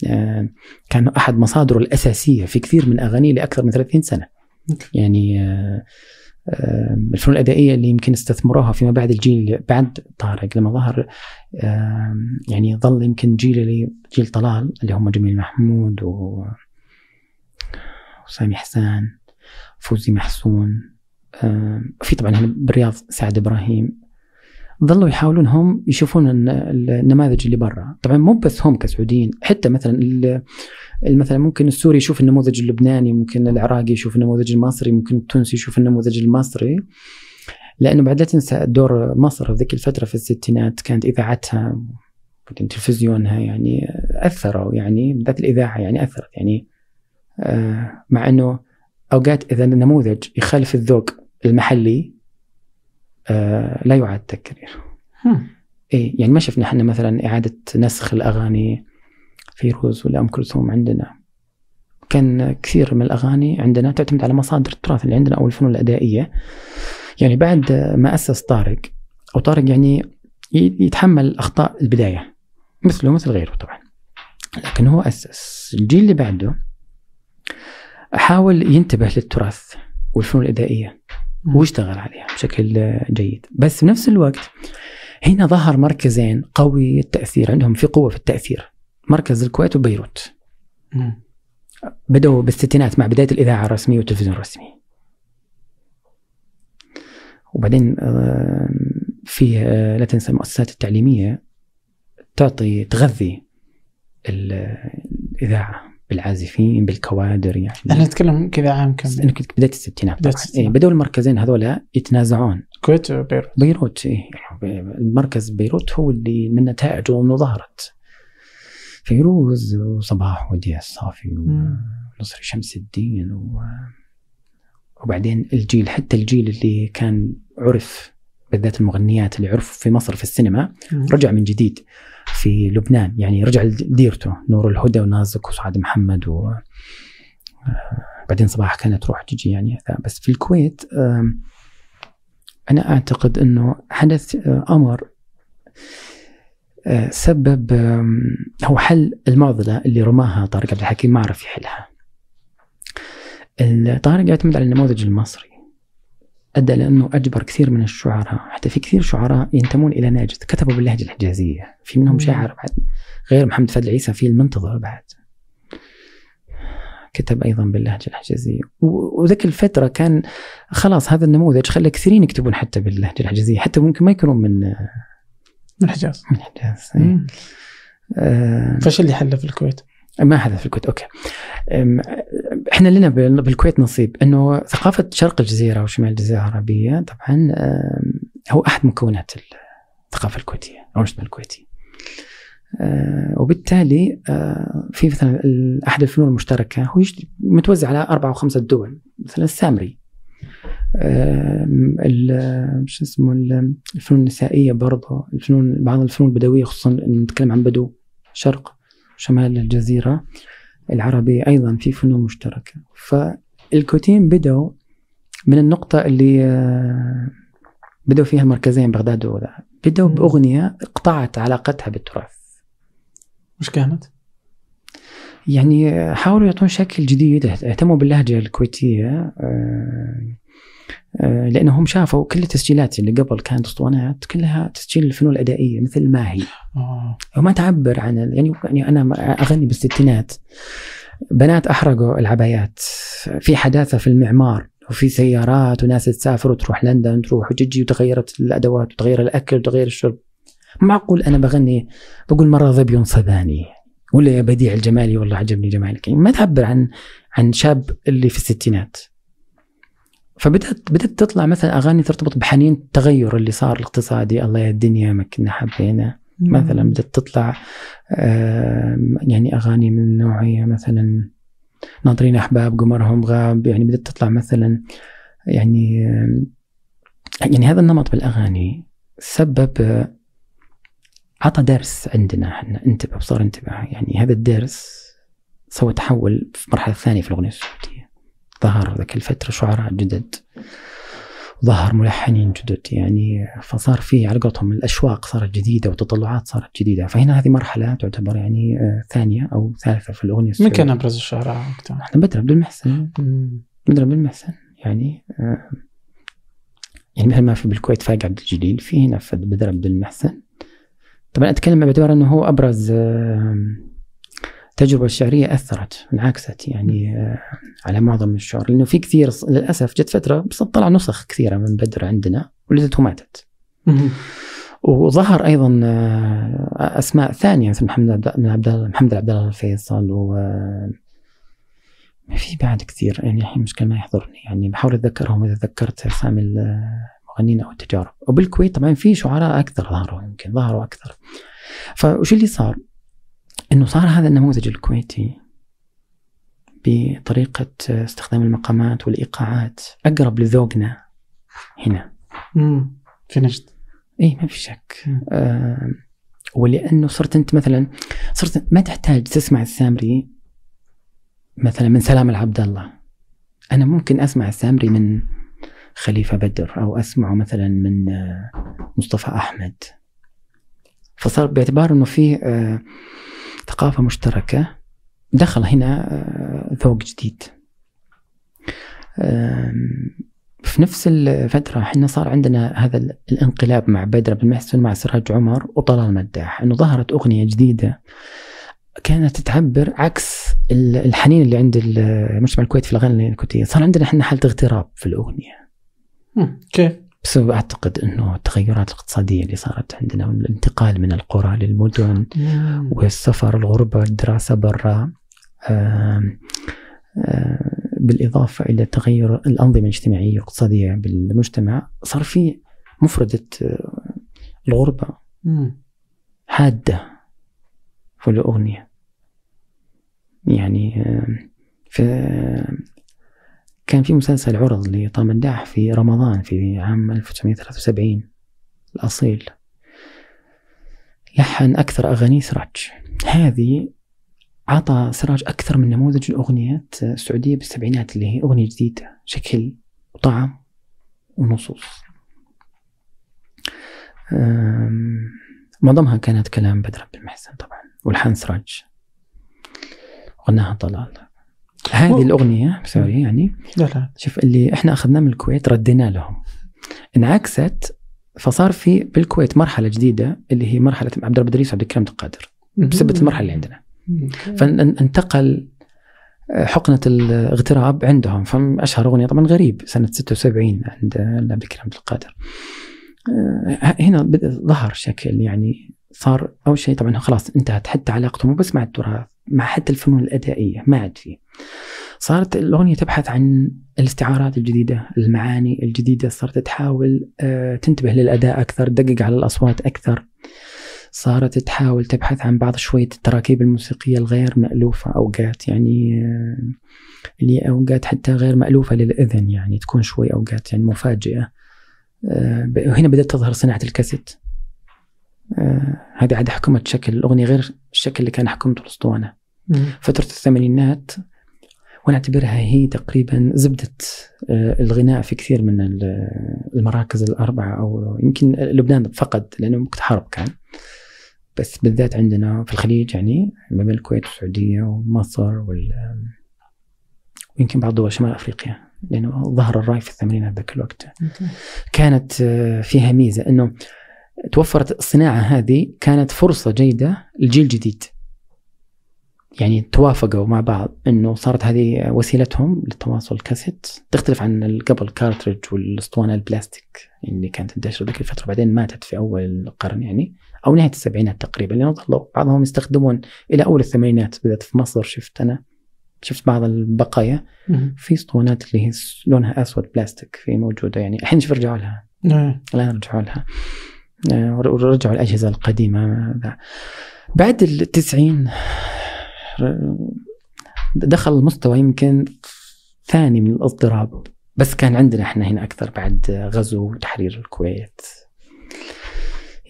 آه، كان أحد مصادره الأساسية في كثير من أغانيه لأكثر من 30 سنة. يعني آه، الفنون الأدائية اللي يمكن استثمروها فيما بعد الجيل بعد طارق لما ظهر يعني ظل يمكن جيل اللي جيل طلال اللي هم جميل محمود و وسامي حسان فوزي محسون في طبعا هنا بالرياض سعد إبراهيم. ظلوا يحاولون هم يشوفون النماذج اللي برا. طبعا مو بس هم كسعوديين حتى مثلا مثلا ممكن السوري يشوف النموذج اللبناني ممكن العراقي يشوف النموذج المصري ممكن التونسي يشوف النموذج المصري. لأنه بعد لا تنسى دور مصر ذيك الفترة في الستينات كانت إذاعتها تلفزيونها يعني أثروا يعني بالذات الإذاعة يعني أثرت يعني آه، مع إنه أوقات إذا النموذج يخالف الذوق المحلي آه، لا يعاد تكرير. إيه يعني ما شفنا إحنا مثلا إعادة نسخ الأغاني فيروز ولا أم كلثوم عندنا. كان كثير من الأغاني عندنا تعتمد على مصادر التراث اللي عندنا أو الفنون الأدائية. يعني بعد ما أسس طارق أو طارق يعني يتحمل أخطاء البداية مثله مثل غيره طبعا. لكن هو أسس. الجيل اللي بعده حاول ينتبه للتراث والفنون الأدائية. واشتغل عليها بشكل جيد. بس في نفس الوقت هنا ظهر مركزين قوي التأثير عندهم في قوة في التأثير. مركز الكويت وبيروت. بدأوا بالستينات مع بداية الإذاعة الرسمية والتلفزيون الرسمي. وبعدين في لا تنسى المؤسسات التعليمية تعطي تغذي الإذاعة. بالعازفين بالكوادر يعني. إحنا نتكلم كذا عام كم انه كنت بدايه الستينات بدايه الستينات. إيه بدأوا المركزين هذول يتنازعون. الكويت وبيروت. بيروت إيه المركز بيروت هو اللي من نتائجه إنه ظهرت. فيروز وصباح وديع الصافي ونصري شمس الدين و... وبعدين الجيل حتى الجيل اللي كان عرف بالذات المغنيات اللي عرفوا في مصر في السينما رجع من جديد. في لبنان. يعني رجع لديرته نور الهدى ونازك وسعاد محمد و آه، بعدين صباح كانت تروح تجي يعني بس في الكويت أنا أعتقد أنه حدث آه، أمر آه، سبب هو حل المعضلة اللي رماها طارق عبد الحكيم ما عرف يحلها. طارق يعتمد على النموذج المصري. أدى لأنه أجبر كثير من الشعراء حتى في كثير شعراء ينتمون إلى ناجد كتبوا باللهجة الحجازية في منهم شاعر بعد غير محمد فضل عيسى في المنتظر بعد. كتب أيضا باللهجة الحجازية. وذيك الفترة كان خلاص هذا النموذج خلى كثيرين يكتبون حتى باللهجة الحجازية حتى ممكن ما يكونون من من الحجاز. من الحجاز إيه. آه. فايش اللي حله في الكويت؟ ما هذا في الكويت. أوكي. إحنا لنا بالكويت نصيب. إنه ثقافة شرق الجزيرة وشمال الجزيرة العربية طبعا هو أحد مكونات الثقافة الكويتية أو المجتمع الكويتي. أه، وبالتالي أه، في مثلا أحد الفنون المشتركة هو متوزع على أربع أو خمسة دول. مثلا السامري. شو اسمه الفنون النسائية برضه الفنون بعض الفنون البدوية خصوصا نتكلم عن بدو شرق. شمال الجزيرة العربية أيضا في فنون مشتركة. فالكويتيين بدأوا من النقطة اللي آه، بدأوا فيها المركزين بغداد وذا بدأوا بأغنية قطعت علاقتها بالتراث. مش كانت؟ يعني حاولوا يعطون شكل جديد اهتموا باللهجة الكويتية آه، آه، لأنهم شافوا كل التسجيلات اللي قبل كانت أسطوانات كلها تسجيل الفنون الأدائية مثل ما هي. آه. وما تعبر عن يعني يعني أنا أغني بالستينات. بنات أحرقوا العبايات. في حداثة في المعمار وفي سيارات وناس تسافر وتروح لندن تروح وتجي وتغيرت الأدوات وتغير الأكل وتغير الشرب. معقول أنا بغني؟ بقول مرة ظبي صباني. ولا يا بديع الجمالي والله عجبني جمالك. يعني ما تعبر عن عن شاب اللي في الستينات. فبدأت بدأت تطلع مثلا أغاني ترتبط بحنين التغير اللي صار الاقتصادي. الله يا الدنيا ما كنا حبينا مثلا بدأت تطلع يعني أغاني من نوعية مثلا ناطرين أحباب قمرهم غاب. يعني بدأت تطلع مثلا يعني يعني هذا النمط بالأغاني سبب عطى درس عندنا إحنا انتبه بصار انتبه يعني هذا الدرس سوى تحول في المرحله الثانية في الأغنية السعودية. ظهر ذاك الفترة شعراء جدد ظهر ملحنين جدد يعني فصار في على قولتهم الأشواق صارت جديدة والتطلعات صارت جديدة. فهنا هذه مرحلة تعتبر يعني آه، ثانية أو ثالثة في الأغنية السعوديه من كان أبرز الشعراء وقتها؟ إحنا بدر عبد المحسن. بدر عبد المحسن يعني آه، يعني مثل ما في بالكويت فايق عبد الجليل في هنا بدر عبد المحسن. طبعا أتكلم باعتبار إنه هو أبرز التجربة الشعرية أثرت انعكست يعني آه، على معظم الشعر. لأنه في كثير للأسف جت فترة بس طلع نسخ كثيرة من بدر عندنا ولدت وماتت وظهر أيضا آه، أسماء ثانية مثل محمد بن عبد الله محمد عبد الله الفيصل و في بعد كثير يعني الحين مشكلة ما يحضرني يعني بحاول أتذكرهم إذا تذكرت أسامي المغنيين أو التجارب. وبالكويت طبعا في شعراء أكثر ظهروا يمكن ظهروا أكثر. فوش اللي صار؟ إنه صار هذا النموذج الكويتي بطريقة استخدام المقامات والإيقاعات أقرب لذوقنا هنا. امم في نجد اي ما في شك. آه ولأنه صرت أنت مثلا صرت ما تحتاج تسمع السامري مثلا من سلام العبد الله. أنا ممكن أسمع السامري من خليفة بدر أو أسمعه مثلا من آه، مصطفى أحمد. فصار باعتبار أنه في آه ثقافة مشتركة. دخل هنا آه، ذوق جديد. في نفس الفترة إحنا صار عندنا هذا الانقلاب مع بدر بن محسن مع سراج عمر وطلال مداح إنه ظهرت أغنية جديدة كانت تعبر عكس الحنين اللي عند المجتمع الكويتي في الأغاني الكويتية صار عندنا إحنا حالة اغتراب في الأغنية. كيف؟ بسبب أعتقد أنه التغيرات الاقتصادية اللي صارت عندنا والانتقال من القرى للمدن والسفر الغربة الدراسة برا بالإضافة إلى تغير الأنظمة الاجتماعية والاقتصادية بالمجتمع صار في مفردة آه، الغربة حادة في الأغنية. يعني في كان في مسلسل عرض لطه مداح في رمضان في عام 1973 الأصيل. لحن أكثر أغاني سراج. هذه عطى سراج أكثر من نموذج الأغنيات السعودية بالسبعينات اللي هي أغنية جديدة شكل وطعم ونصوص. معظمها كانت كلام بدر عبد المحسن طبعا والحان سراج. غناها طلال. هذه الأغنية سوري يعني. لا لا. شوف اللي إحنا أخذناه من الكويت ردينا لهم. انعكست فصار في بالكويت مرحلة جديدة اللي هي مرحلة عبد الرب إدريس وعبد الكريم القادر. بسبب المرحلة اللي عندنا. فانتقل آه، حقنة الاغتراب عندهم. فأشهر أغنية طبعا غريب سنة 76 عند عبد الكريم القادر. آه، هنا ظهر شكل يعني صار أول شيء طبعا خلاص انتهت حتى علاقته مو بس مع التراث مع حتى الفنون الأدائية ما عاد فيه صارت الأغنية تبحث عن الاستعارات الجديدة المعاني الجديدة صارت تحاول آه، تنتبه للأداء أكثر تدقق على الأصوات أكثر. صارت تحاول تبحث عن بعض شوية التراكيب الموسيقية الغير مألوفة أوقات يعني آه، اللي أوقات حتى غير مألوفة للإذن يعني تكون شوي أوقات يعني مفاجئة. وهنا آه، بدأت تظهر صناعة الكاسيت. هذه عاد حكمت شكل الأغنية غير الشكل اللي كان حكمته الأسطوانة. فترة الثمانينات وأنا اعتبرها هي تقريبا زبدة آه، الغناء في كثير من المراكز الأربعة أو يمكن لبنان فقد لأنه وقت حرب كان. بس بالذات عندنا في الخليج يعني ما بين الكويت والسعودية ومصر وال ويمكن بعض دول شمال أفريقيا لأنه ظهر الراي في الثمانينات ذاك الوقت. كانت آه، فيها ميزة إنه توفرت الصناعة هذه كانت فرصة جيدة للجيل الجديد يعني توافقوا مع بعض إنه صارت هذه وسيلتهم للتواصل كاسيت تختلف عن قبل cartridge والأسطوانة البلاستيك اللي كانت تنتشر ذيك الفترة بعدين ماتت في أول القرن يعني أو نهاية السبعينات تقريبا لأنه ظلوا بعضهم يستخدمون إلى أول الثمانينات بالذات في مصر شفت أنا شفت بعض البقايا في أسطوانات اللي هي لونها أسود بلاستيك في موجودة يعني. الحين شوف رجعوا لها نعم. الان رجعوا لها. ورجعوا الأجهزة القديمة. بعد التسعين دخل مستوى يمكن ثاني من الاضطراب بس كان عندنا إحنا هنا أكثر بعد غزو وتحرير الكويت.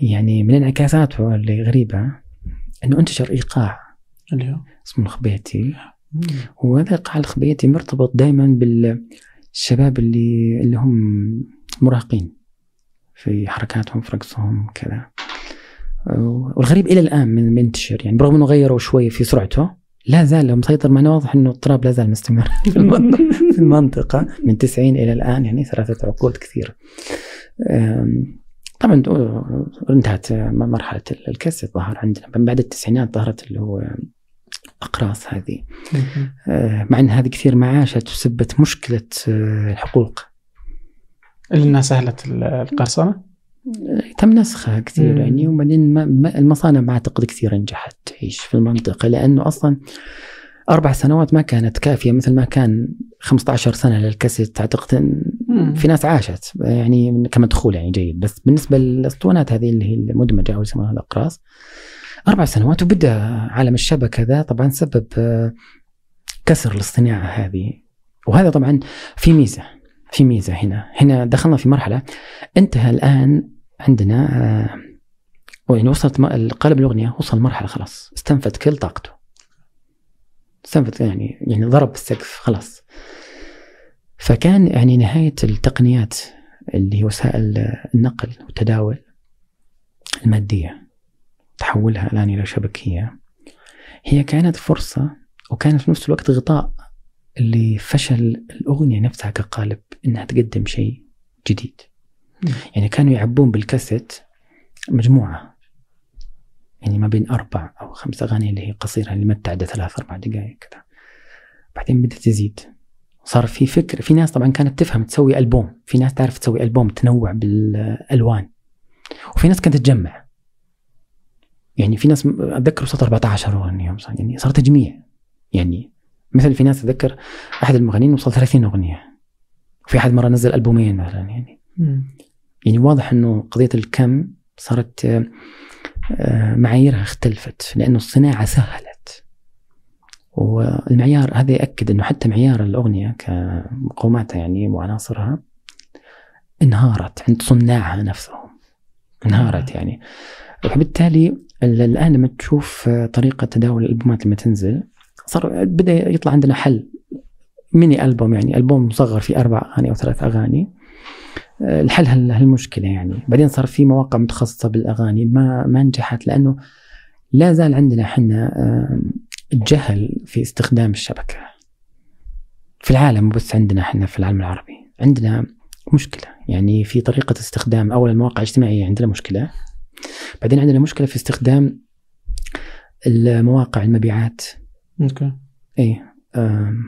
يعني من الانعكاسات اللي غريبة إنه انتشر إيقاع اللي هو؟ اسمه الخبيتي. وهذا الايقاع الخبيتي مرتبط دائما بالشباب اللي اللي هم مراهقين. في حركاتهم في رقصهم كذا. والغريب إلى الآن من منتشر يعني برغم إنه غيروا شوي في سرعته لا زال مسيطر معنا واضح إنه الاضطراب لا زال مستمر في المنطقة في المنطقة. من 90 إلى الآن يعني ثلاثة عقود كثير أم، طبعا انتهت مرحلة الكسر الظهر عندنا. من بعد التسعينات ظهرت اللي هو أقراص هذه. أه، مع إن هذه كثير معاشت وسبت مشكلة أه، الحقوق. اللي انها سهله القرصنة. تم نسخها كثير مم. يعني وبعدين المصانع ما أعتقد كثير نجحت تعيش في المنطقة لأنه أصلا أربع سنوات ما كانت كافية مثل ما كان 15 سنة للكاسيت اعتقد إن في ناس عاشت يعني كمدخول يعني جيد. بس بالنسبة للأسطوانات هذه اللي هي المدمجة أو يسمونها الأقراص أربع سنوات وبدأ عالم الشبكة ذا طبعا سبب آه، كسر الصناعه هذه. وهذا طبعا في ميزة. في ميزة هنا. هنا دخلنا في مرحلة انتهى الآن عندنا آه، يعني وصلت قالب الأغنية وصل مرحلة خلاص. استنفد كل طاقته. استنفد يعني يعني ضرب السقف خلاص. فكان يعني نهاية التقنيات اللي هي وسائل النقل والتداول المادية تحولها الآن إلى شبكية هي كانت فرصة وكانت في نفس الوقت غطاء لفشل الأغنية نفسها كقالب إنها تقدم شيء جديد. يعني كانوا يعبون بالكاسيت مجموعة. يعني ما بين أربع أو خمس أغاني اللي هي قصيرة اللي ما تتعدى ثلاث أربع دقائق كذا. بعدين بدأت تزيد. صار في فكر في ناس طبعا كانت تفهم تسوي ألبوم. في ناس تعرف تسوي ألبوم تنوع بالألوان. وفي ناس كانت تجمع يعني في ناس أتذكر وصلت 14 أغنية يعني صار تجميع. يعني مثل في ناس أتذكر أحد المغنيين وصل 30 أغنية. في أحد مرة نزل ألبومين مثلا يعني. يعني واضح إنه قضية الكم صارت آه، آه، معاييرها اختلفت لأنه الصناعة سهلت. والمعيار هذا يأكد إنه حتى معيار الأغنية كمقوماتها يعني وعناصرها انهارت عند صناعها نفسهم. انهارت يعني. وبالتالي ال- الآن لما تشوف آه، طريقة تداول الألبومات لما تنزل صار بدأ يطلع عندنا حل. ميني ألبوم يعني ألبوم مصغر فيه أربع أغاني أو ثلاث أغاني. الحل هال- هالمشكلة يعني. بعدين صار في مواقع متخصصة بالأغاني ما ما نجحت لأنه لا زال عندنا إحنا آه، جهل في استخدام الشبكة. في العالم بس عندنا إحنا في العالم العربي. عندنا مشكلة يعني في طريقة استخدام أولا المواقع الاجتماعية عندنا مشكلة. بعدين عندنا مشكلة في استخدام المواقع المبيعات. أوكي آم،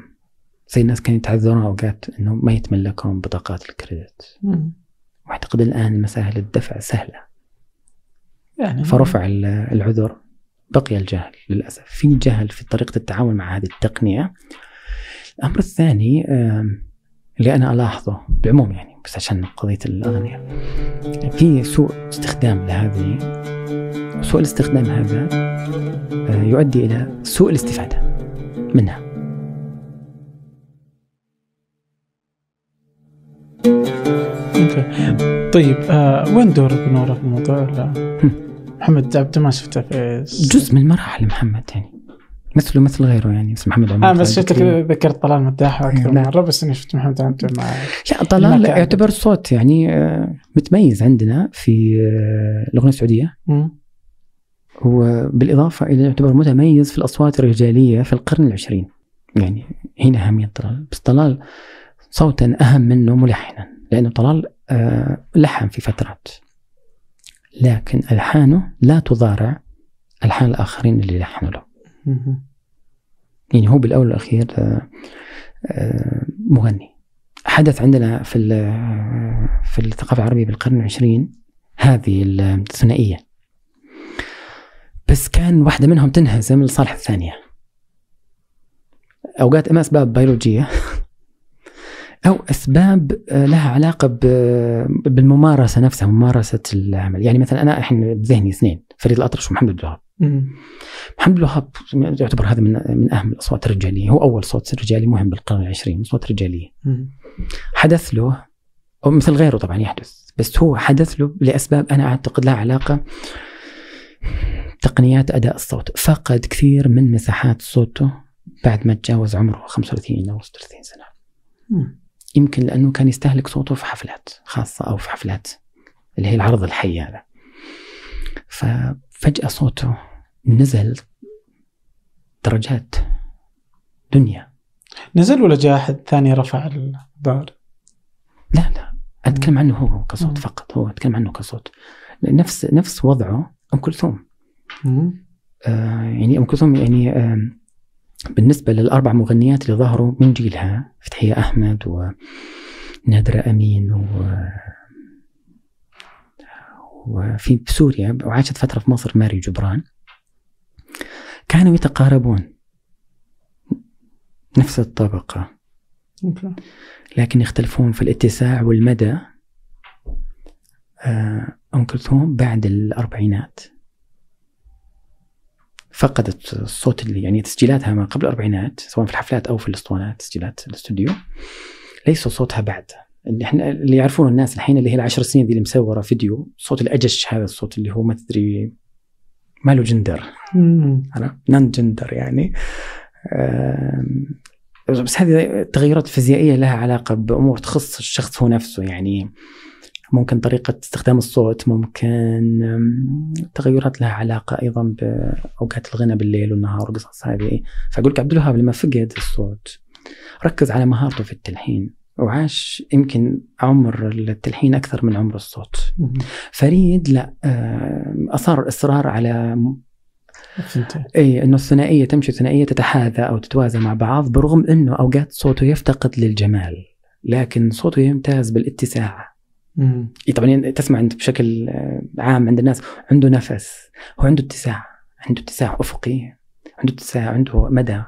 زي الناس كانوا يتعذرون اوقات إنه ما يتملكون بطاقات الكريدت. وأعتقد الآن مسائل الدفع سهلة. يعني فرفع ال- العذر بقي الجهل للأسف. في جهل في طريقة التعامل مع هذه التقنية. الأمر الثاني اللي أنا ألاحظه بالعموم يعني بس عشان قضية الأغنية. في سوء استخدام لهذه سوء الاستخدام هذا آه، يؤدي إلى سوء الاستفادة منها. طيب آه وين دورك نورة في الموضوع؟ محمد عبد ما شفته في جزء من مراحل محمد يعني. مثله مثل غيره يعني اسمه محمد عمر آه بس شفتك. ذكرت طلال مداح أكثر لا. مرة بس إني شفت محمد عبد مع لا طلال. يعتبر صوت يعني آه، متميز عندنا في آه، الأغنية السعودية. وبالاضافه إلى يعتبر متميز في الأصوات الرجالية في القرن العشرين يعني هنا أهمية طلال بس طلال صوتا أهم منه ملحنا لأنه طلال آه، لحن في فترات لكن ألحانه لا تضارع ألحان الآخرين اللي لحنوا له. يعني هو بالأول والأخير آه، آه، مغني. حدث عندنا في ال- في الثقافة العربية بالقرن العشرين هذه الثنائية. بس كان واحدة منهم تنهزم لصالح الثانية. أوقات اما أسباب بيولوجية أو أسباب آه، لها علاقة بالممارسة نفسها ممارسة العمل. يعني مثلا أنا الحين بذهني اثنين. فريد الأطرش ومحمد الوهاب. محمد الوهاب يعتبر هذا من من أهم الأصوات الرجالية هو أول صوت رجالي مهم بالقرن العشرين صوت رجاليه. حدث له أو مثل غيره طبعا يحدث بس هو حدث له لأسباب أنا أعتقد لها علاقة تقنيات أداء الصوت فقد كثير من مساحات صوته بعد ما تجاوز عمره 35 أو 36 سنة مم. يمكن لأنه كان يستهلك صوته في حفلات خاصة أو في حفلات اللي هي العرض الحي هذا ففجأة صوته نزل درجات دنيا نزل ولا جاء أحد ثاني رفع الظهر؟ لا لا أتكلم عنه هو كصوت مم. فقط هو أتكلم عنه كصوت نفس نفس وضعه أم كلثوم. آه يعني أم كلثوم يعني آه بالنسبة للأربع مغنيات اللي ظهروا من جيلها فتحية أحمد ونادره أمين و وفي بسوريا وعاشت فترة في مصر ماري جبران. كانوا يتقاربون نفس الطبقة لكن يختلفون في الاتساع والمدى آه، أم كلثوم بعد الأربعينات. فقدت الصوت اللي يعني تسجيلاتها ما قبل الأربعينات سواء في الحفلات أو في الأسطوانات تسجيلات الأستوديو ليس صوتها بعد. اللي إحنا اللي يعرفون الناس الحين اللي هي العشر سنين دي اللي مصوره فيديو صوت الأجش هذا الصوت اللي هو ما تدري ما له جندر. عرفت نون جندر يعني. بس هذه تغيرات فيزيائية لها علاقة بأمور تخص الشخص هو نفسه يعني ممكن طريقة استخدام الصوت ممكن تغيرات لها علاقة أيضا بأوقات الغنى بالليل والنهار وقصص هذه. فأقول لك عبد الوهاب لما فقد الصوت ركز على مهارته في التلحين. وعاش يمكن عمر التلحين أكثر من عمر الصوت. فريد لا آم، أصر الاصرار على اي إنه الثنائية تمشي ثنائيه تتحاذى أو تتوازى مع بعض برغم إنه أوقات صوته يفتقد للجمال لكن صوته يمتاز بالاتساع مم. إي طبعا تسمع أنت بشكل آه، عام عند الناس عنده نفس هو عنده اتساع عنده اتساع أفقي عنده اتساع عنده مدى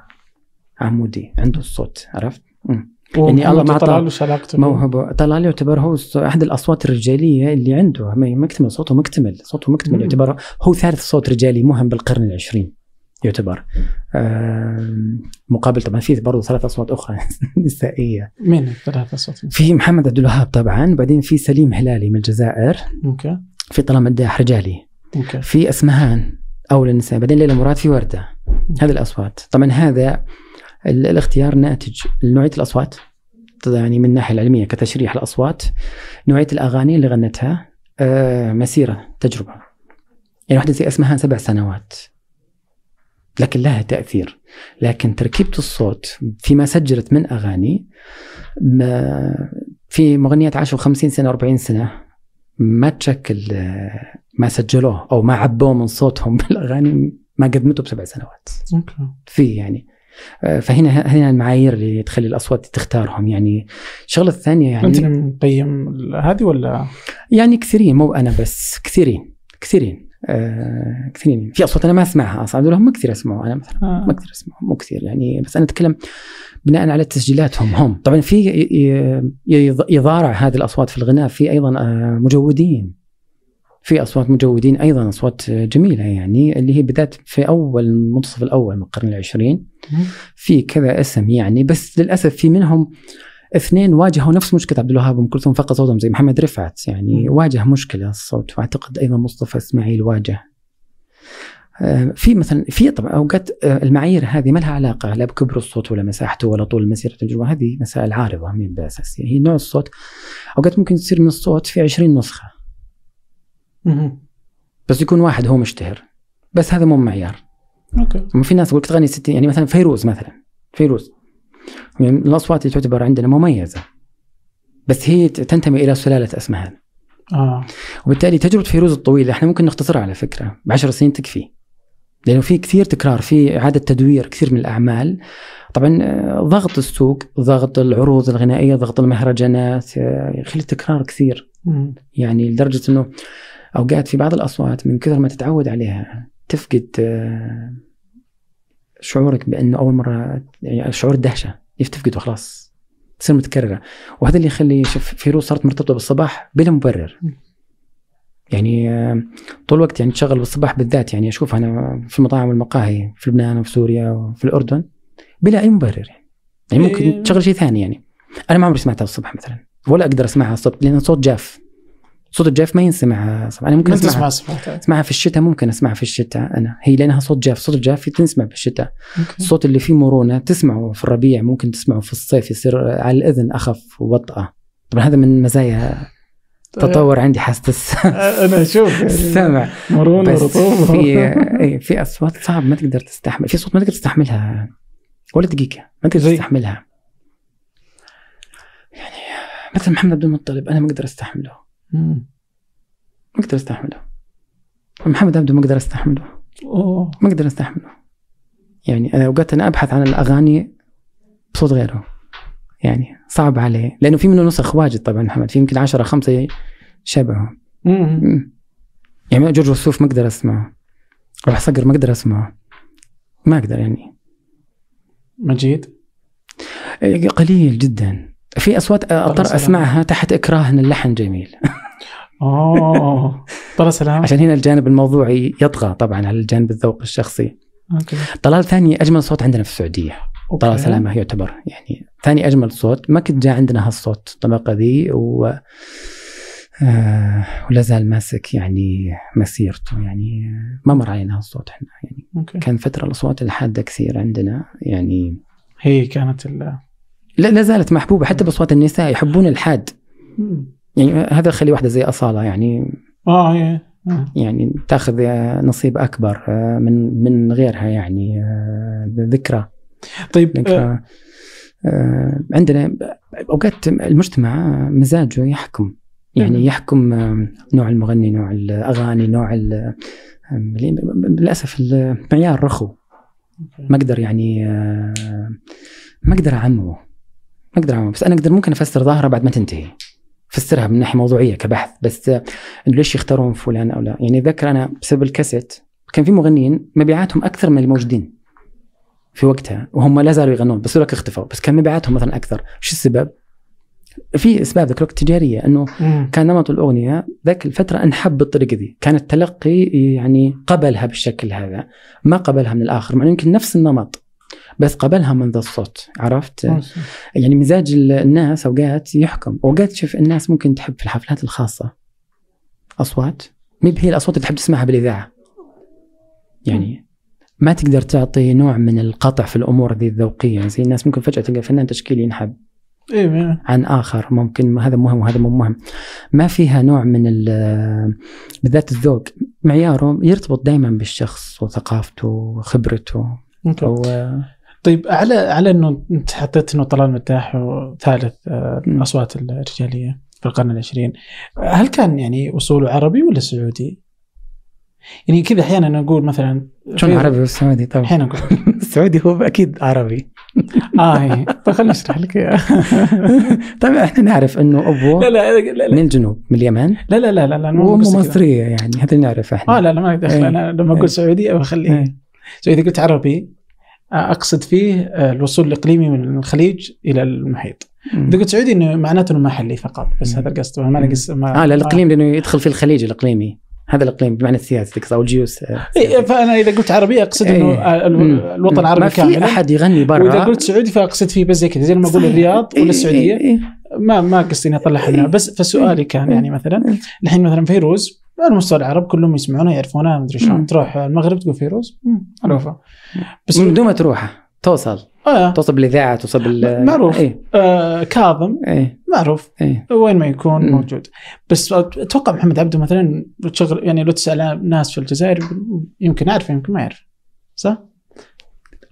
عمودي عنده الصوت عرفت؟ مم. يعني الله ما طلع له موهبة. طلال يعتبر هو أحد الأصوات الرجالية اللي عنده. ما- مكتمل صوته مكتمل صوته مكتمل مم. يعتبر هو ثالث صوت رجالي مهم بالقرن العشرين يعتبر. مقابل طبعا في برضه ثلاث أصوات أخرى نسائية. مين الثلاثة صوت في محمد عبد الوهاب طبعا بعدين في سليم هلالي من الجزائر. أوكي. في طلال مداح رجالي. أوكي. في أسمهان أول النساء بعدين ليلى مراد في وردة. هذه الأصوات. طبعا هذا الاختيار ناتج لنوعية الأصوات. يعني من الناحية العلمية كتشريح الأصوات نوعية الأغاني اللي غنتها آه، مسيرة تجربة. يعني واحدة زي اسمهان سبع سنوات. لكن لها تأثير. لكن تركيبة الصوت فيما سجلت من أغاني ما في مغنيات عاشوا 50 سنة 40 سنة ما تشكل آه، ما سجلوه أو ما عبوه من صوتهم بالأغاني ما قدمته بسبع سنوات. أوكي. في يعني فهنا هنا المعايير اللي تخلي الأصوات تختارهم. يعني الشغلة الثانية انت يعني اللي مقيم هذه ولا؟ يعني كثيرين مو أنا بس كثيرين كثيرين. آه كثيرين. في أصوات أنا ما أسمعها أصلا. الوهاب ما كثير أسمعه أنا مثلا. آه. ما كثير أسمعه مو كثير يعني. بس أنا أتكلم بناء على تسجيلاتهم هم. طبعا في يضارع هذه الأصوات في الغناء. في أيضا آه، مجودين. في أصوات مجودين أيضا أصوات جميلة يعني اللي هي بدات في أول المنتصف الأول من القرن العشرين. في كذا اسم يعني بس للأسف في منهم اثنين واجهوا نفس مشكلة عبد الوهاب وام كلثوم فقد صوتهم زي محمد رفعت يعني. واجه مشكلة الصوت وأعتقد أيضا مصطفى إسماعيل واجه آه، في مثلا في طبعا أوقات آه، المعايير هذه ما لها علاقة لا بكبر الصوت ولا مساحته ولا طول مسيرة التجربه هذه مسائل عارضة من بأساس هي نوع الصوت أوقات ممكن تصير من الصوت في 20 نسخة. بس يكون واحد هو مشتهر. بس هذا مو معيار. أوكي. في ناس تقول لك تغني 60 يعني مثلا فيروز مثلا. فيروز. يعني من الأصوات اللي تعتبر عندنا مميزة. بس هي تنتمي إلى سلالة اسمهان آه. وبالتالي تجربة فيروز الطويلة إحنا ممكن نختصرها على فكرة. بعشر سنين تكفي. لأنه في كثير تكرار في إعادة تدوير كثير من الأعمال. طبعا آه، ضغط السوق ضغط العروض الغنائية ضغط المهرجانات آه، يخلي التكرار كثير. يعني لدرجة إنه اوقات في بعض الأصوات من كثر ما تتعود عليها تفقد آه، شعورك بأنه أول مرة يعني شعور الدهشة تفقده خلاص تصير متكررة. وهذا اللي يخلي شوف فيروز صارت مرتبطة بالصباح بلا مبرر. يعني آه، طول الوقت يعني تشغل بالصباح بالذات يعني أشوف أنا في المطاعم والمقاهي في لبنان وفي سوريا وفي الأردن بلا أي مبرر. يعني, يعني ممكن إيه. تشغل شيء ثاني يعني. أنا ما عمري سمعتها الصبح مثلا ولا أقدر أسمعها الصبح لأن صوت جاف. صوت الجاف ما ينسمع الصبح. أنا ممكن أسمعها. أسمعها في الشتاء ممكن أسمعها في الشتاء أنا. هي لأنها صوت جاف صوت الجاف تنسمع في الشتاء. أوكي. الصوت اللي فيه مرونة تسمعه في الربيع ممكن تسمعه في الصيف يصير على الإذن أخف وطأة طبعا هذا من مزايا تطور عندي حاسه أنا أشوف. السمع. مرونة ورطوبه في إيه، في أصوات صعب ما تقدر تستحمل. في صوت ما تقدر تستحملها. ولا دقيقة ما تقدر؟ تستحملها. يعني مثل محمد عبد المطلب أنا ما أقدر أستحمله. ما أقدر أستحمله. محمد عبده ما أقدر أستحمله. أوه. ما أقدر أستحمله. يعني أنا أوقات أنا أبحث عن الأغاني بصوت غيره. يعني صعب عليه. لأنه في منه نسخ واجد طبعا محمد. في يمكن 10 خمسة شبهه. مم. مم. يعني جورج وسوف ما أقدر أسمعه. رابح صقر ما أقدر أسمعه. ما أقدر يعني. مجيد؟ إيه، قليل جدا. في أصوات اضطر. أسمعها تحت إكراه إن اللحن جميل. اوه طلع سلام. عشان هنا الجانب الموضوعي يطغى طبعا على الجانب الذوق الشخصي. أوكي. طلال ثاني أجمل صوت عندنا في السعودية. أوكي. طلال سلامه يعتبر يعني ثاني أجمل صوت. ما قد جاء عندنا هالصوت الطبقه ذي و آه ولا زال ماسك يعني مسيرته. يعني ما مر علينا هالصوت إحنا. يعني أوكي. كان فترة الأصوات الحادة كثير عندنا. يعني هي كانت ال لا, لا زالت محبوبة حتى بأصوات النساء يحبون الحاد. يعني هذا يخلي واحدة زي أصالة يعني آه هي. يعني تأخذ نصيب أكبر آه، من من غيرها يعني آه، ذكرى طيب آه، ذكرى آه، عندنا أوقات المجتمع مزاجه يحكم. يعني مم. يحكم نوع المغني نوع الأغاني نوع للأسف المعيار رخو. ما أقدر يعني ما أقدر أعممه. ما أقدر أعممه. بس أنا أقدر ممكن أفسر ظاهرة بعد ما تنتهي. افسرها من ناحية موضوعية كبحث. بس آه، إنه ليش يختارون فلان أو لا؟ يعني ذكر أنا بسبب الكاسيت كان في مغنيين مبيعاتهم أكثر من الموجودين في وقتها وهم لا زالوا يغنون بس لك اختفوا. بس كان مبيعاتهم مثلا أكثر. شو السبب؟ في إسباب ذاك الوقت تجارية إنه مم. كان نمط الأغنية ذاك الفترة أنحب بالطريقة ذي، كان التلقي يعني قبلها بالشكل هذا، ما قبلها من الآخر، مع يمكن نفس النمط. بس قبلها من ذا الصوت، عرفت؟ ماشي. يعني مزاج ال- الناس أوقات يحكم، أوقات شوف الناس ممكن تحب في الحفلات الخاصة. أصوات؟ مي هي الأصوات اللي تحب تسمعها بالإذاعة. يعني ما تقدر تعطي نوع من القطع في الأمور ذي الذوقية، زي الناس ممكن فجأة تلقى فنان تشكيلي ينحب. إيه عن آخر ممكن هذا مهم وهذا مو مهم. ما فيها نوع من ال- بالذات الذوق. معياره يرتبط دائما بالشخص وثقافته وخبرته. أوكي و... طيب على على إنه أنت حطيت إنه طلال مداح ثالث آه،. الاصوات الرجالية في القرن العشرين هل كان يعني أصوله عربي ولا سعودي؟ يعني كذا أحيانا نقول مثلا شلون عربي والسعودي طبعا أحيانا نقول السعودي هو أكيد عربي آه هي طيب خليني أشرح لك إياها. طبعا إحنا نعرف إنه أبوه لا لا لا لا من الجنوب من اليمن لا لا لا لا, لا مو وامه. مصرية يعني هذا نعرف إحنا آه لا لا ما دخل إيه. أنا لما إيه. أقول سعودي بخليه إيه. سو إذا قلت عربي آه، أقصد فيه آه، الوصول الإقليمي من الخليج إلى المحيط. إذا قلت سعودي إنه معناته إنه محلي فقط بس مم. هذا القصد ما قصد ما آه لا الإقليم لأنه يدخل في الخليج الإقليمي هذا الإقليم بمعنى السياسي تقصد أو الجيوس آه، إيه فأنا إذا قلت عربي أقصد إنه إيه. مم. الوطن. العربي ما في أحد يغني برا وإذا قلت سعودي فأقصد فيه بس زي كذا زي لما أقول. الرياض ولا إيه، السعودية. ما ما قصدي إني منها بس فسؤالي كان. يعني مثلا الحين مثلا فيروز على مستوى العرب كلهم يسمعونها يعرفونها مدري شلون. تروح المغرب تقول فيروز؟ معروفة. بس من دون ما تروح توصل. آه. توصل بالإذاعة توصل بال معروف. إيه. آه كاظم. إيه. معروف. إيه. وين ما يكون مم. موجود. بس أتوقع محمد عبده مثلا لو تشغل يعني لو تسأل ناس في الجزائر يمكن يعرف يمكن ما يعرف. صح؟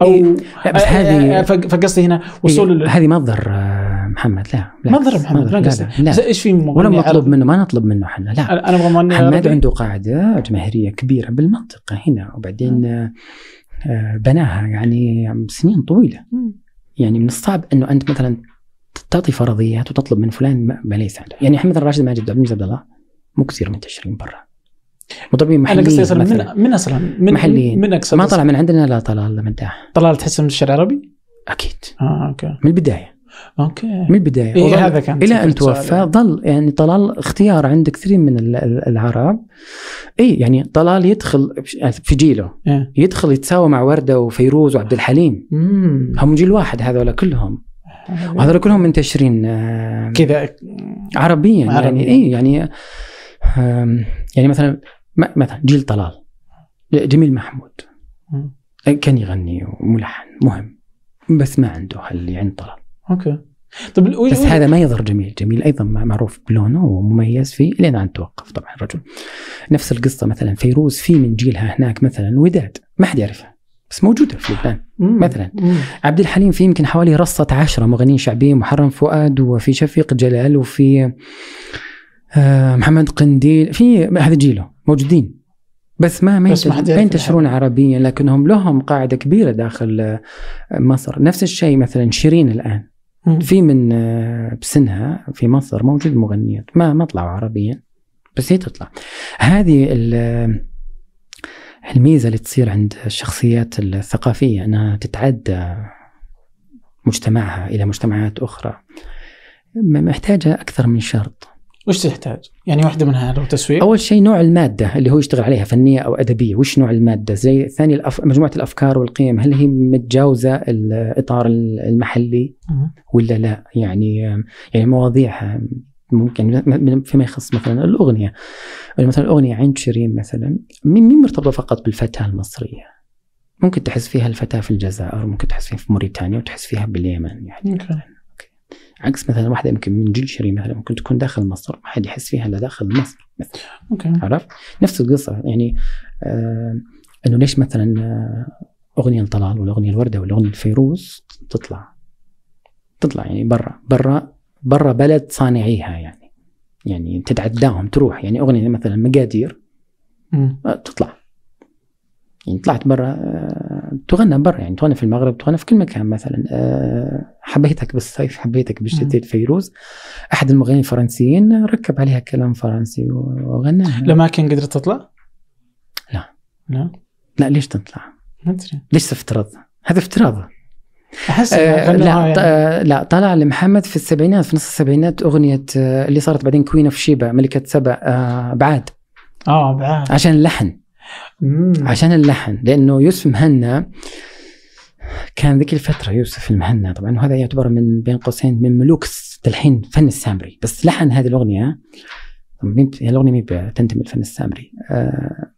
أو إيه. لا بس آه، هذه آه، فق- فقصدي هنا وصول إيه، هذه ما تضر آه، محمد لا ما بالعكس، ضر محمد ما لا، قصدي لا, إيش في ولا مطلوب؟ منه ما نطلب منه إحنا لا أنا أبغى مغني محمد عربي. عنده قاعدة جماهيرية كبيرة بالمنطقة هنا وبعدين آه، بناها يعني سنين طويلة. يعني من الصعب إنه أنت مثلا تعطي فرضيات وتطلب من فلان ما- ليس عنده يعني أحمد راشد ماجد عبد عبد الله مو كثير منتشرين برا مطربين أنا محليين قصدي أصلا مثلاً. من من أصلا من محليين. من اقصد ما طلع من عندنا لا طلال مداح طلال تحس من الشعر العربي؟ أكيد آه أوكي من البداية أوكي. من البداية. إيه هذا كان إلى أن توفى. ظل يعني طلال اختيار عند كثير من ال- ال- العرب. اي يعني طلال يدخل في جيله. إيه. يدخل يتساوى مع وردة وفيروز وعبد الحليم. مم. هم جيل واحد هذول كلهم. وهذول كلهم منتشرين آه، كذا. عربيا. يعني اي يعني يعني مثلا مثلا جيل طلال. جميل محمود. مم. كان يغني وملحن مهم. بس ما عنده اللي عند طلال. أوكي طب ال- بس هذا ما يضر جميل جميل أيضا معروف بلونه ومميز فيه لين أن توقف طبعا الرجل نفس القصة مثلا فيروز في من جيلها هناك مثلا وداد ما حد يعرفها بس موجودة في لبنان. مثلاً. مم. عبد الحليم في يمكن حوالي رصة عشرة مغنيين شعبيين محرم فؤاد وفي شفيق جلال وفي آه، محمد قنديل في هذا جيله موجودين بس ما ما ينتشرون. عربيا لكنهم لهم قاعدة كبيرة داخل آه، مصر نفس الشيء مثلا شيرين الآن. في من آه، بسنها في مصر موجود مغنيات ما ما طلعوا عربيا بس هي تطلع. هذه ال- الميزة اللي تصير عند الشخصيات الثقافية أنها تتعدى مجتمعها إلى مجتمعات أخرى. م- محتاجة أكثر من شرط. وش تحتاج؟ يعني واحدة منها لو تسويق أول شيء نوع المادة اللي هو يشتغل عليها فنية أو أدبية وش نوع المادة؟ زي ثاني الأف... مجموعة الأفكار والقيم هل هي متجاوزة الاطار المحلي. ولا لا؟ يعني يعني مواضيعها ممكن فيما يخص مثلا الأغنية. مثلا الأغنية عند شيرين مثلا مي مي مرتبطة فقط بالفتاة المصرية؟ ممكن تحس فيها الفتاة في الجزائر ممكن تحس فيها في موريتانيا وتحس فيها باليمن يعني. okay. عكس مثلا واحدة يمكن من جيل شيرين مثلا ممكن تكون داخل مصر ما حد يحس فيها إلا داخل مصر مثلا. okay. عرفت؟ نفس القصة يعني آه إنه ليش مثلا آه أغنية لطلال ولا أغنية لوردة ولا أغنية لفيروز تطلع؟ تطلع يعني برا برا برا بلد صانعيها يعني. يعني تتعداهم تروح يعني أغنية مثلا مقادير. آه، تطلع. يعني طلعت برا آه، تغنى برا يعني تغنى في المغرب تغنى في كل مكان مثلا آه، حبيتك بالصيف حبيتك بالشتاء فيروز أحد المغنيين الفرنسيين ركب عليها كلام فرنسي وغناها الاماكن قدرت تطلع؟ لا. لا لا ليش تطلع؟ ما أدري ليش تفترض؟ هذا افتراض أحس آه لا يعني. آه لا طلع لمحمد في السبعينات في نص السبعينات أغنية آه اللي صارت بعدين Queen of Sheba ملكة سبا أبعاد أبعاد عشان اللحن مم. عشان اللحن لأنه يوسف مهنا كان ذيك الفترة يوسف المهنا طبعا وهذا يعتبر من بين قوسين من ملوك تلحين فن السامري بس لحن هذه الأغنية الأغنية مي تنتمي للفن السامري آه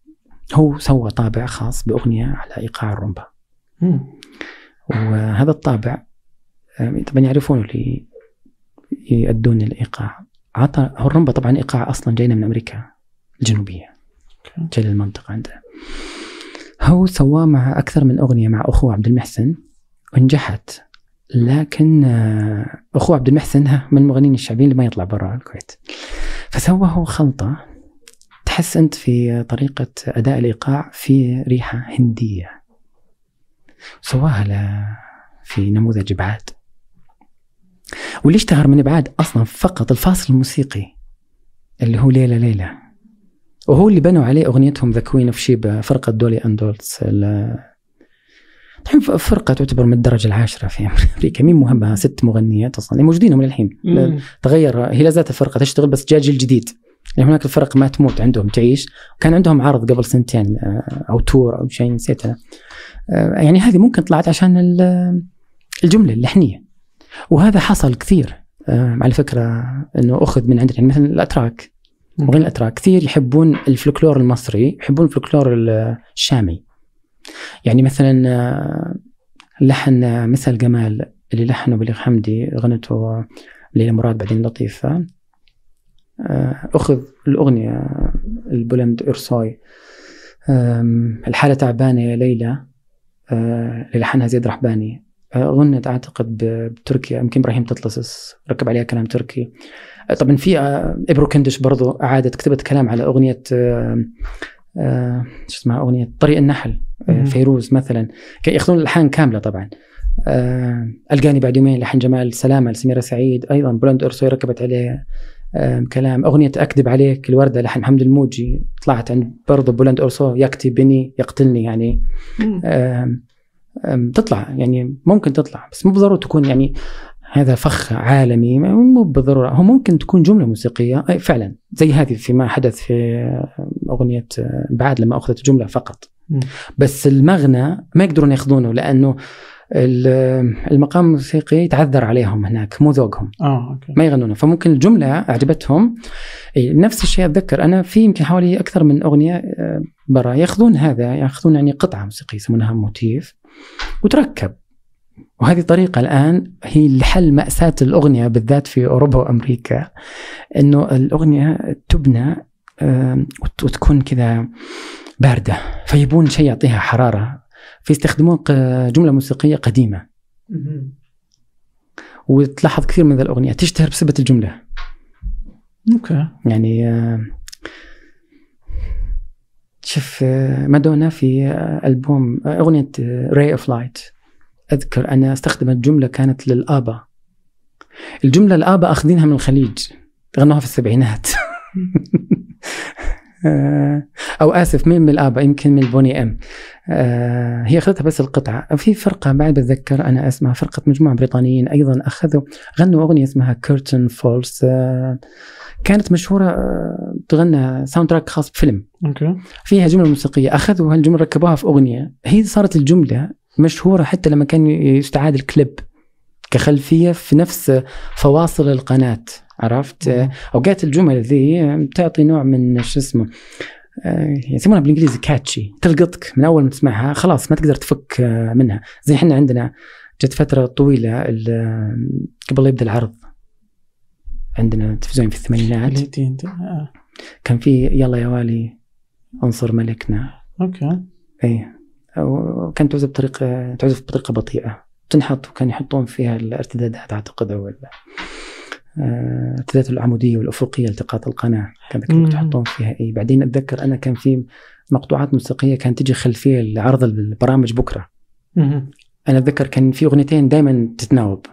هو سوى طابع خاص بأغنية على إيقاع الرومبا مم. وهذا الطابع آه، طبعا يعرفون اللي يؤدون الإيقاع عطى هو الرمبا طبعا إيقاع أصلا جاينا من أمريكا الجنوبية. جاي للمنطقة عندنا هو سواه مع أكثر من أغنية مع اخوه عبد المحسن ونجحت. لكن آه، اخوه عبد المحسن من المغنيين الشعبيين اللي ما يطلع برا الكويت. فسوى هو خلطة. تحس أنت في طريقة أداء الإيقاع في ريحة هندية. سواها. في نموذج أبعاد. واللي اشتهر من أبعاد أصلا فقط الفاصل الموسيقي اللي هو ليلى ليلى وهو اللي بنوا عليه أغنيتهم The Queen of Sheba فرقة Dolly Dots ال- طبعا فرقة تعتبر من الدرجة العاشرة في أمريكا. مي مهمة ست مغنيات أصلا موجودين هم للحين. تغير هي لا زالت الفرقة تشتغل بس جاء جيل جديد. يعني هناك الفرق ما تموت عندهم تعيش. وكان عندهم عرض قبل سنتين آه، أو تور أو شيء نسيت أنا آه، يعني هذه ممكن طلعت عشان ال- الجملة اللحنية. وهذا حصل كثير آه، على فكرة إنه أخذ من عندنا. يعني مثلا الأتراك. مغنيين الأتراك. كثير يحبون الفلكلور المصري يحبون الفلكلور ال- الشامي. يعني مثلا آه، لحن آه، مثل جمال اللي لحنه بليغ حمدي غنته ليلى مراد بعدين لطيفة. آه، أخذ الأغنية البولند إرساي آم، الحالة تعبانة يا ليلى. آه، اللي لحنها زيد رحباني. آه، غنت أعتقد بتركيا. يمكن إبراهيم تطلسس ركب عليها كلام تركي. آه، طبعا في آه، إبرو كندش برضو أعادت كتبت كلام على أغنية آه، آه، شو اسمها أغنية طريق النحل. فيروز مثلا ياخذون الألحان كاملة طبعا قال جاني بعد يومين لحن جمال سلامة لسميرة سعيد أيضا بولند ارسوي ركبت عليه كلام أغنية أكذب عليك لوردة لحن محمد الموجي طلعت عند برضه بولند ارسوي يكتبني يقتلني يعني. آم، آم، تطلع يعني ممكن تطلع بس مو بالضروره تكون يعني هذا فخ عالمي مو بالضرورة. هو ممكن تكون جملة موسيقية. فعلا. زي هذه فيما حدث في أغنية أبعاد لما أخذت جملة فقط. بس المغنى ما يقدرون ياخذونه لأنه ال- المقام الموسيقي يتعذر عليهم هناك مو ذوقهم. آه okay. ما يغنونه. فممكن الجملة أعجبتهم. إي، نفس الشيء اتذكر أنا في يمكن حوالي أكثر من أغنية آه، برا ياخذون هذا ياخذون يعني قطعة موسيقية يسمونها motif وتركب. وهذه طريقة الآن هي لحل مأساة الأغنية بالذات في أوروبا وأمريكا إنه الأغنية تبنى وت- وتكون كذا باردة فيبون شيء يعطيها حرارة فيستخدمون جملة موسيقية قديمة. وتلاحظ كثير من ذا الأغنية تشتهر بسبب الجملة. okay. يعني آه، شوف آه، مادونا في آه، ألبوم آه، أغنية Ray of Light أذكر أنا استخدمت جملة كانت للآبا الجملة الآبا أخذينها من الخليج غنوها في السبعينات. آه، أو آسف مي من الآبا يمكن من البوني أم. آه، هي أخذتها بس القطعة. في فرقة بعد بتذكر أنا اسمها فرقة مجموعة بريطانيين أيضا أخذوا غنوا أغنية اسمها Curtain Falls كانت مشهورة آه، تغنى soundtrack خاص بفيلم. okay. فيها جملة موسيقية. أخذوا هالجملة ركبوها في أغنية. هي صارت الجملة مشهورة حتى لما كان يستعاد الكليب كخلفية في نفس فواصل القناة عرفت؟ مم. أوقات الجمل ذي تعطي نوع من شو اسمه آه، يسمونها بالإنجليزي كاتشي تلقطك من أول ما تسمعها خلاص ما تقدر تفك آه، منها. زي إحنا عندنا جت فترة طويلة ال- قبل يبدأ العرض. عندنا تلفزيون في الثمانينات. آه. كان في يلا يا والي انصر ملكنا. okay. اي وكانت تعزف بطريقه تعزف بطريقة بطيئة. تنحط وكان يحطون فيها الارتدادات أعتقد أو آه، الارتدادات العمودية والأفقية التقاط القناة. كان مم. يحطون فيها. إي بعدين أتذكر أنا كان في مقطوعات موسيقية كانت تجي خلفية لعرض البرامج بكرة. مهم. أنا أتذكر كان في أغنيتين دائما تتناوب.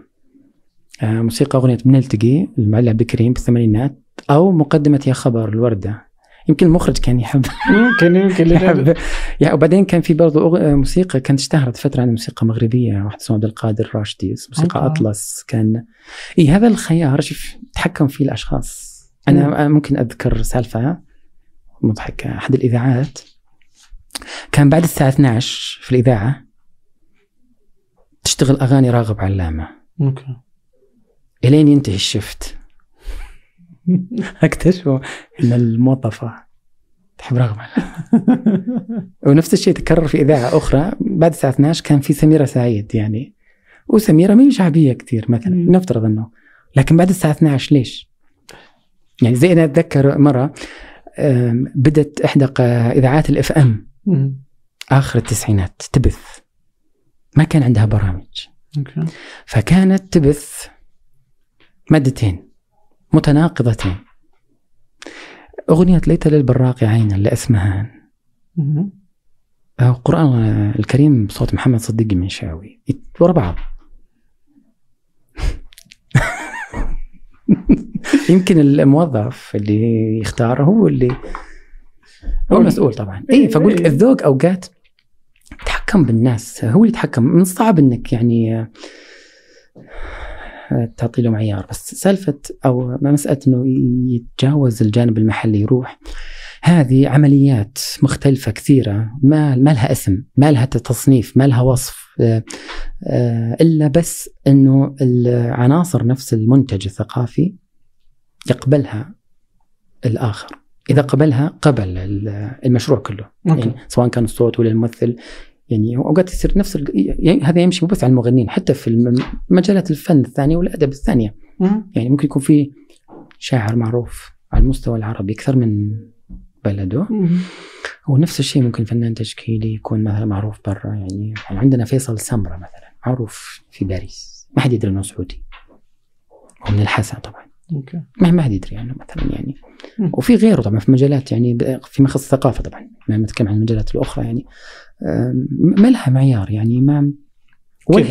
آه، موسيقى أغنية بنلتقي المعلق عبد الكريم بالثمانينات أو مقدمة يا خبر الوردة. يمكن المخرج كان يحب. يمكن يمكن يحب. يعني وبعدين كان في برضو أغ- موسيقى كانت اشتهرت فترة عن موسيقى مغربيه واحد اسمه عبد القادر راشدي موسيقى أوكي. أطلس كان إي هذا الخيار شوف تحكم فيه الأشخاص. أنا أنا ممكن أذكر سالفة مضحكة. أحد الإذاعات كان بعد الساعة 12 في الإذاعة تشتغل أغاني راغب علامة. okay. إلين ينتهي ال shift. اكتشفوا ان الموظفه تحب علامه ونفس الشيء تكرر في إذاعة أخرى. بعد الساعة 12 كان في سميرة سعيد يعني. وسميرة ما هي شعبية كثير مثلا. نفترض إنه. لكن بعد الساعة 12 ليش؟ يعني زي أنا أتذكر مرة بدت إحدى إذاعات ال FM. آخر التسعينات تبث. ما كان عندها برامج. أوكي. فكانت تبث مادتين. متناقضتين أغنية ليت للبراق عينا لأسمهان القرآن الكريم بصوت محمد صديق المنشاوي ورا بعض. يمكن الموظف اللي يختار هو اللي هو المسؤول طبعا. اي فأقول لك الذوق أوقات تحكم بالناس. هو اللي يتحكم. من الصعب إنك يعني تعطي له معيار بس سالفة أو مسألة إنه يتجاوز الجانب المحلي يروح هذه عمليات مختلفة كثيرة ما ما لها اسم، ما لها تصنيف، ما لها وصف آه، آه، إلا بس إنه العناصر نفس المنتج الثقافي يقبلها الآخر، إذا قبلها قبل ال- المشروع كله، يعني سواء كان الصوت ولا الممثل يعني أوقات يصير نفس ال- يعني هذا يمشي مو بس على المغنيين حتى في مجالات الفن الثانية والأدب الثانية. يعني ممكن يكون في شاعر معروف على المستوى العربي أكثر من بلده. ونفس الشيء ممكن فنان تشكيلي يكون مثلا معروف برا يعني, يعني عندنا فيصل سمرة مثلا معروف في باريس. ما حد يدري إنه سعودي. هو من الحسا طبعا. أوكي. ما ما حد يدري عنه مثلا يعني. وفي غيره طبعا في مجالات يعني فيما يخص الثقافه طبعا. ما نتكلم عن المجالات الأخرى يعني. ما لها معيار يعني ما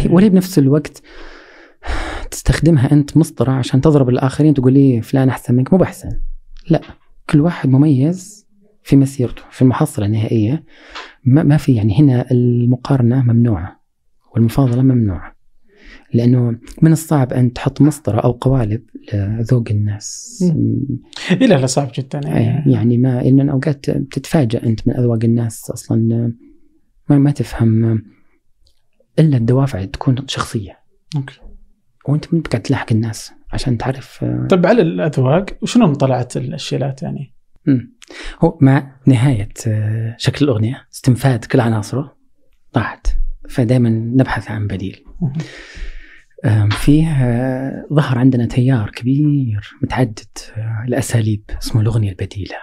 ولا بنفس الوقت تستخدمها أنت مسطرة عشان تضرب الآخرين تقول لي فلان أحسن منك مو بأحسن. لا كل واحد مميز في مسيرته في المحصلة النهائية. ما, ما في يعني هنا المقارنة ممنوعة والمفاضلة ممنوعة لأنه من الصعب أن تحط مسطرة أو قوالب لذوق الناس. اي لا لا صعب جدا يعني, يعني ما ان أوقات بتتفاجئ أنت من أذواق الناس أصلا. ما ما تفهم إلا الدوافع تكون شخصية. أوكي. وأنت ما قاعد تلاحق الناس عشان تعرف طيب على الأذواق وشنو طلعت الشيلات يعني؟ مم. هو مع نهاية شكل الأغنية استنفاد كل عناصره طاحت فدائما نبحث عن بديل. فيه ظهر عندنا تيار كبير متعدد الاساليب اسمه الأغنية البديلة.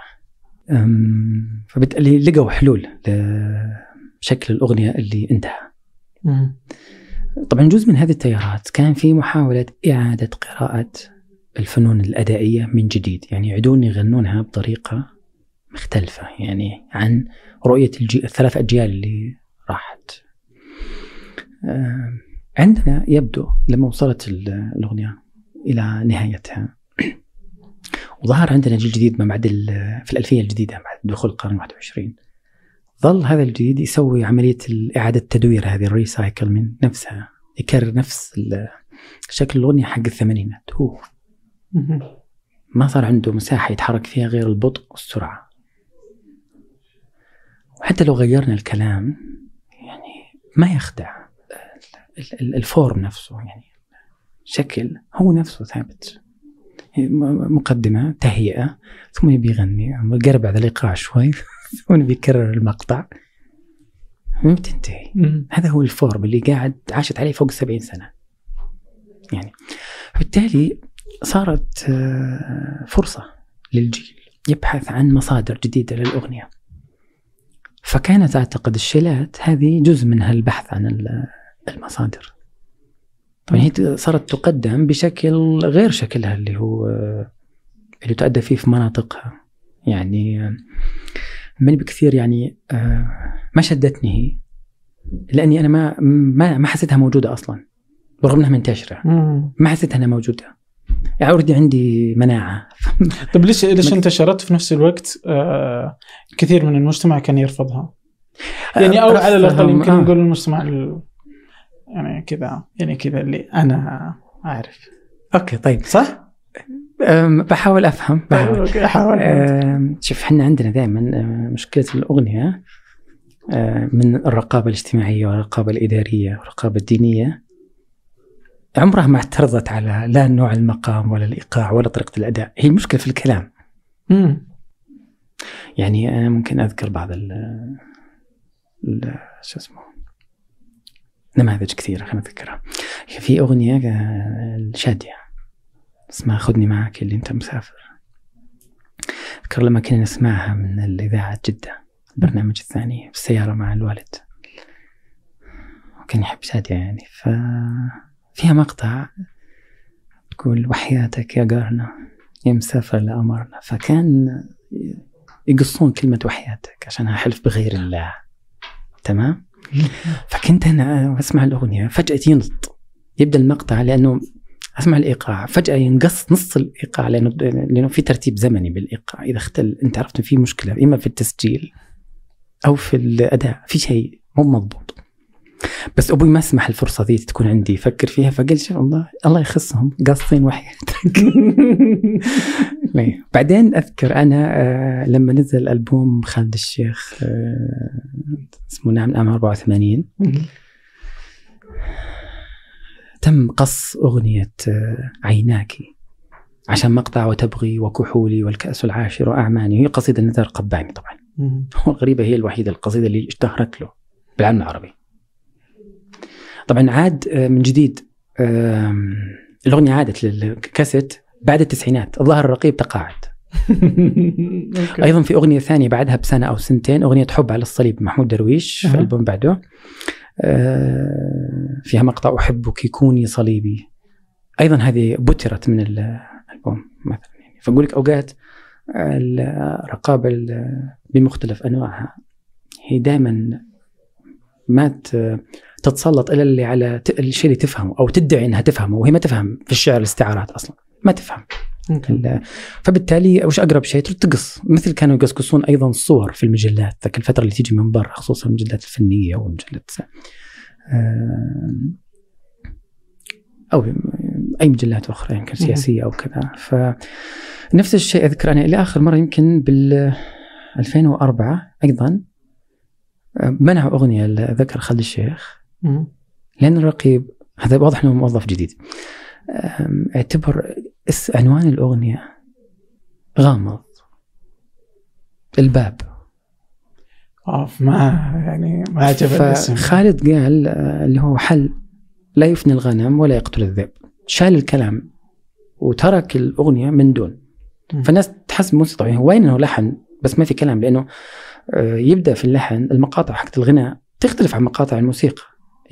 فبالتالي لقوا حلول لشكل الأغنية اللي انتهى. طبعا جزء من هذه التيارات كان في محاولة إعادة قراءة الفنون الأدائية من جديد. يعني يعيدون يغنونها بطريقة مختلفة يعني عن رؤية الجي... الثلاث أجيال اللي راحت. عندنا يبدو لما وصلت الأغنية إلى نهايتها. وظهر عندنا جيل جديد ما بعد في الألفية الجديدة بعد دخول القرن 21 ظل هذا الجديد يسوي عملية إعادة تدوير هذه ال recycle من نفسها يكرر نفس شكل الأغنية حق الثمانينات. هو. ما صار عنده مساحة يتحرك فيها غير البطء والسرعة. وحتى لو غيرنا الكلام يعني ما يخدع ال form نفسه يعني شكل هو نفسه ثابت. مقدمة تهيئة ثم يبي يغني قرب على الإيقاع شوي. ثم يبي يكرر المقطع. ما بتنتهي. هذا هو ال form اللي قاعد عاشت عليه فوق السبعين سنة. يعني بالتالي صارت آه، فرصة للجيل يبحث عن مصادر جديدة للأغنية. فكانت أعتقد الشيلات هذه جزء من هالبحث عن المصادر. طبعا هي صارت تقدم بشكل غير شكلها اللي هو اللي تؤدى فيه في مناطقها. يعني من بكثير يعني ما شدتني هي لأني أنا ما ما ما حسيتها موجودة أصلا رغم إنها منتشرة. ما حسيتها إنها موجودة. يعني already عندي مناعة. طيب ليش ليش انتشرت في نفس الوقت؟ آه كثير من المجتمع كان يرفضها؟ يعني أو على الأقل يمكن آه. نقول المجتمع يعني كذا يعني كذا اللي أنا أعرف. okay طيب. صح؟ بحاول أفهم. بحاول okay حاول. شوف إحنا عندنا دائما مشكلة الأغنية من الرقابة الاجتماعية والرقابة الإدارية والرقابة الدينية. عمرها ما اعترضت على لا نوع المقام ولا الإيقاع ولا طريقة الأداء. هي المشكلة في الكلام. مم. يعني أنا ممكن أذكر بعض ال شو اسمه نماذج كثيرة خلينا نذكرها. في أغنية الشادية اسمها خذني معك اللي أنت مسافر. أذكر لما كنا نسمعها من الإذاعة جدة البرنامج الثاني في السيارة مع الوالد. وكان يحب شادية يعني ففيها مقطع تقول وحياتك يا قارنا يا مسافر لأمرنا فكان يقصون كلمة وحياتك عشانها حلف بغير الله. تمام؟ فكنت أنا أسمع الأغنية فجأة ينط يبدأ المقطع لأنه أسمع الإيقاع. فجأة ينقص نص الإيقاع لأنه لأنه في ترتيب زمني بالإيقاع. إذا اختل أنت عرفت في مشكلة إما في التسجيل أو في الأداء في شيء مو مضبوط. بس أبوي ما سمح الفرصة ذي تكون عندي. يفكر فيها فقال شوف الله الله يخصهم. قاصين وحياتك بعدين أذكر أنا آه لما نزل ألبوم خالد الشيخ آه اسمه نعم عام 84 تم قص أغنية آه عيناك. عشان مقطع وتبغي وكحولي والكأس العاشر وأعماني. هي قصيدة نزار قباني طبعا. هو الغريبة هي الوحيدة القصيدة اللي اشتهرت له بالعالم العربي. طبعا عاد آه، من جديد الأغنية عادت للكاسيت بعد التسعينات. الظاهر الرقيب تقاعد. أيضا في أغنية ثانية بعدها بسنة أو سنتين أغنية حب على الصليب محمود درويش في ألبوم بعده. فيها مقطع أحبك كوني صليبي. أيضا هذه بترت من الألبوم مثلا. يعني فأقول لك أوقات الرقابة بمختلف أنواعها. هي دائما ما تتسلط إلا اللي على الشيء اللي تفهمه أو تدعي إنها تفهمه وهي ما تفهم في الشعر الاستعارات أصلا. ما تفهم. فبالتالي وش أقرب شيء؟ تقص. مثل كانوا يقصقصون أيضا صور في المجلات ذاك الفترة اللي تيجي من برا خصوصا المجلات الفنية والمجلات أو أي مجلات أخرى يمكن سياسية أو كذا. فنفس الشيء أذكر أنا إلى آخر مرة يمكن بال 2004 أيضا منعوا أغنية ذكر خالد الشيخ. لأن الرقيب هذا واضح إنه موظف جديد. اعتبر عنوان الأغنية غامض. الباب. أوف ما يعني ما عجب الاسم. فخالد قال آه، اللي هو حل لا يفني الغنم ولا يقتل الذئب. شال الكلام وترك الأغنية من دون. فالناس تحس موسيقى طبيعي وين إنه لحن؟ بس ما في كلام لأنه آه، يبدأ في اللحن المقاطع حقت الغناء تختلف عن مقاطع الموسيقى.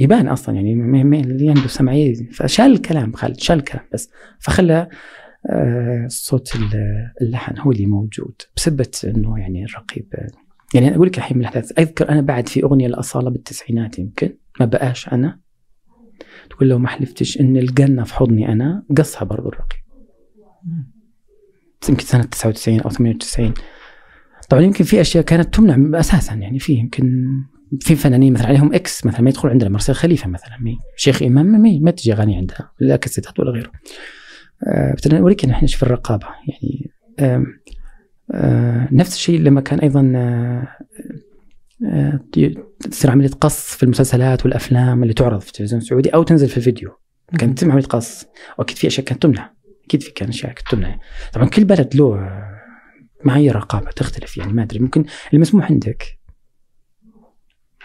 يبان أصلا يعني اللي عنده سمعيه فشال الكلام خالد شال الكلام بس. فخلى آه، صوت اللحن هو اللي موجود بسبة إنه يعني الرقيب يعني أنا أقول لك الحين من الاحداث أذكر أنا بعد في أغنية الأصالة بالتسعينات يمكن ما بقاش أنا. تقول لو ما حلفتش إن الجنة في حضني أنا قصها برضو الرقيب. يمكن سنة 99 أو 98 طبعا يمكن في أشياء كانت تمنع أساسا يعني في يمكن في فنانين مثلا عليهم X مثلا ما يدخل عندنا مرسل خليفة مثلا مي. شيخ إمام ما, ما تجي اغاني عندها لا كاسيتات ولا غيره. آه اوريك إحنا في الرقابة يعني آه آه نفس الشيء لما كان أيضا آه آه تصير عملية قص في المسلسلات والأفلام اللي تعرض في التلفزيون السعودي أو تنزل في الفيديو. كانت تتم عملية قص وأكيد في أشياء كانت تمنع. أكيد في كان أشياء كانت تمنع. طبعا كل بلد له معايير رقابة تختلف يعني ما أدري ممكن المسموح عندك.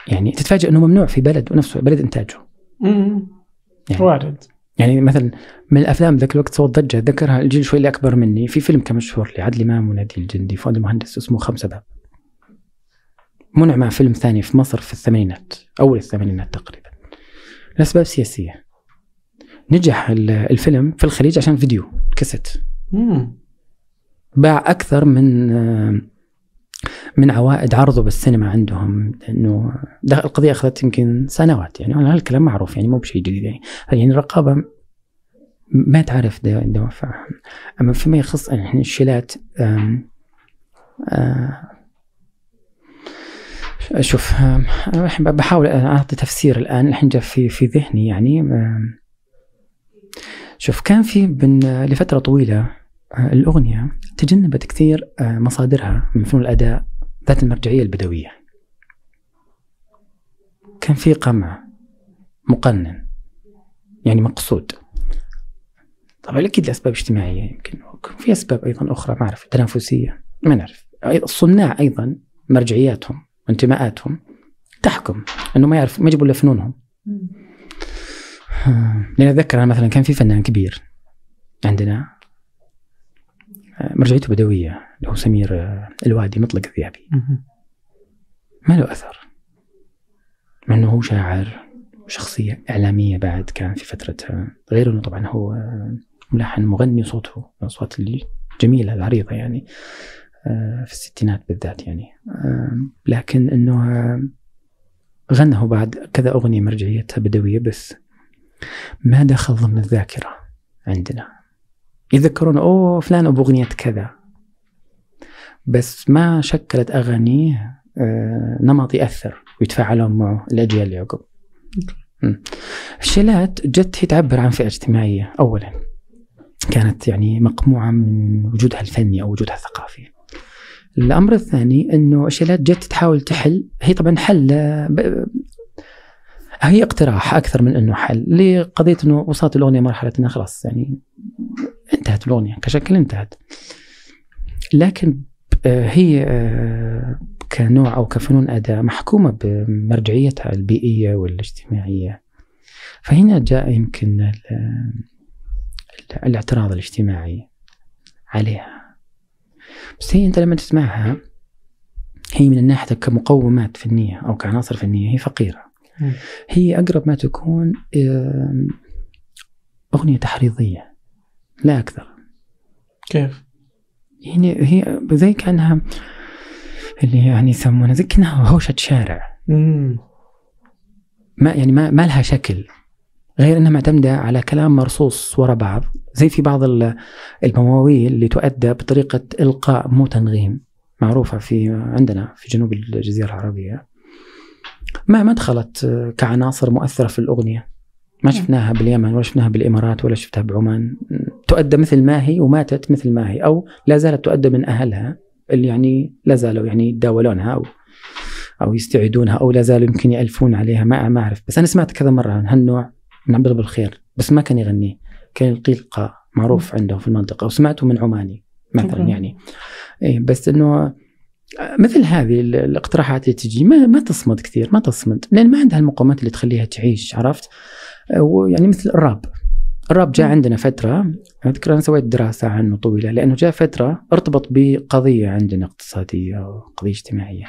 يعني تتفاجئ إنه ممنوع في بلد ونفسه بلد إنتاجه. يعني وارد. يعني مثلا من الأفلام ذاك الوقت صوت ضجة ذكرها الجيل شوي اللي أكبر مني في فيلم كان مشهور لعادل إمام ونادي الجندي فؤاد المهندس اسمه خمسة باب. منع مع فيلم ثاني في مصر في الثمانينات أول الثمانينات تقريبا. لأسباب سياسية. نجح الفيلم في الخليج عشان فيديو كاسيت. باع أكثر من من عوائد عرضه بالسينما عندهم لأنه القضية أخذت يمكن سنوات يعني هالكلام معروف يعني مو بشيء جديد يعني. يعني الرقابة ما تعرف دوافعها أما فيما يخص يعني الشيلات شوف بحاول أعطي تفسير الآن الحين جاء في في ذهني يعني شوف كان في لفترة طويلة آه، الأغنية تجنبت كثير آه، مصادرها من فنون الأداء ذات المرجعية البدوية. كان في قمع مقنن يعني مقصود. طبعا أكيد لأسباب اجتماعية يمكن في أسباب أيضا أخرى ما أعرف تنافسية ما نعرف الصناع أيضا مرجعياتهم وانتماءاتهم تحكم إنه ما يعرف ما يجيبوا إلا فنونهم. لأن اتذكر أنا مثلا كان في فنان كبير عندنا مرجعيته بدوية اللي هو سمير الوادي مطلق الذيابي ما له أثر. مع إنه هو شاعر وشخصيه إعلامية بعد كان في فترتها غير إنه طبعا هو ملحن مغني صوته الاصوات الجميلة العريضة يعني في الستينات بالذات يعني. لكن إنه غنى هو بعد كذا أغنية مرجعيتها بدوية بس ما دخل ضمن الذاكرة عندنا. يذكرون أوه فلان أبو اغنيه كذا بس ما شكلت أغانيه آه، نمط يأثر ويتفاعلون معه الأجيال اللي عقب. الشيلات جت هي تعبر عن فئة اجتماعية اولا كانت يعني مقموعة من وجودها الفني أو وجودها الثقافي. الأمر الثاني إنه الشيلات جت تحاول تحل هي طبعا حل هي اقتراح أكثر من إنه حل. لقضية إنه وصلت الاغنيه مرحلة إنها خلاص يعني انتهت الاغنيه كشكل انتهت. لكن آه، هي آه، كنوع أو كفنون اداء محكومة بمرجعيتها البيئية والاجتماعية. فهنا جاء يمكن الاعتراض الاجتماعي عليها. بس هي أنت لما تسمعها هي من الناحية كمقومات فنية أو كعناصر فنية هي فقيرة. هي أقرب ما تكون أغنية تحريضية لا أكثر كيف؟ يعني هي زي كأنها اللي يعني يسمونها زي كأنها هوشة شارع مم. ما يعني ما, ما لها شكل غير إنها معتمدة على كلام مرصوص ورا بعض زي في بعض المواويل اللي تؤدى بطريقة إلقاء مو تنغيم معروفة في عندنا في جنوب الجزيرة العربية ما ما دخلت كعناصر مؤثرة في الأغنية. ما شفناها باليمن ولا شفناها بالإمارات ولا شفتها بعمان. تؤدى مثل ما هي وماتت مثل ما هي أو لا زالت تؤدى من أهلها اللي يعني لا زالوا يعني يتداولونها أو أو يستعيدونها أو لا زالوا يمكن يألفون عليها ما ما أعرف. بس أنا سمعت كذا مرة عن هالنوع من عبد بالخير بس ما كان يغنيه كان يلقي القاء معروف عنده في المنطقة وسمعته من عماني مثلا. يعني. إيه بس إنه مثل هذه ال- الاقتراحات اللي تجي ما ما تصمد كثير ما تصمد. لأن ما عندها المقومات اللي تخليها تعيش عرفت؟ ويعني مثل الراب. الراب جاء. عندنا فترة أذكر أنا سويت دراسة عنه طويلة لأنه جاء فترة ارتبط بقضية عندنا اقتصادية وقضية اجتماعية.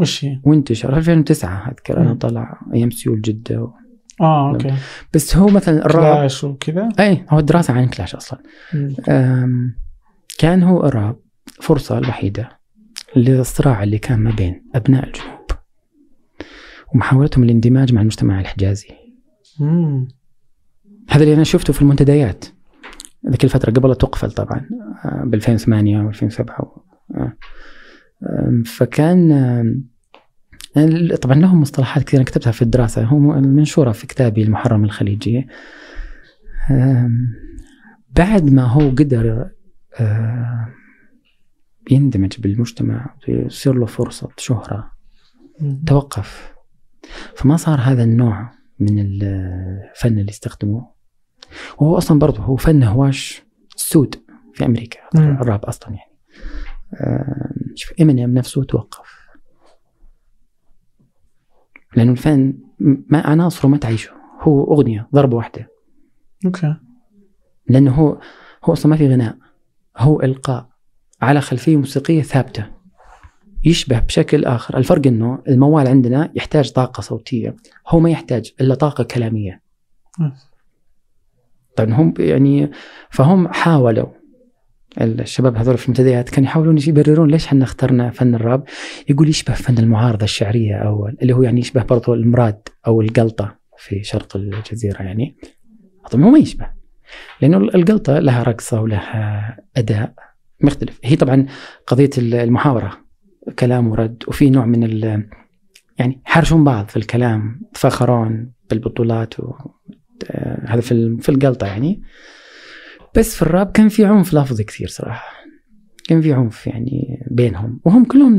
وش هي؟ وانتشر. 2009 أذكر أنا. طلع أيام سيول جدة و... آه okay. بس هو مثلا الراب clash وكذا؟ اي هو الدراسه عن clash أصلا. كان هو الراب. فرصة الوحيدة للصراع اللي كان ما بين أبناء الجنوب ومحاولتهم الاندماج مع المجتمع الحجازي مم. هذا اللي أنا شفته في المنتديات ذيك الفترة قبل تقفل طبعا ب 2008 و 2007 آه. فكان آم، طبعا لهم مصطلحات كثيرة كتبتها في الدراسة هم منشورة في كتابي المحرم الخليجي بعد ما هو قدر آه، يندمج بالمجتمع ويصير له فرصة شهرة. مم. توقف. فما صار هذا النوع من الفن اللي استخدموه. وهو أصلا برضه هو فن هواش سود في أمريكا. الراب أصلا يعني. شوف إمينيم نفسه توقف. لأنه الفن ما عناصره ما تعيشه. هو أغنية ضربة واحدة. okay. لأنه هو هو أصلا ما في غناء. هو إلقاء. على خلفية موسيقية ثابتة. يشبه بشكل آخر الفرق إنه الموال عندنا يحتاج طاقة صوتية هو ما يحتاج إلا طاقة كلامية. طبعا هم يعني فهم حاولوا. الشباب هذول في المنتديات كانوا يحاولون يبررون ليش إحنا اخترنا فن الراب. يقول يشبه فن المعارضة الشعرية أو اللي هو يعني يشبه برضو المراد أو القلطة في شرق الجزيرة يعني. طبعا هو ما يشبه لأنه القلطة لها رقصة ولها أداء. مختلف. هي طبعا قضية المحاورة كلام ورد وفي نوع من ال يعني حرشون بعض في الكلام تفاخرون بالبطولات و آه، هذا في في القلطة يعني. بس في الراب كان في عنف لفظي كثير صراحة. كان في عنف يعني بينهم وهم كلهم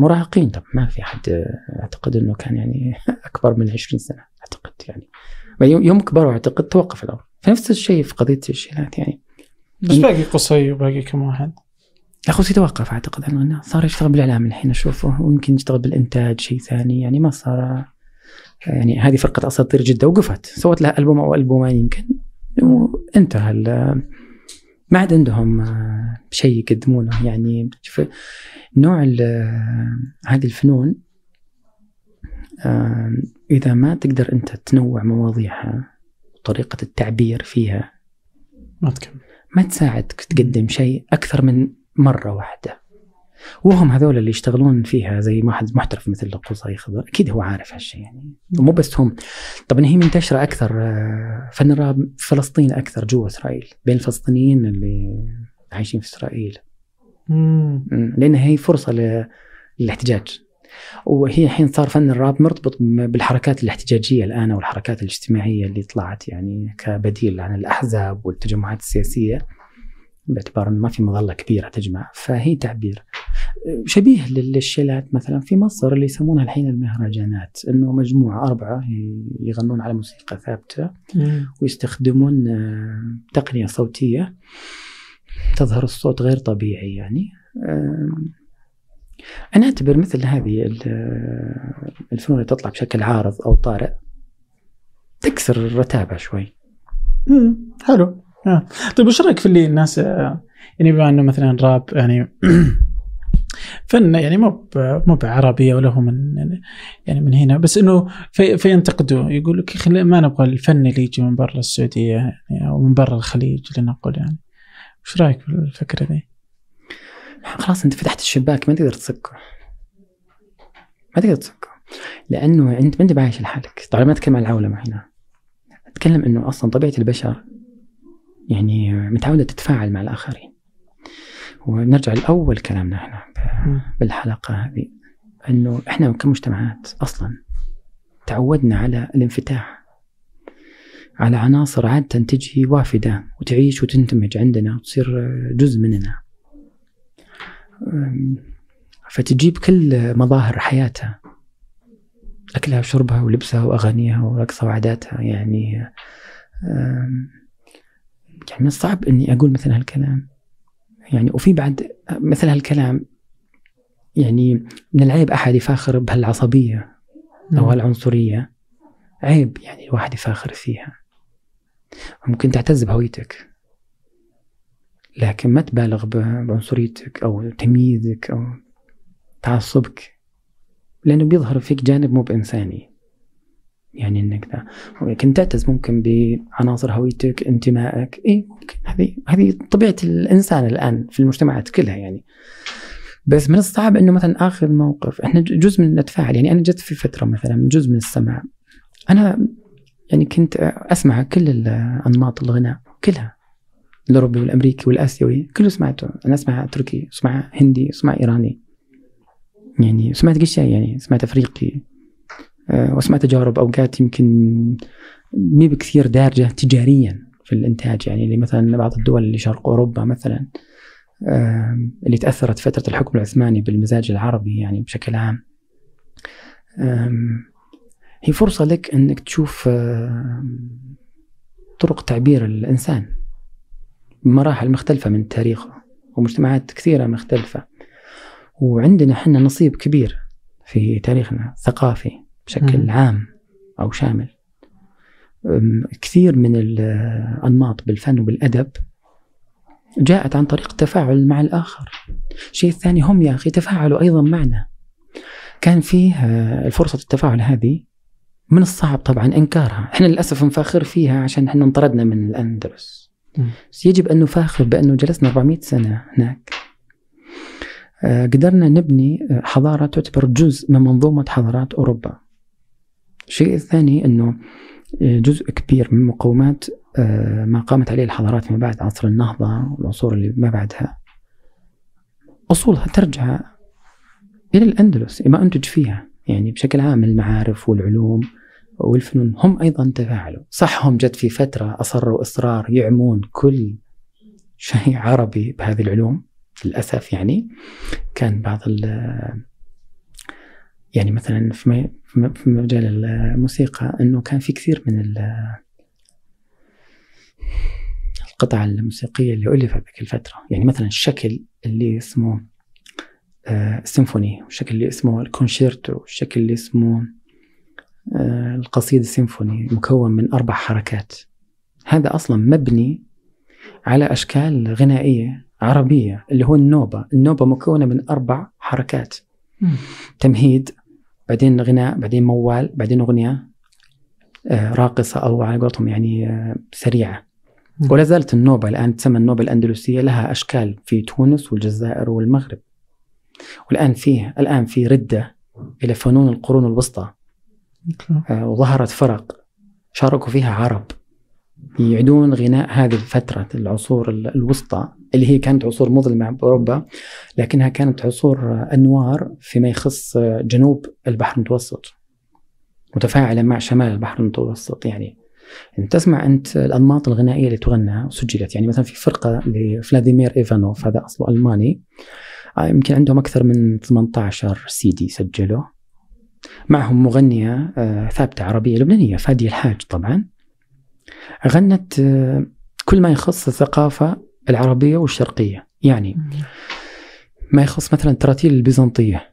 مراهقين. طب ما في آه، أعتقد إنه كان يعني أكبر من 20 سنة أعتقد يعني. يوم يوم كبروا أعتقد توقف الامر فنفس الشيء في قضية الشيلات يعني. بس باقي قصي وباقي كم واحد. اخو توقف أعتقد الغناء صار يشتغل بالإعلام الحين أشوفه ويمكن يشتغل بالإنتاج شيء ثاني. يعني ما صار يعني هذه فرقة أساطير جدة وقفت. سوت لها ألبوم أو ألبومين يمكن وانتهى ما عاد عندهم آه، شيء يقدمونه. يعني شوف نوع هذه الفنون إذا ما تقدر أنت تنوع مواضيعها وطريقة التعبير فيها ما تكمل. ما تساعدك تقدم شيء أكثر من مرة واحدة. وهم هذول اللي يشتغلون فيها زي واحد محترف مثل قصي خضر أكيد هو عارف هالشيء يعني. ومو بس هم. طبعا هي منتشرة أكثر آه، فن الراب في فلسطين أكثر جوا إسرائيل بين الفلسطينيين اللي عايشين في إسرائيل. لأن هي فرصة للاحتجاج. وهي الحين صار فن الراب مرتبط بالحركات الاحتجاجية الآن والحركات الاجتماعية اللي طلعت يعني كبديل عن الأحزاب والتجمعات السياسية. باعتبار إنه ما في مظلة كبيرة تجمع. فهي تعبير. شبيه لل- للشيلات مثلا في مصر اللي يسمونها الحين المهرجانات إنه مجموعة أربعة يغنون على موسيقى ثابتة. ويستخدمون آه، تقنية صوتية تظهر الصوت غير طبيعي يعني. أنا أعتبر مثل هذه ال- الفنون اللي تطلع بشكل عارض أو طارئ تكسر الرتابة شوي مم. حلو آه. طيب وش رأيك في اللي الناس آه، يعني بما إنه مثلا راب يعني فن يعني مو مو بعربيه ولا هو من يعني من هنا بس إنه في فينتقدوا يقول لك ما نبغى الفن اللي يجي من برا السعودية يعني أو من برا الخليج لنقول يعني وش رأيك في الفكرة ذي؟ خلاص انت فتحت الشباك ما تقدر تسكه ما تقدر تسكه لأنه انت ما أنت عايش لحالك. طبعا ما أتكلم عن العولمة هنا. أتكلم إنه أصلا طبيعة البشر يعني متعودة تتفاعل مع الآخرين. ونرجع لأول كلامنا إحنا. بالحلقة هذه. إنه إحنا كمجتمعات أصلا تعودنا على الانفتاح على عناصر عادة تجي وافدة وتعيش وتندمج عندنا وتصير جزء مننا. فتجيب كل مظاهر حياتها. أكلها وشربها ولبسها وأغانيها ورقصها وعاداتها. يعني يعني من الصعب إني أقول مثل هالكلام. يعني وفي بعد مثل هالكلام يعني من العيب أحد يفاخر بهالعصبية أو هالعنصرية. عيب يعني الواحد يفاخر فيها. ممكن تعتز بهويتك. لكن ما تبالغ بعنصريتك أو تمييزك أو تعصبك لأنه بيظهر فيك جانب مو بإنساني. يعني إنك ذا كنت تعتز ممكن بعناصر هويتك انتمائك. اي ممكن. هذه هذه طبيعة الإنسان الآن في المجتمعات كلها يعني. بس من الصعب إنه مثلا اخذ موقف إحنا جزء من نتفاعل. يعني أنا جت في فترة مثلا جزء من السمع أنا يعني كنت أسمع كل الانماط الغناء كلها. الاوروبي والامريكي والآسيوي كله سمعته أنا أسمع تركي أسمع هندي أسمع إيراني. يعني سمعت كل شيء يعني سمعت أفريقي أه وسمعت تجارب أوقات يمكن مي بكثير دارجة تجاريا في الإنتاج. يعني اللي مثلا بعض الدول اللي شرق أوروبا مثلا أه اللي تأثرت فترة الحكم العثماني بالمزاج العربي يعني بشكل عام. هي فرصة لك إنك تشوف طرق تعبير الإنسان. بمراحل مختلفة من تاريخه ومجتمعات كثيرة مختلفة. وعندنا إحنا نصيب كبير في تاريخنا الثقافي بشكل م. عام أو شامل. كثير من الانماط بالفن وبالأدب جاءت عن طريق التفاعل مع الآخر. الشيء الثاني هم يا أخي تفاعلوا أيضا معنا. كان فيه فرصة التفاعل هذه من الصعب طبعا إنكارها. إحنا للأسف نفاخر فيها عشان إحنا انطردنا من الأندلس. بس يجب أن نفاخر بأنه جلسنا 400 سنة هناك. آه، قدرنا نبني آه، حضارة تعتبر جزء من منظومة حضارات أوروبا. الشيء الثاني أنه آه، جزء كبير من مقومات ما قامت عليه الحضارات فيما بعد عصر النهضة والعصور اللي ما بعدها. أصولها ترجع إلى الأندلس ما أنتج فيها يعني بشكل عام المعارف والعلوم. والفنون هم أيضا تفاعلوا. صح هم جت في فترة أصروا إصرار يعمون كل شيء عربي بهذه العلوم. للأسف يعني كان بعض ال يعني مثلا في مجال الموسيقى إنه كان في كثير من القطع الموسيقية اللي ألفت ذيك الفترة. يعني مثلا الشكل اللي اسمه السيمفوني والشكل اللي اسمه الكونشيرتو والشكل اللي اسمه آه، القصيدة السيمفوني مكون من أربع حركات. هذا أصلا مبني على أشكال غنائية عربية اللي هو النوبة. النوبة مكونة من أربع حركات. م. تمهيد بعدين غناء بعدين موال بعدين أغنية آه راقصة أو على قولتهم يعني آه سريعة. ولا زالت النوبة الآن تسمى النوبة الأندلسية. لها أشكال في تونس والجزائر والمغرب. والآن فيه الآن في ردة إلى فنون القرون الوسطى. وظهرت فرق شاركوا فيها عرب يعيدون غناء هذه الفترة العصور الوسطى اللي هي كانت عصور مظلمة بأوروبا لكنها كانت عصور أنوار فيما يخص جنوب البحر المتوسط متفاعلة مع شمال البحر المتوسط يعني. انت تسمع أنت الأنماط الغنائية اللي تغنى وسجلت يعني مثلا في فرقة لفلاديمير إيفانوف هذا أصله ألماني آه، يمكن عندهم أكثر من 18 سي دي سجلوا معهم مغنية آه، ثابتة عربية لبنانية فاديه الحاج طبعا. غنت آه، كل ما يخص الثقافة العربية والشرقية. يعني ما يخص مثلا التراتيل البيزنطية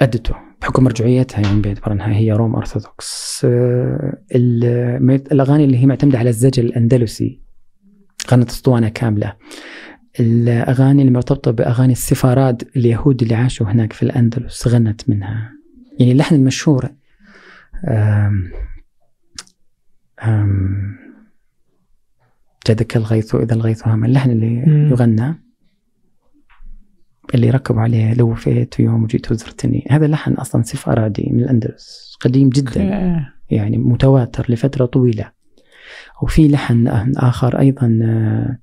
أدته بحكم مرجعيتها يعني باعتبار هي روم أرثوذكس. آه، الأغاني اللي هي معتمدة على الزجل الأندلسي غنت أسطوانة كاملة. الأغاني اللي مرتبطة بأغاني السفارات اليهود اللي عاشوا هناك في الأندلس غنت منها. يعني اللحن المشهور جدك الغيث إذا الغيث هم اللحن اللي مم. يغنى اللي ركبوا عليه لو فيت يوم وجيت وزرتني هذا اللحن أصلا سفارادي من الأندلس قديم جدا يعني متواتر لفترة طويلة. وفي لحن آخر أيضا آه،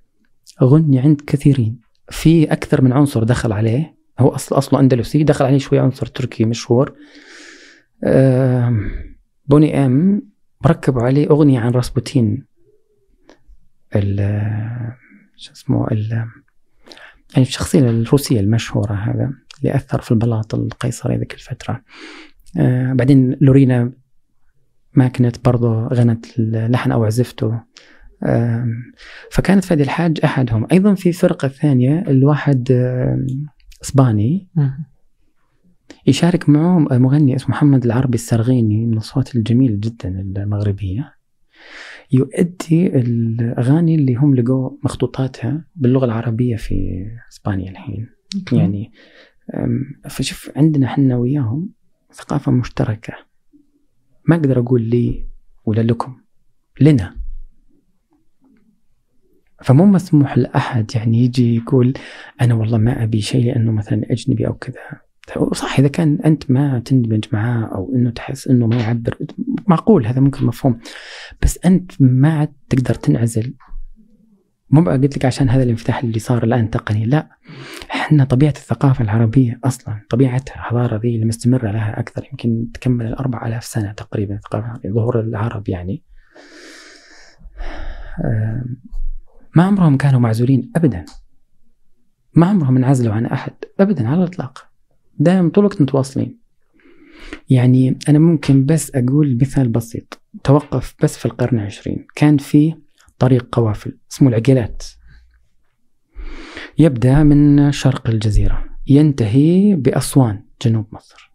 غني عند كثيرين. في أكثر من عنصر دخل عليه هو أصل أصله أندلسي دخل عليه شوي عنصر تركي مشهور. بوني أم ركبوا عليه أغنية عن راسبوتين. ال شو اسمه ال يعني الشخصية الروسية المشهورة هذا اللي أثر في البلاط القيصري ذيك الفترة. آه بعدين لورينا ما كانت برضو غنت اللحن أو عزفته. فكانت فادي الحاج أحدهم. أيضا في فرقة ثانية الواحد إسباني. يشارك معه مغني اسمه محمد العربي السرغيني من الأصوات الجميلة جدا المغربية. يؤدي الأغاني اللي هم لقوا مخطوطاتها باللغة العربية في إسبانيا الحين. يعني فشوف عندنا إحنا وياهم ثقافة مشتركة. ما أقدر أقول لي ولا لكم لنا. فمو مسموح لأحد يعني يجي يقول أنا والله ما أبي شيء لأنه مثلا أجنبي أو كذا. صح إذا كان أنت ما تندمج معاه أو إنه تحس إنه ما يعبر معقول هذا ممكن مفهوم. بس أنت ما عاد تقدر تنعزل. مو بقى قلت لك عشان هذا الانفتاح اللي صار الآن تقني لا. إحنا طبيعة الثقافة العربية أصلا طبيعتها الحضارة ذي اللي مستمرة لها أكثر يمكن تكمل الأربع ألاف سنة تقريبا الثقافه ظهور العرب يعني. ما عمرهم كانوا معزولين ابدا. ما عمرهم انعزلوا عن أحد ابدا على الإطلاق. دائما طول الوقت متواصلين. يعني أنا ممكن بس أقول مثال بسيط. توقف بس في القرن العشرين. كان في طريق قوافل اسمه العقيلات يبدأ من شرق الجزيرة. ينتهي بأسوان جنوب مصر.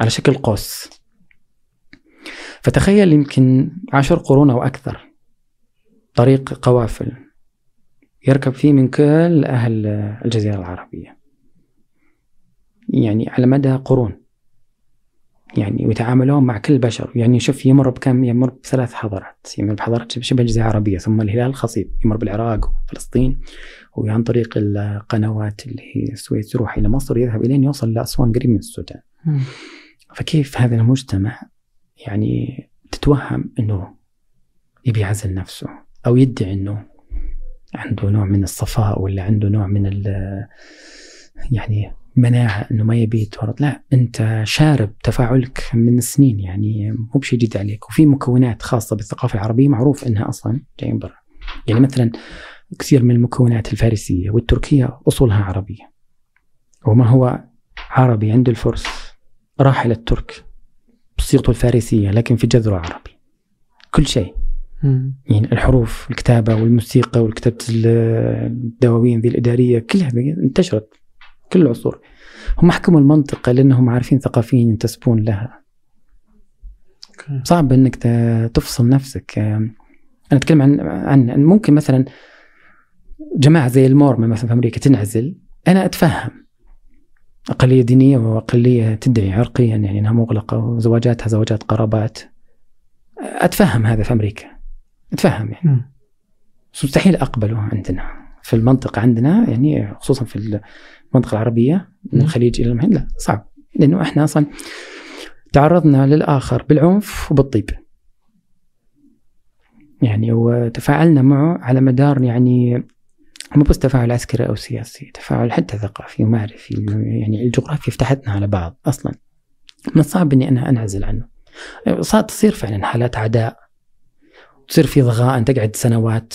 على شكل قوس. فتخيل يمكن عشر قرون أو أكثر. طريق قوافل. يركب فيه من كل أهل الجزيرة العربية. يعني على مدى قرون. يعني ويتعاملون مع كل البشر يعني شوف يمر بكم يمر بثلاث حضارات. يمر بحضارات شبه الجزيرة العربية ثم الهلال الخصيب. يمر بالعراق وفلسطين وعن طريق القنوات اللي هي السويس يروح إلى مصر يذهب إلين يوصل لأسوان قريب من السودان. فكيف هذا المجتمع يعني تتوهم أنه يبي يعزل نفسه أو يدعي أنه عنده نوع من الصفاء ولا عنده نوع من يعني مناعة إنه ما يبي يتورط. لا أنت شارب تفاعلك من سنين يعني مو بشيء جديد عليك. وفي مكونات خاصة بالثقافة العربية معروف إنها أصلا جاية من برا. يعني مثلا كثير من المكونات الفارسية والتركية أصولها عربية. وما هو عربي عند الفرس راح إلى الترك بصيغته الفارسية لكن في جذره عربي. كل شيء. يعني الحروف والكتابة والموسيقى والكتابة الدواوين ذي الإدارية كلها انتشرت كل العصور. هم حكموا المنطقة لأنهم عارفين ثقافيين ينتسبون لها. صعب إنك تفصل نفسك. أنا أتكلم عن عن ممكن مثلا جماعة زي المورمون مثلا في أمريكا تنعزل. أنا أتفهم. أقلية دينية وأقلية تدعي عرقيا يعني إنها مغلقة وزواجاتها زواجات قرابات. أتفهم هذا في أمريكا. اتفهم يعني. مستحيل أقبله عندنا. في المنطقة عندنا يعني خصوصا في المنطقة العربية من الخليج إلى المهند لا صعب. لأنه إحنا أصلا تعرضنا للآخر بالعنف وبالطيب. يعني وتفاعلنا معه على مدار يعني مو بس تفاعل عسكري أو سياسي تفاعل حتى ثقافي ومعرفي. يعني الجغرافيا فتحتنا على بعض أصلا. من الصعب إني أنا أنعزل عنه. صارت تصير فعلا حالات عداء. تصير في ضغائن تقعد سنوات.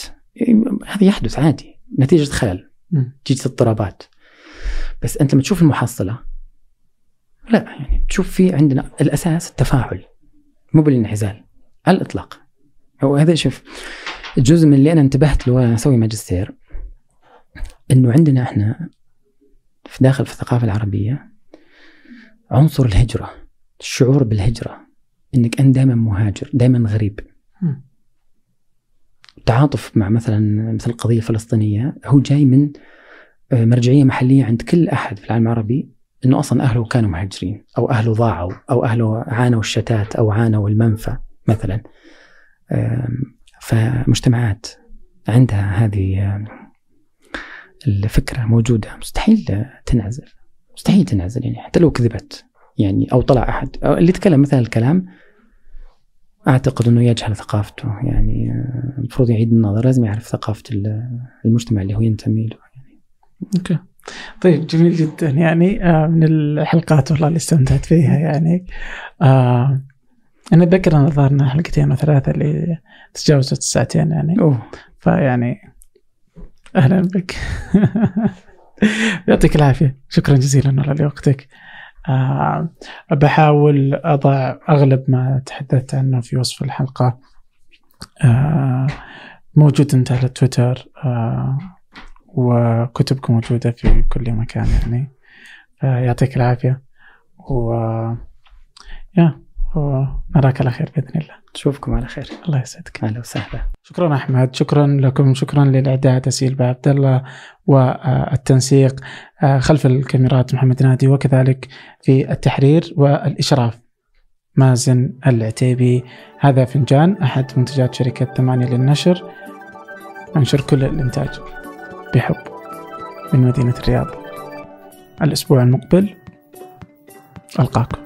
هذا يحدث عادي. نتيجة خلل. نتيجه اضطرابات. بس أنت لما تشوف المحصلة لا يعني تشوف في عندنا الأساس التفاعل. مو بالانعزال. على الإطلاق. هو هذا شوف الجزء من اللي أنا انتبهت له وأنا أسوي ماجستير إنه عندنا إحنا في داخل في الثقافة العربية عنصر الهجرة الشعور بالهجرة إنك أنت دائما مهاجر دائما غريب. تعاطف مع مثلا مثل القضية الفلسطينيه هو جاي من مرجعية محلية عند كل أحد في العالم العربي إنه أصلا أهله كانوا مهاجرين أو أهله ضاعوا أو أهله عانوا الشتات أو عانوا المنفى مثلا. فمجتمعات عندها هذه الفكرة موجودة. مستحيل تنعزل مستحيل تنعزل يعني حتى لو كذبت يعني أو طلع أحد. اللي يتكلم مثل الكلام أعتقد إنه يجهل ثقافته. يعني المفروض يعيد النظر لازم يعرف ثقافة المجتمع اللي هو ينتمي له. أوكي. طيب جميل جدا. يعني آه من الحلقات والله اللي استمتعت فيها يعني. آه أنا أتذكر أن ظهرنا حلقتين وثلاثه اللي تجاوزت الساعتين يعني. أوه. فيعني أهلا بك. يعطيك العافية. شكرا جزيلا نورا لوقتك بحاول أضع أغلب ما تحدثت عنه في وصف الحلقة. أه موجود انت على تويتر أه وكتبكم موجودة في كل مكان يعني. يعطيك العافية و يا ونراك على خير بإذن الله. نشوفكم على خير. الله يسعدك. أهلا وسهلا. شكرا أحمد شكرا لكم شكرا للاعداد اسيل عبد الله والتنسيق خلف الكاميرات محمد نادي وكذلك في التحرير والإشراف مازن العتيبي. هذا فنجان أحد منتجات شركة ثمانية للنشر. ننشر كل الإنتاج بحب من مدينة الرياض. الأسبوع المقبل ألقاكم.